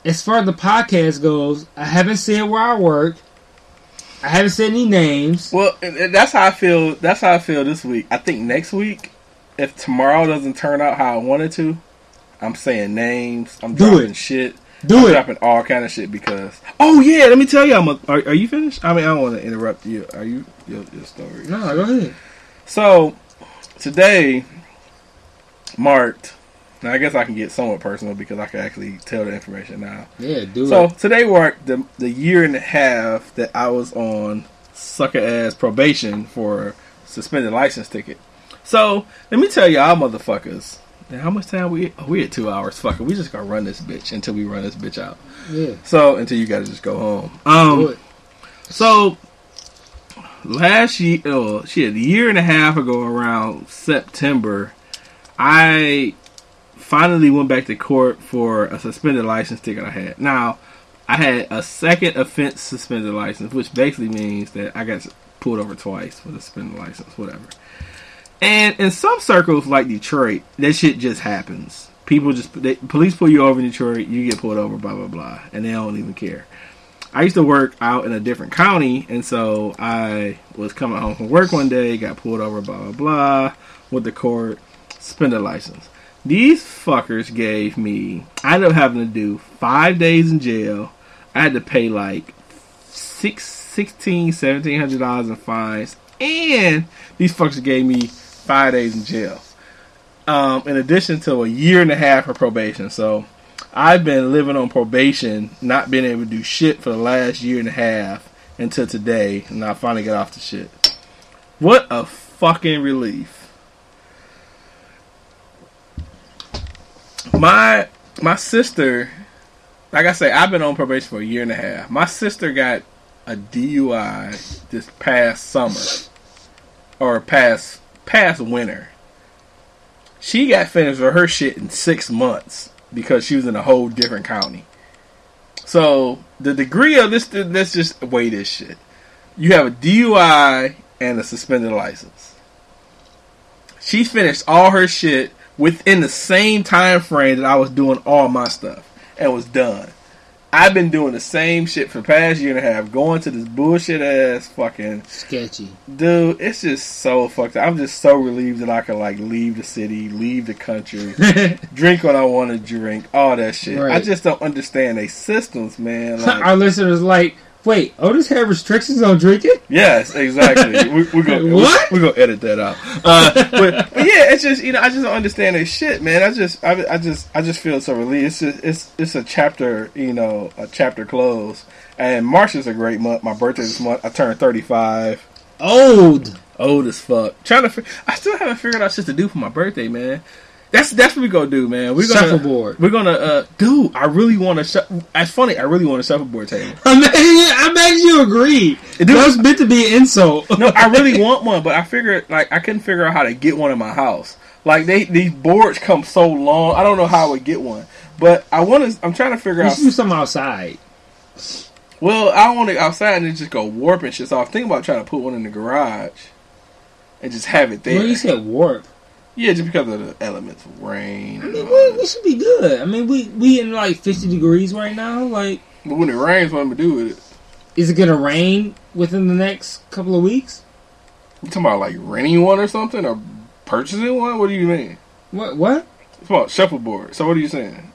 as far as the podcast goes, I haven't said where I work. I haven't said any names. Well, that's how I feel. That's how I feel this week. I think next week, if tomorrow doesn't turn out how I wanted to, I'm saying names. I'm Do dropping it. shit. Do I'm it. dropping all kind of shit because. Oh yeah, let me tell you. I'm. A, are, are you finished? I mean, I don't want to interrupt you. Are you your, your story? No, go ahead. So today marked. Now I guess I can get somewhat personal because I can actually tell the information now. Yeah, do So it. So today marked the the year and a half that I was on sucker ass probation for suspended license ticket. So let me tell y'all motherfuckers. Now, how much time we? Oh, we at two hours. Fuck it. We just gonna run this bitch until we run this bitch out. Yeah, So until you gotta just go home. Um. So last year, oh shit, a year and a half ago, around September, I finally went back to court for a suspended license ticket I had. Now, I had a second offense suspended license, which basically means that I got pulled over twice with a suspended license, whatever. And in some circles like Detroit, that shit just happens. People just they, police pull you over in Detroit, you get pulled over, blah blah blah, and they don't even care. I used to work out in a different county, and so I was coming home from work one day, got pulled over, blah blah blah, with the court, suspended license. These fuckers gave me. I ended up having to do five days in jail. I had to pay like six, sixteen, seventeen hundred dollars in fines, and these fuckers gave me five days in jail. Um, in addition to a year and a half of probation, so I've been living on probation, not being able to do shit for the last year and a half until today, and I finally got off the shit. What a fucking relief. My my sister, like I say, I've been on probation for a year and a half. My sister got a DUI this past summer or past past winter. She got finished with her shit in six months because she was in a whole different county. So the degree of this, let's just weigh this shit. You have a DUI and a suspended license. She finished all her shit within the same time frame that I was doing all my stuff and was done. I've been doing the same shit for the past year and a half, going to this bullshit ass fucking Sketchy. dude. It's just so fucked. up. I'm just so relieved that I can like leave the city, leave the country, *laughs* drink what I want to drink, all that shit. I just don't understand they systems, man. *laughs* Like, Our listeners like, wait, Otis had restrictions on drinking? yes, exactly. *laughs* we, we're gonna What? We're gonna edit that out. Uh, but, but yeah, it's just you know I just don't understand this shit, man. I just I, I just I just feel so relieved. It's just it's it's a chapter, you know, a chapter closed. And March is a great month. My birthday this month. I turned 35. Old. old as fuck. Trying to, I still haven't figured out shit to do for my birthday, man. That's that's what we gonna do, man. We're gonna Shuffleboard. We're gonna, uh, dude. I really want to. Sh- it's funny. I really want a shuffleboard table. I'm mad, I'm mad you agree. Dude. That was meant to be an insult. No, I *laughs* really want one, but I figured like I couldn't figure out how to get one in my house. Like they these boards come so long. I don't know how I would get one. But I want to. I'm trying to figure You out. do something outside. Well, I want to outside and then just go warping shit. So I was thinking about trying to put one in the garage and just have it there. Well, you said warp. Yeah, just because of the elements, of rain. I mean, we, we should be good. I mean, we we in like 50 degrees right now. Like, But when it rains, what am I gonna do with it? is it gonna rain within the next couple of weeks? You talking about like renting one or something or purchasing one? What do you mean? What? What? It's about shuffleboard. So what are you saying?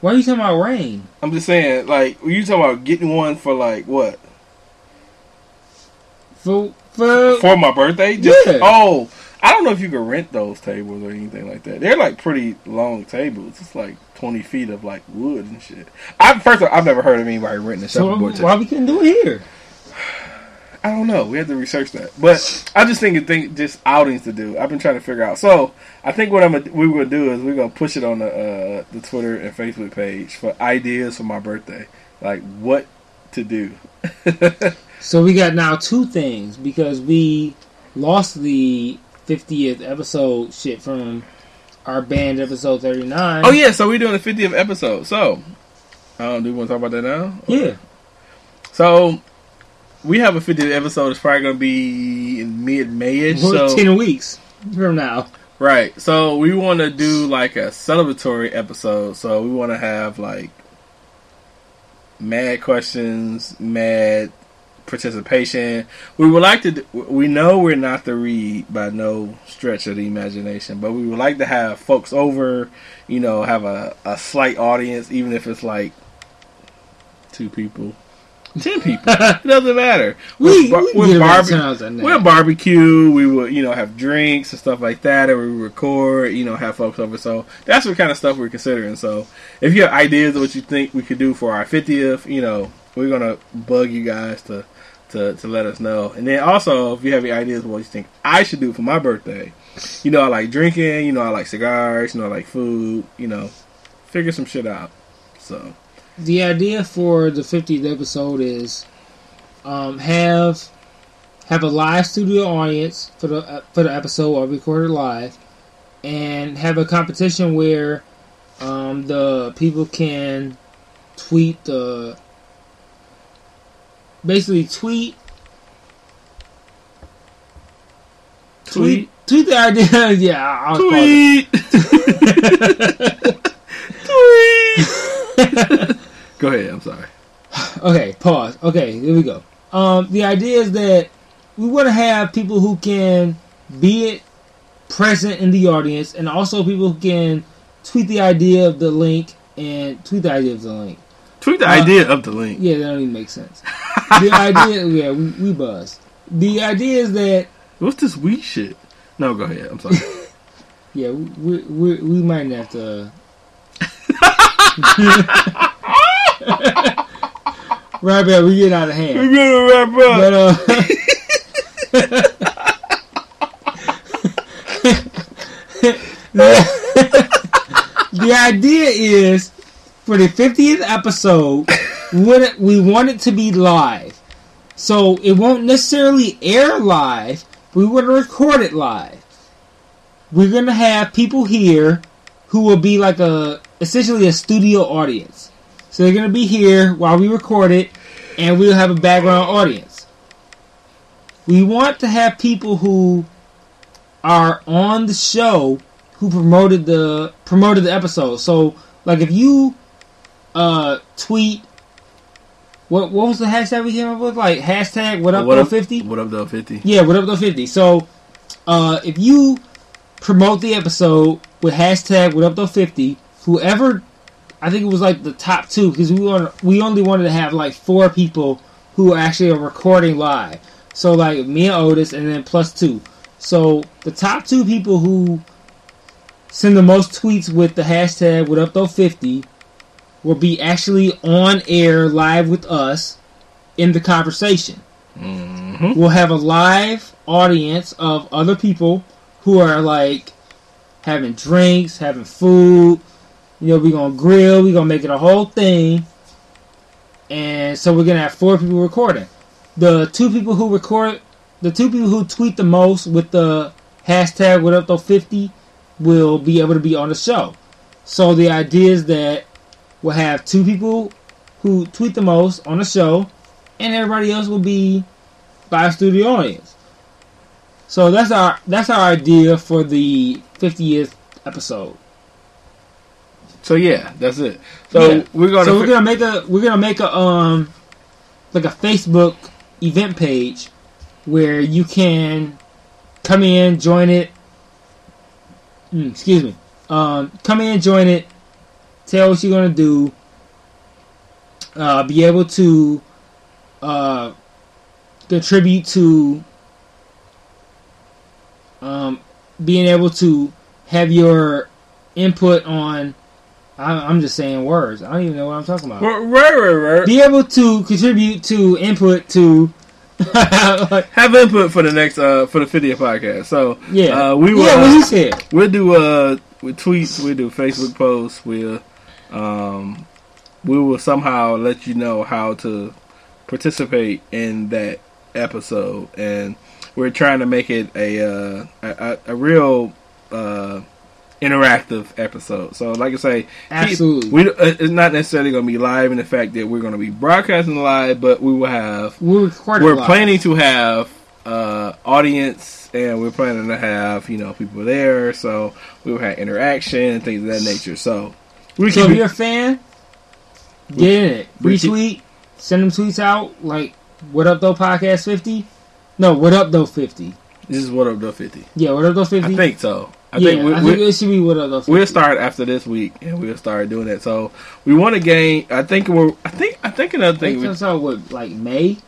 Why are you talking about rain? I'm just saying, like, you talking about getting one for like what? For for For my birthday? Just, Yeah. Oh, I don't know if you can rent those tables or anything like that. They're like pretty long tables. It's like 20 feet of like wood and shit. I first of all, I've never heard of anybody renting a so table. why we couldn't do it here? *sighs* I don't know. We have to research that. But I just think think just outings to do. I've been trying to figure out. So I think what I'm gonna, we gonna do is we're gonna push it on the uh, the Twitter and Facebook page for ideas for my birthday, like what to do. *laughs* So we got now two things because we lost the 50th episode shit from our band episode 39. oh yeah, so we're doing the 50th episode. So um, do we want to talk about that now? Yeah. So we have a 50th episode. It's probably gonna be in mid Mayish. Well, So 10 weeks from now. Right. So we want to do like a celebratory episode. So we want to have like mad questions, mad participation. We would like to. We know we're not the Read by no stretch of the imagination, but we would like to have folks over. You know, have a a slight audience, even if it's like two people. Ten people. *laughs* it doesn't matter. We, We're, we we're barbe- towns on that. We'll barbecue. We will, you know, have drinks and stuff like that, and we record. You know, have folks over. So that's what kind of stuff we're considering. So if you have ideas of what you think we could do for our fiftieth, you know, we're gonna bug you guys to to to let us know. And then also, if you have any ideas what you think I should do for my birthday, you know, I like drinking. You know, I like cigars. You know, I like food. You know, figure some shit out. So the idea for the 50th episode is um, have have a live studio audience for the uh, for the episode or recorded live, and have a competition where um, the people can tweet the basically tweet tweet tweet the idea. *laughs* yeah, I'll tweet. *laughs* tweet. *laughs* Go ahead. I'm sorry. Okay, pause. Okay, here we go. Um, the idea is that we want to have people who can be it present in the audience, and also people who can tweet the idea of the link and tweet the idea of the link. Tweet the Uh, idea of the link. Yeah, that don't even make sense. the idea, *laughs* yeah, we, we buzz. The idea is that What's this weed shit? No, go ahead. I'm sorry. *laughs* yeah, we we, we might have to. *laughs* right, but we get out of hand. We're gonna wrap up. But uh, the idea is for the 50th episode, we want it, we want it to be live. So it won't necessarily air live. We want to record it live. We're gonna have people here who will be like a essentially a studio audience. So they're gonna be here while we record it, and we'll have a background audience. We want to have people who are on the show who promoted the promoted the episode. So, like, if you uh tweet, what what was the hashtag we came up with? Like hashtag what up what though up? fifty. What up, though? Fifty. Yeah, what up though fifty. So, uh, if you promote the episode with hashtag what up though fifty, whoever, I think it was like the top two because we want we only wanted to have like four people who actually are recording live. So like me and Otis, and then plus two. So the top two people who send the most tweets with the hashtag what up though fifty will be actually on air live with us in the conversation Mm-hmm. we'll have a live audience of other people who are like having drinks, having food. You know, we're gonna grill, we're gonna make it a whole thing. And so we're gonna have four people recording. The two people who record the two people who tweet the most with the hashtag what up though fifty will be able to be on the show. So the idea is that we'll have two people who tweet the most on the show and everybody else will be by studio audience. So that's our that's our idea for the 50th episode. So yeah, that's it. So Yeah. we're gonna. so we're gonna make a we're gonna make a um like a Facebook event page where you can come in, join it. Mm, excuse me. Um, come in, join it. Tell what you're gonna do. Uh, be able to uh, contribute to um, being able to have your input on. I, I'm just saying words. I don't even know what I'm talking about right, right, right. be able to contribute to input to Like, *laughs* have input for the next uh for the 50th podcast. So yeah, uh, we will. yeah. What uh, he said. We'll do uh with tweets. We'll do Facebook posts. We'll um we will somehow let you know how to participate in that episode, and we're trying to make it a uh, a, a, real uh interactive episode. So, like I say, keep- Absolutely. we uh, it's not necessarily going to be live in the fact that we're going to be broadcasting live, but we will have We're recording. we're live. planning to have uh, audience and we're planning to have you know people there so we'll have interaction and things of that nature so we So if you're a fan, get in it. Retweet, send them tweets out like "What up though podcast 50." No, "What up though 50." this is what up the 50 Yeah, "What up though 50." i think so i yeah, think, we, I we, think it should be "What up though 50." we'll start after this week and we'll start doing that so we want to gain i think we're i think i think another thing that's how what like May,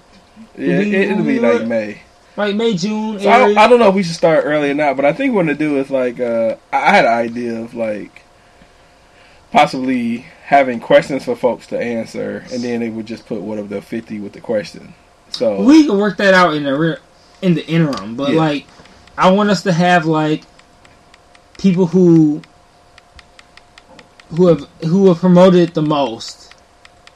yeah, we- it'll be like may like May June. So I, area. I don't know if we should start early or not, but I think what to do is like uh, I had an idea of like possibly having questions for folks to answer, and then they would just put what of the fifty with the question. So we can work that out in the re- in the interim, but Yeah. like I want us to have like people who who have who have promoted the most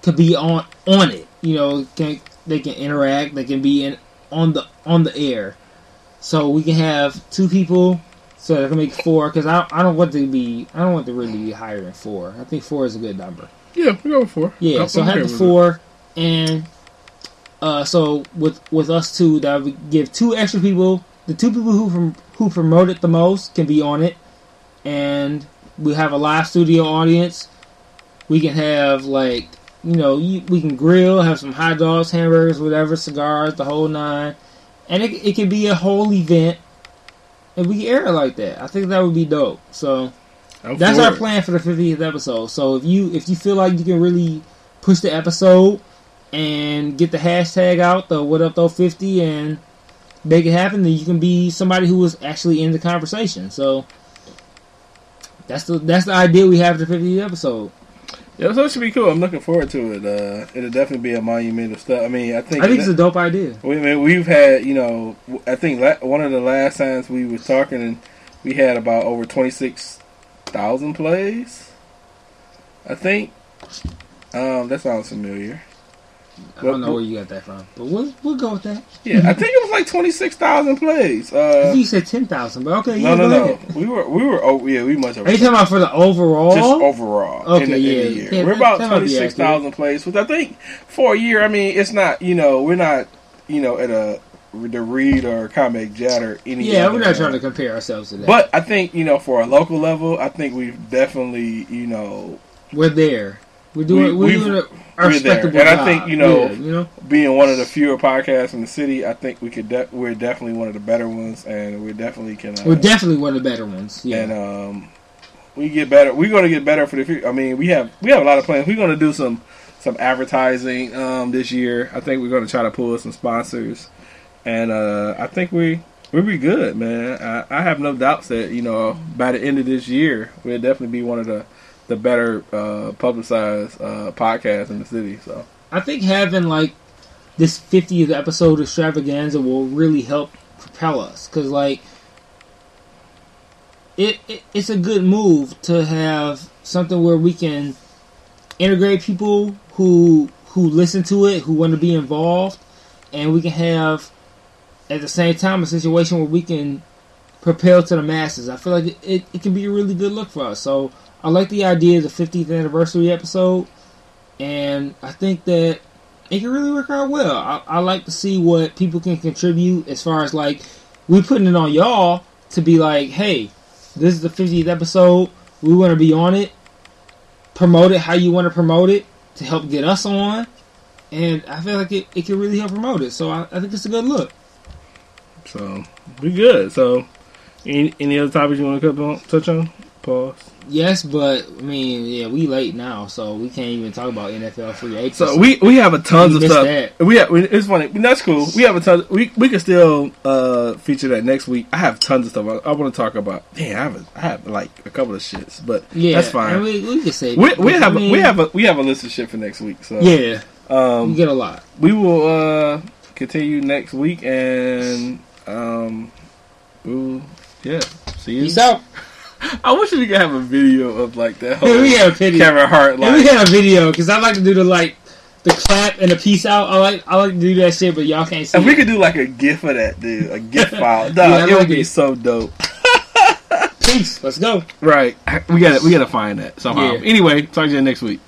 to be on on it. You know, can they can interact, they can be in on the on the air. So we can have two people, so they can make four. Because I I don't want to be I don't want to really be higher than four. I think four is a good number. yeah, we go for Yeah, I'm so okay have the with four, and uh, so with with us two, that would give two extra people. The two people who from who promoted the most can be on it, and we have a live studio audience. We can have like you know you, we can grill, have some hot dogs, hamburgers, whatever, cigars, the whole nine, and it it can be a whole event, and we air it like that. I think that would be dope. So. I'm That's our it. plan for the 50th episode. So if you if you feel like you can really push the episode and get the hashtag out, the what up though 50 and make it happen, then you can be somebody who was actually in the conversation. So that's the that's the idea we have for the 50th episode. Yeah, so it should be cool. I'm looking forward to it. Uh, it'll definitely be a monumental stuff. I mean, I think I think it's a dope idea. We, I mean, we've had, you know, I think la- one of the last times we was talking, and we had about over twenty six thousand plays. I think. Um, that sounds familiar. I don't know where you got that from, but we'll we'll go with that. Yeah, I think it was like twenty six thousand plays. Uh, you said 10,000, but okay, no, yeah, no, no. ahead. We were, we were. Oh, yeah, we much over. Are you talking about for the overall? just overall in Okay, the, in the yeah. year. Yeah, we're about that might be twenty six thousand plays, which I think for a year. I mean, it's not. You know, we're not. You know, at a the Read or Combat Jack or any. yeah, we're not trying to compare ourselves to that. But I think you know, for a local level, I think we've definitely you know We're there. We're doing. We- are doing we're there. And I think, you know- Yeah, you know, being one of the fewer podcasts in the city. I think we could. De- we're definitely one of the better ones, and we definitely can. Uh, we're definitely one of the better ones. Yeah, and um, we get better. We're going to get better for the future. I mean, we have we have a lot of plans. We're going to do some some advertising um, this year. I think we're going to try to pull some sponsors, and uh, I think we we'll be good, man. I, I have no doubts that you know by the end of this year we'll definitely be one of the the better uh, publicized uh, podcasts in the city. So I think having like this 50th episode extravaganza will really help propel us because like it, it it's a good move to have something where we can integrate people who who listen to it who want to be involved and we can have at the same time a situation where we can propel to the masses. I feel like it, it, it can be a really good look for us. So i like the idea of the 50th anniversary episode and i think that it can really work out well. I, I like to see what people can contribute as far as like we putting it on y'all to be like hey this is the 50th episode. We want to be on it. Promote it how you want to promote it to help get us on. And i feel like it, it can really help promote it. So I, I think it's a good look. So we good. So any, any other topics you want to touch on? Pause. yes but i mean yeah we late now so we can't even talk about nfl free agents So we we have a tons You of stuff. that. We have we, it's funny. That's cool. We have a ton. We we can still uh feature that next week. I have tons of stuff I, I want to talk about. Damn, I have a, I have like a couple of shits, but yeah that's fine. we, we can say we we I have mean, we have a we have a list of shit for next week. So yeah we um get a lot we will uh continue next week, and um, we'll yeah, see you. Peace out. *laughs* I wish we could have a video of like that whole Yeah, we have a video. Kevin Hart Yeah, we have a video because I like to do the like the clap and the peace out. I like I like to do that shit, but y'all can't see. If we could do like a GIF of that, dude, a GIF *laughs* file, dog, Yeah, I it would like be it. so dope. *laughs* peace. Let's go. Right, we got to we got to find that somehow. Yeah. Anyway, talk to you next week.